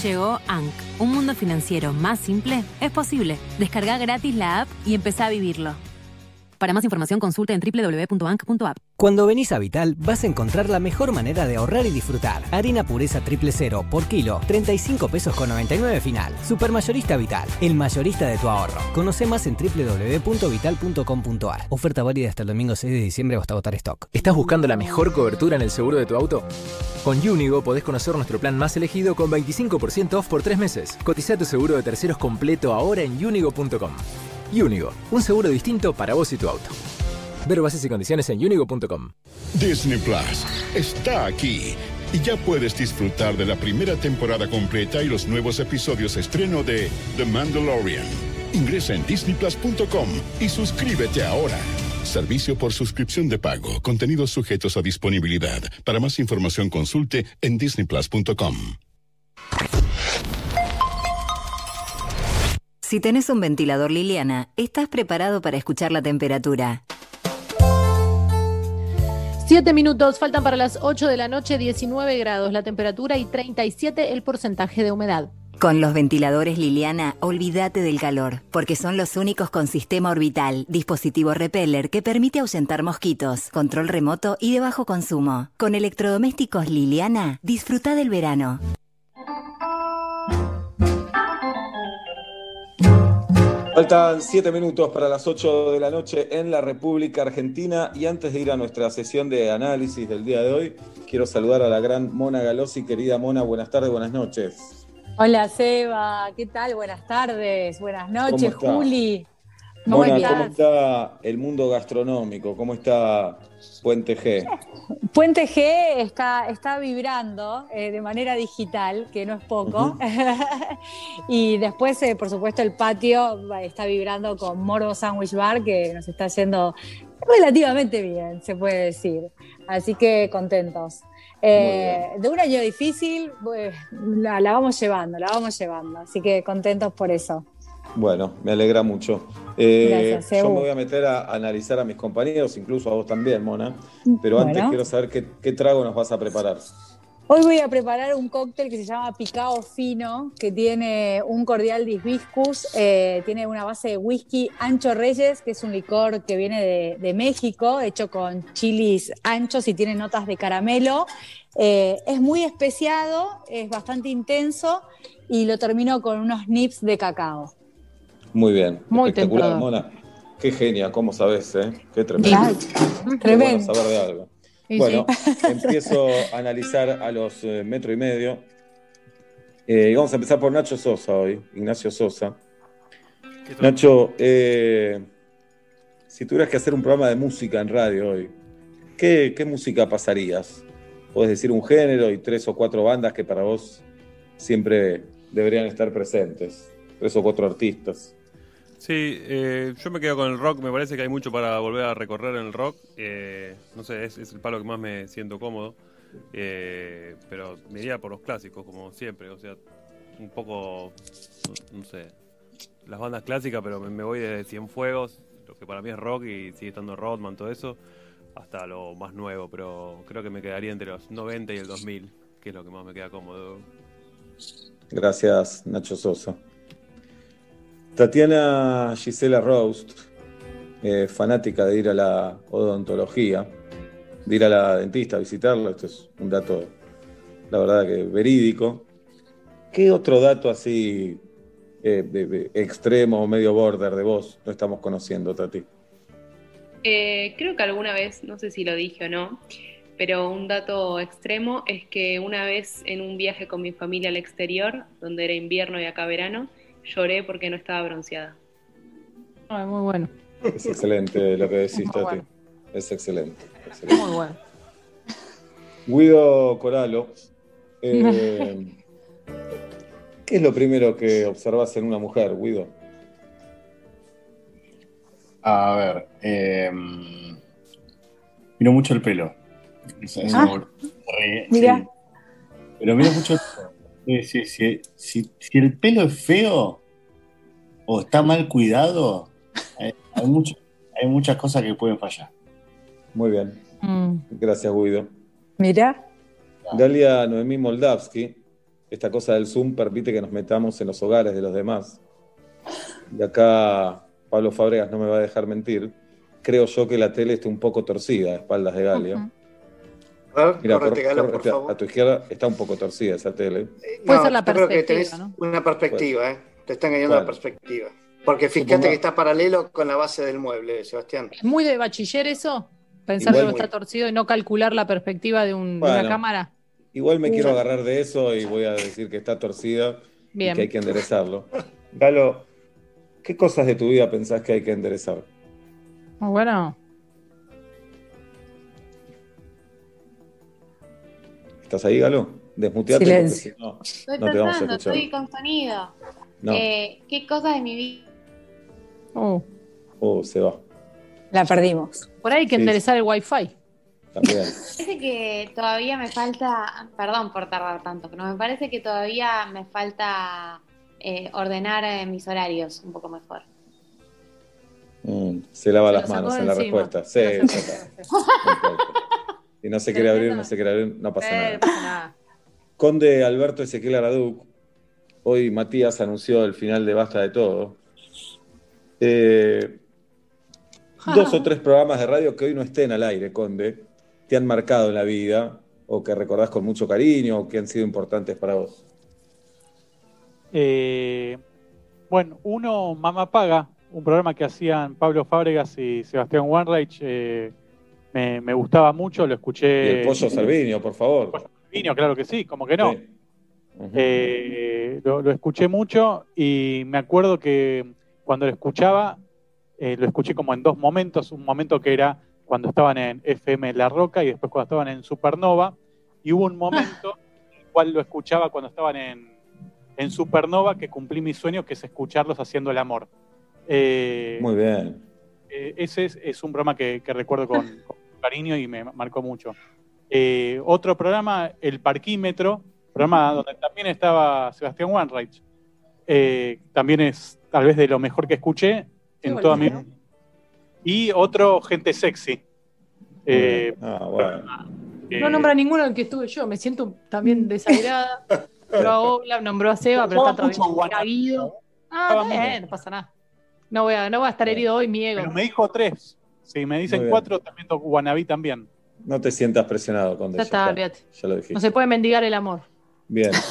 Llegó ANC, un mundo financiero más simple, es posible. Descarga gratis la app y empezá a vivirlo. Para más información consulta en www.bank.app. Cuando venís a Vital vas a encontrar la mejor manera de ahorrar y disfrutar. Harina pureza triple cero por kilo, 35 pesos con 99 final. Supermayorista Vital, el mayorista de tu ahorro. Conoce más en www.vital.com.ar. Oferta válida hasta el domingo 6 de diciembre hasta votar stock. ¿Estás buscando la mejor cobertura en el seguro de tu auto? Con Unigo podés conocer nuestro plan más elegido con 25% off por 3 meses. Cotiza tu seguro de terceros completo ahora en unigo.com. Unigo, un seguro distinto para vos y tu auto. Ver bases y condiciones en unigo.com. Disney Plus está aquí y ya puedes disfrutar de la primera temporada completa y los nuevos episodios estreno de The Mandalorian. Ingresa en disneyplus.com y suscríbete ahora. Servicio por suscripción de pago. Contenidos sujetos a disponibilidad. Para más información consulte en disneyplus.com. Si tenés un ventilador Liliana, estás preparado para escuchar la temperatura. Siete minutos, faltan para las 8 de la noche, 19 grados la temperatura y 37 el porcentaje de humedad. Con los ventiladores Liliana, olvídate del calor, porque son los únicos con sistema orbital, dispositivo repeller que permite ahuyentar mosquitos, control remoto y de bajo consumo. Con electrodomésticos Liliana, disfruta del verano. Faltan siete minutos para las 8 de la noche en la República Argentina y antes de ir a nuestra sesión de análisis del día de hoy, quiero saludar a la gran Mona Galosi. Querida Mona, buenas tardes, buenas noches. Hola Seba, ¿qué tal? Buenas tardes, buenas noches. Juli. ¿Cómo Mona, estás? ¿cómo está el mundo gastronómico? ¿Cómo está Puente G? Puente G está, está vibrando eh, de manera digital, que no es poco. y después, eh, por supuesto, el patio está vibrando con Moro Sandwich Bar, que nos está yendo relativamente bien, se puede decir. Así que contentos. Eh, de un año difícil, pues, la, la vamos llevando, la vamos llevando. Así que contentos por eso. Bueno, me alegra mucho. Eh, Gracias, yo me voy a meter a analizar a mis compañeros, incluso a vos también, Mona. Pero antes quiero saber qué, qué trago nos vas a preparar. Hoy voy a preparar un cóctel que se llama Picao Fino, que tiene un cordial de hibiscus, eh, tiene una base de whisky Ancho Reyes, que es un licor que viene de, de México, hecho con chilis anchos y tiene notas de caramelo. Eh, es muy especiado, es bastante intenso y lo termino con unos nips de cacao. Muy bien. Muy Espectacular, tentador. Mona. Qué genia, ¿cómo sabes, eh? Qué tremendo. Claro, Qué tremendo. bueno saber de algo. Y bueno, sí. empiezo a analizar a los eh, metro y medio. Eh, y vamos a empezar por Nacho Sosa hoy, Ignacio Sosa. Nacho, eh, si tuvieras que hacer un programa de música en radio hoy, ¿qué, qué música pasarías? Puedes decir un género y tres o cuatro bandas que para vos siempre deberían estar presentes. Tres o cuatro artistas. Sí, eh, yo me quedo con el rock, me parece que hay mucho para volver a recorrer en el rock. eh, no sé, es, el palo que más me siento cómodo. eh, pero me iría por los clásicos, como siempre. O sea, un poco, no, sé, las bandas clásicas, pero me, me voy desde Cienfuegos, lo que para mí es rock y sigue estando Rodman, todo eso, hasta lo más nuevo. Pero creo que me quedaría entre los 90 y el 2000, que es lo que más me queda cómodo. Gracias, Nacho Sosa. Tatiana Gisela Roast, eh, fanática de ir a la odontología, de ir a la dentista a visitarla, esto es un dato, la verdad que verídico. ¿Qué otro dato así eh, extremo o medio border de vos no estamos conociendo, Tati? Eh, creo que alguna vez, no sé si lo dije o no, pero un dato extremo es que una vez en un viaje con mi familia al exterior, donde era invierno y acá verano, lloré porque no estaba bronceada. Ay, muy bueno. Es excelente lo que decís, Tati. bueno. Es excelente. excelente. Muy bueno. Guido Coralo, eh, ¿qué es lo primero que observas en una mujer, Guido? A ver, eh, miro mucho el pelo. Ah, re- mirá. sí. Pero miro mucho el pelo. Sí, sí, sí. Si, si el pelo es feo o está mal cuidado, hay, hay mucho- hay muchas cosas que pueden fallar. Muy bien. Mm. Gracias, Guido. Mirá. Dalia Noemí Moldavsky, esta cosa del Zoom permite que nos metamos en los hogares de los demás. Y acá Pablo Fabregas no me va a dejar mentir. Creo yo que la tele está un poco torcida a espaldas de Galia. A ver, Mira, correte, por- Galo, por correte, favor. a tu izquierda está un poco torcida esa tele. Puede No, ser la yo creo que perspectiva, tenés ¿no? una perspectiva, ¿eh? Te está engañando la perspectiva. Porque fíjate que está paralelo con la base del mueble, Sebastián. ¿Es muy de bachiller eso? Pensar Igual que está torcido y no calcular la perspectiva de, un- de Bueno. una cámara. Igual me quiero agarrar de eso y voy a decir que está torcida Bien. y que hay que enderezarlo. Galo, ¿qué cosas de tu vida pensás que hay que enderezar? Muy bueno. ¿Estás ahí, Galo? Desmuteate si Silencio. no, Estoy no te vamos a escuchar. estoy con sonido. No. Eh, ¿Qué cosas de mi vida? Oh, se va. La perdimos. Por ahí hay que Sí. enderezar el wifi. También. Parece que todavía me falta, perdón por tardar tanto, pero me parece que todavía me falta eh, ordenar eh, mis horarios un poco mejor. Mm, se lava Se las manos en la encima. respuesta. Sí, está. No se quiere abrir, no se quiere abrir, no pasa nada. Conde Alberto Ezequiel Araduc, hoy Matías anunció el final de Basta de Todo. Eh, dos o tres programas de radio que hoy no estén al aire, Conde, te han marcado en la vida o que recordás con mucho cariño o que han sido importantes para vos. Eh, Bueno, uno, Mamá Paga, un programa que hacían Pablo Fábregas y Sebastián Wanreich, eh, me, me gustaba mucho, lo escuché. Y el pollo Servinio, por favor. Servinio, claro que sí, como que no. Eh, lo, lo escuché mucho y me acuerdo que cuando lo escuchaba, eh, lo escuché como en dos momentos, un momento que era cuando estaban en FM La Roca y después cuando estaban en Supernova, y hubo un momento en el cual lo escuchaba cuando estaban en, en Supernova, que cumplí mi sueño, que es escucharlos haciendo el amor. Eh, Muy bien. ese es, es un programa que, que recuerdo con cariño y me marcó mucho. Eh, otro programa, El Parquímetro, programa donde también estaba Sebastián Wanreich. Eh, también es tal vez de lo mejor que escuché en toda mi vida. Y otro, Gente Sexy. Eh, Ah, bueno. eh, No nombra ninguno del que estuve yo, me siento también desagrada. Nombró a Oblap, nombró a Seba, pero está todavía caído. Ah, bien, no pasa nada. No voy a, no voy a estar herido hoy, mi ego. Pero me dijo tres. Si me dicen cuatro, también toco Guanabí también. No te sientas presionado, Conde. Ya está, olvídate. Ya lo dijiste. No se puede mendigar el amor. Bien.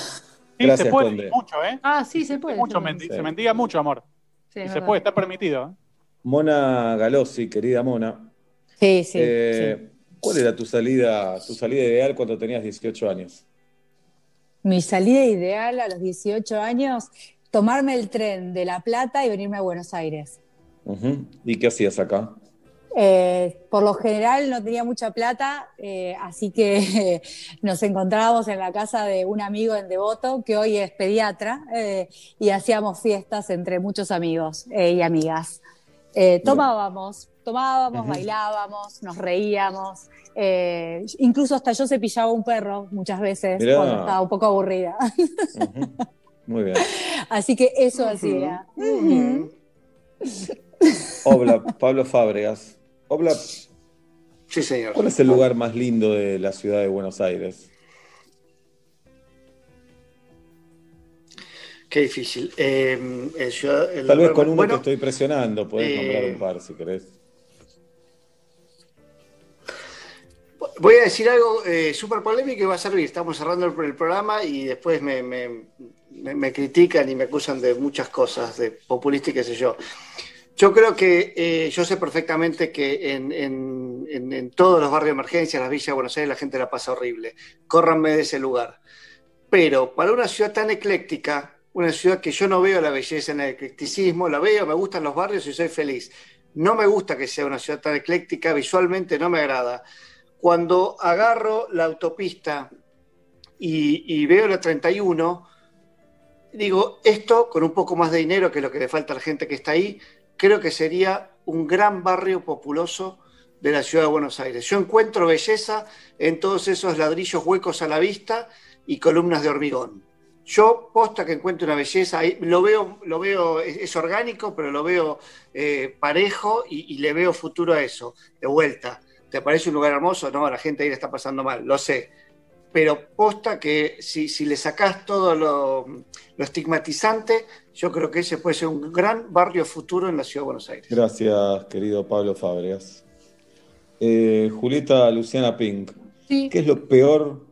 Sí, Gracias, se puede, Conde. mucho, ¿eh? Ah, sí, se puede. Mucho se puede. Se mendiga mucho, amor. Sí, y se verdad. puede, está permitido. ¿eh? Mona Galossi, querida Mona. Sí, sí. eh, ¿Cuál era tu salida, tu salida ideal cuando tenías 18 años? Mi salida ideal a los 18 años, tomarme el tren de La Plata y venirme a Buenos Aires. ¿Y qué hacías acá? Eh, por lo general no tenía mucha plata, eh, así que nos encontrábamos en la casa de un amigo en Devoto, que hoy es pediatra, eh, y hacíamos fiestas entre muchos amigos y amigas. Tomábamos, tomábamos, bailábamos, nos reíamos, incluso hasta yo cepillaba un perro muchas veces Mirá. cuando estaba un poco aburrida. Muy bien. Así que eso hacía. Obla, Pablo Fábregas. Obla, Sí, señor. ¿cuál es el lugar más lindo de la ciudad de Buenos Aires? Qué difícil. Eh, el ciudad- el Tal vez con uno bueno, te estoy presionando, podés eh, nombrar un par si querés. Voy a decir algo eh, súper polémico y va a servir. Estamos cerrando el, el programa y después me, me- me- me critican y me acusan de muchas cosas, de populista y qué sé yo. Yo creo que eh, yo sé perfectamente que en, en- en- todos los barrios de emergencia, las villas de Buenos Aires, la gente la pasa horrible. Córranme de ese lugar. Pero para una ciudad tan ecléctica, una ciudad que yo no veo la belleza en el eclecticismo, la veo, me gustan los barrios y soy feliz. No me gusta que sea una ciudad tan ecléctica, visualmente no me agrada. Cuando agarro la autopista y, y veo la 31, digo, esto con un poco más de dinero que lo que le falta a la gente que está ahí, creo que sería un gran barrio populoso de la ciudad de Buenos Aires. Yo encuentro belleza en todos esos ladrillos huecos a la vista y columnas de hormigón. Yo posta que encuentro una belleza, lo veo, lo veo, es, orgánico, pero lo veo eh, parejo y, y le veo futuro a eso. De vuelta, ¿te parece un lugar hermoso? No, la gente ahí la está pasando mal, lo sé. Pero posta que si, si le sacás todo lo, lo estigmatizante, yo creo que ese puede ser un gran barrio futuro en la ciudad de Buenos Aires. Gracias, querido Pablo Fábregas. Eh, Julieta Luciana Pink, Sí. ¿qué es lo peor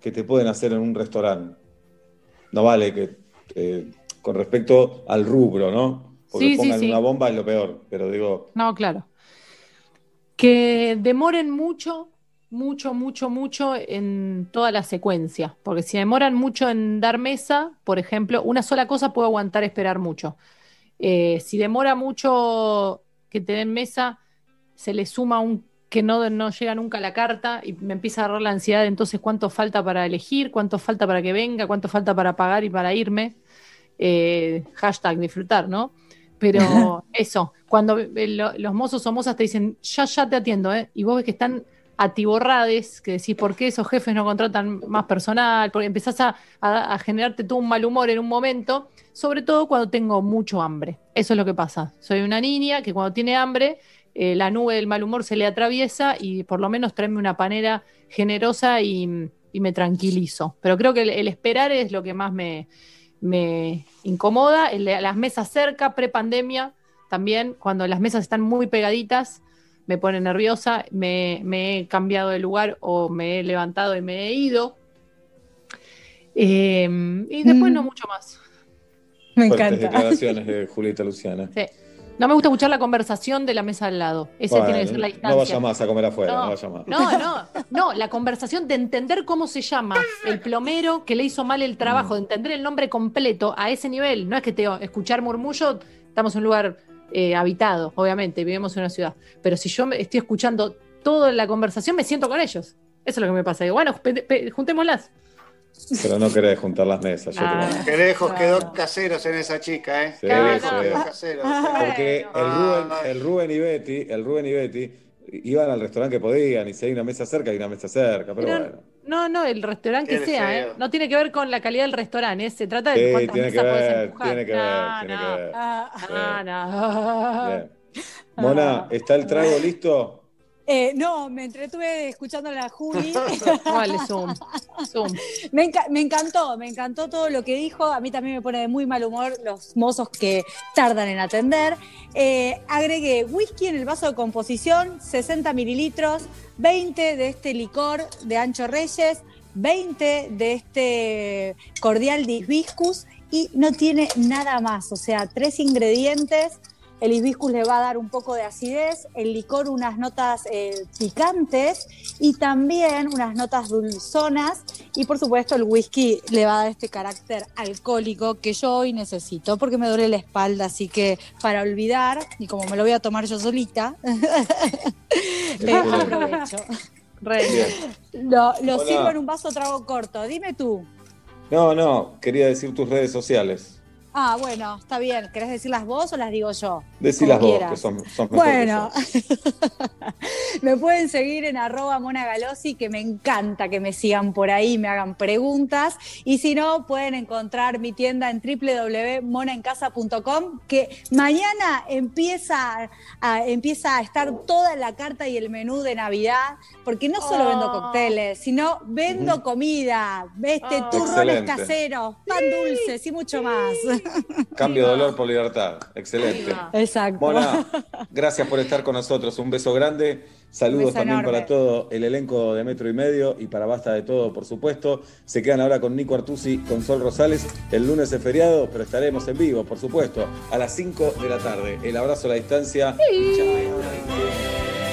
que te pueden hacer en un restaurante? No vale que eh, con respecto al rubro, ¿no? Porque Sí, sí, pongan sí. una bomba es lo peor, pero digo, No, claro. Que demoren mucho, mucho, mucho, mucho en toda la secuencia. Porque si demoran mucho en dar mesa, por ejemplo, una sola cosa puede aguantar esperar mucho. Eh, si demora mucho que te den mesa, se le suma un que no, no llega nunca la carta y me empieza a agarrar la ansiedad. Entonces, ¿cuánto falta para elegir? ¿Cuánto falta para que venga? ¿Cuánto falta para pagar y para irme? Eh, hashtag disfrutar, ¿no? Pero eso, cuando eh, lo- los mozos o mozas te dicen, ya, ya te atiendo, ¿eh? Y vos ves que están atiborrades, que decís, ¿por qué esos jefes no contratan más personal? Porque empezás a, a- generarte todo un mal humor en un momento, sobre todo cuando tengo mucho hambre. Eso es lo que pasa. Soy una niña que cuando tiene hambre, eh, la nube del mal humor se le atraviesa y por lo menos tráeme una panera generosa y, y me tranquilizo. Pero creo que el, esperar es lo que más me, me incomoda. Las mesas cerca, pre-pandemia, también, cuando las mesas están muy pegaditas, me pone nerviosa, me, me he cambiado de lugar o me he levantado y me he ido. Eh, y después no mucho más. Me encanta. declaraciones de Julieta Luciana. Sí. No me gusta escuchar la conversación de la mesa al lado. Esa Bueno, tiene que ser la distancia. no vaya más a comer afuera, no, No, vaya más. No, no, no, la conversación de entender cómo se llama el plomero que le hizo mal el trabajo, de entender el nombre completo a ese nivel. No es que te escuchar murmullo, estamos en un lugar eh, habitado, obviamente, vivimos en una ciudad. Pero si yo me estoy escuchando toda la conversación, me siento con ellos. Eso es lo que me pasa. Digo, bueno, pe- pe- juntémoslas. Pero no querés juntar las mesas. Yo Ah. te lo- Qué lejos quedó caseros en esa chica, ¿eh? Sí, caseros. Porque el Rubén, el Rubén y Betty, el Rubén y Betty iban al restaurante que podían y si hay una mesa cerca, hay una mesa cerca, pero, Pero- bueno. No, no, el restaurante que Qué sea, ¿eh? No tiene que ver con la calidad del restaurante, ¿eh? Se trata de Sí, cuántas tiene que mesas puedes ver, empujar. tiene que ver, No, tiene no. que ver. Ah, no. Bien. Mona, ¿está el trago listo? Eh, no, me entretuve escuchando a la Juli. Vale, Zoom. Zoom. Me, enca- me encantó, me encantó todo lo que dijo. A mí también me pone de muy mal humor los mozos que tardan en atender. Eh, agregué whisky en el vaso de composición, 60 mililitros, 20 de este licor de Ancho Reyes, 20 de este cordial de hibiscus y no tiene nada más. O sea, tres ingredientes. El hibiscus le va a dar un poco de acidez, el licor unas notas eh, picantes y también unas notas dulzonas y por supuesto el whisky le va a dar este carácter alcohólico que yo hoy necesito porque me duele la espalda, así que para olvidar, y como me lo voy a tomar yo solita, eh, aprovecho. Bien. Lo, lo Hola. sirvo en un vaso trago corto. Dime tú. No, no, quería decir tus redes sociales. Ah, bueno, está bien. ¿Querés decirlas vos o las digo yo? Decilas Como vos, que son, son que Bueno, me pueden seguir en arroba monagalosi, que me encanta que me sigan por ahí, me hagan preguntas. Y si no, pueden encontrar mi tienda en www.monaencasa.com, que mañana empieza a, empieza a estar toda la carta y el menú de Navidad, porque no solo vendo cócteles, sino vendo comida, este, turrones Excelente. caseros, pan dulces y mucho más. Cambio de dolor por libertad. Excelente. Exacto. Mona, gracias por estar con nosotros. Un beso grande. Saludos beso también enorme. para todo el elenco de Metro y Medio y para Basta de Todo, por supuesto. Se quedan ahora con Nico Artusi, con Sol Rosales. El lunes es feriado, pero estaremos en vivo, por supuesto, a las 5 de la tarde. El abrazo a la distancia. Chao.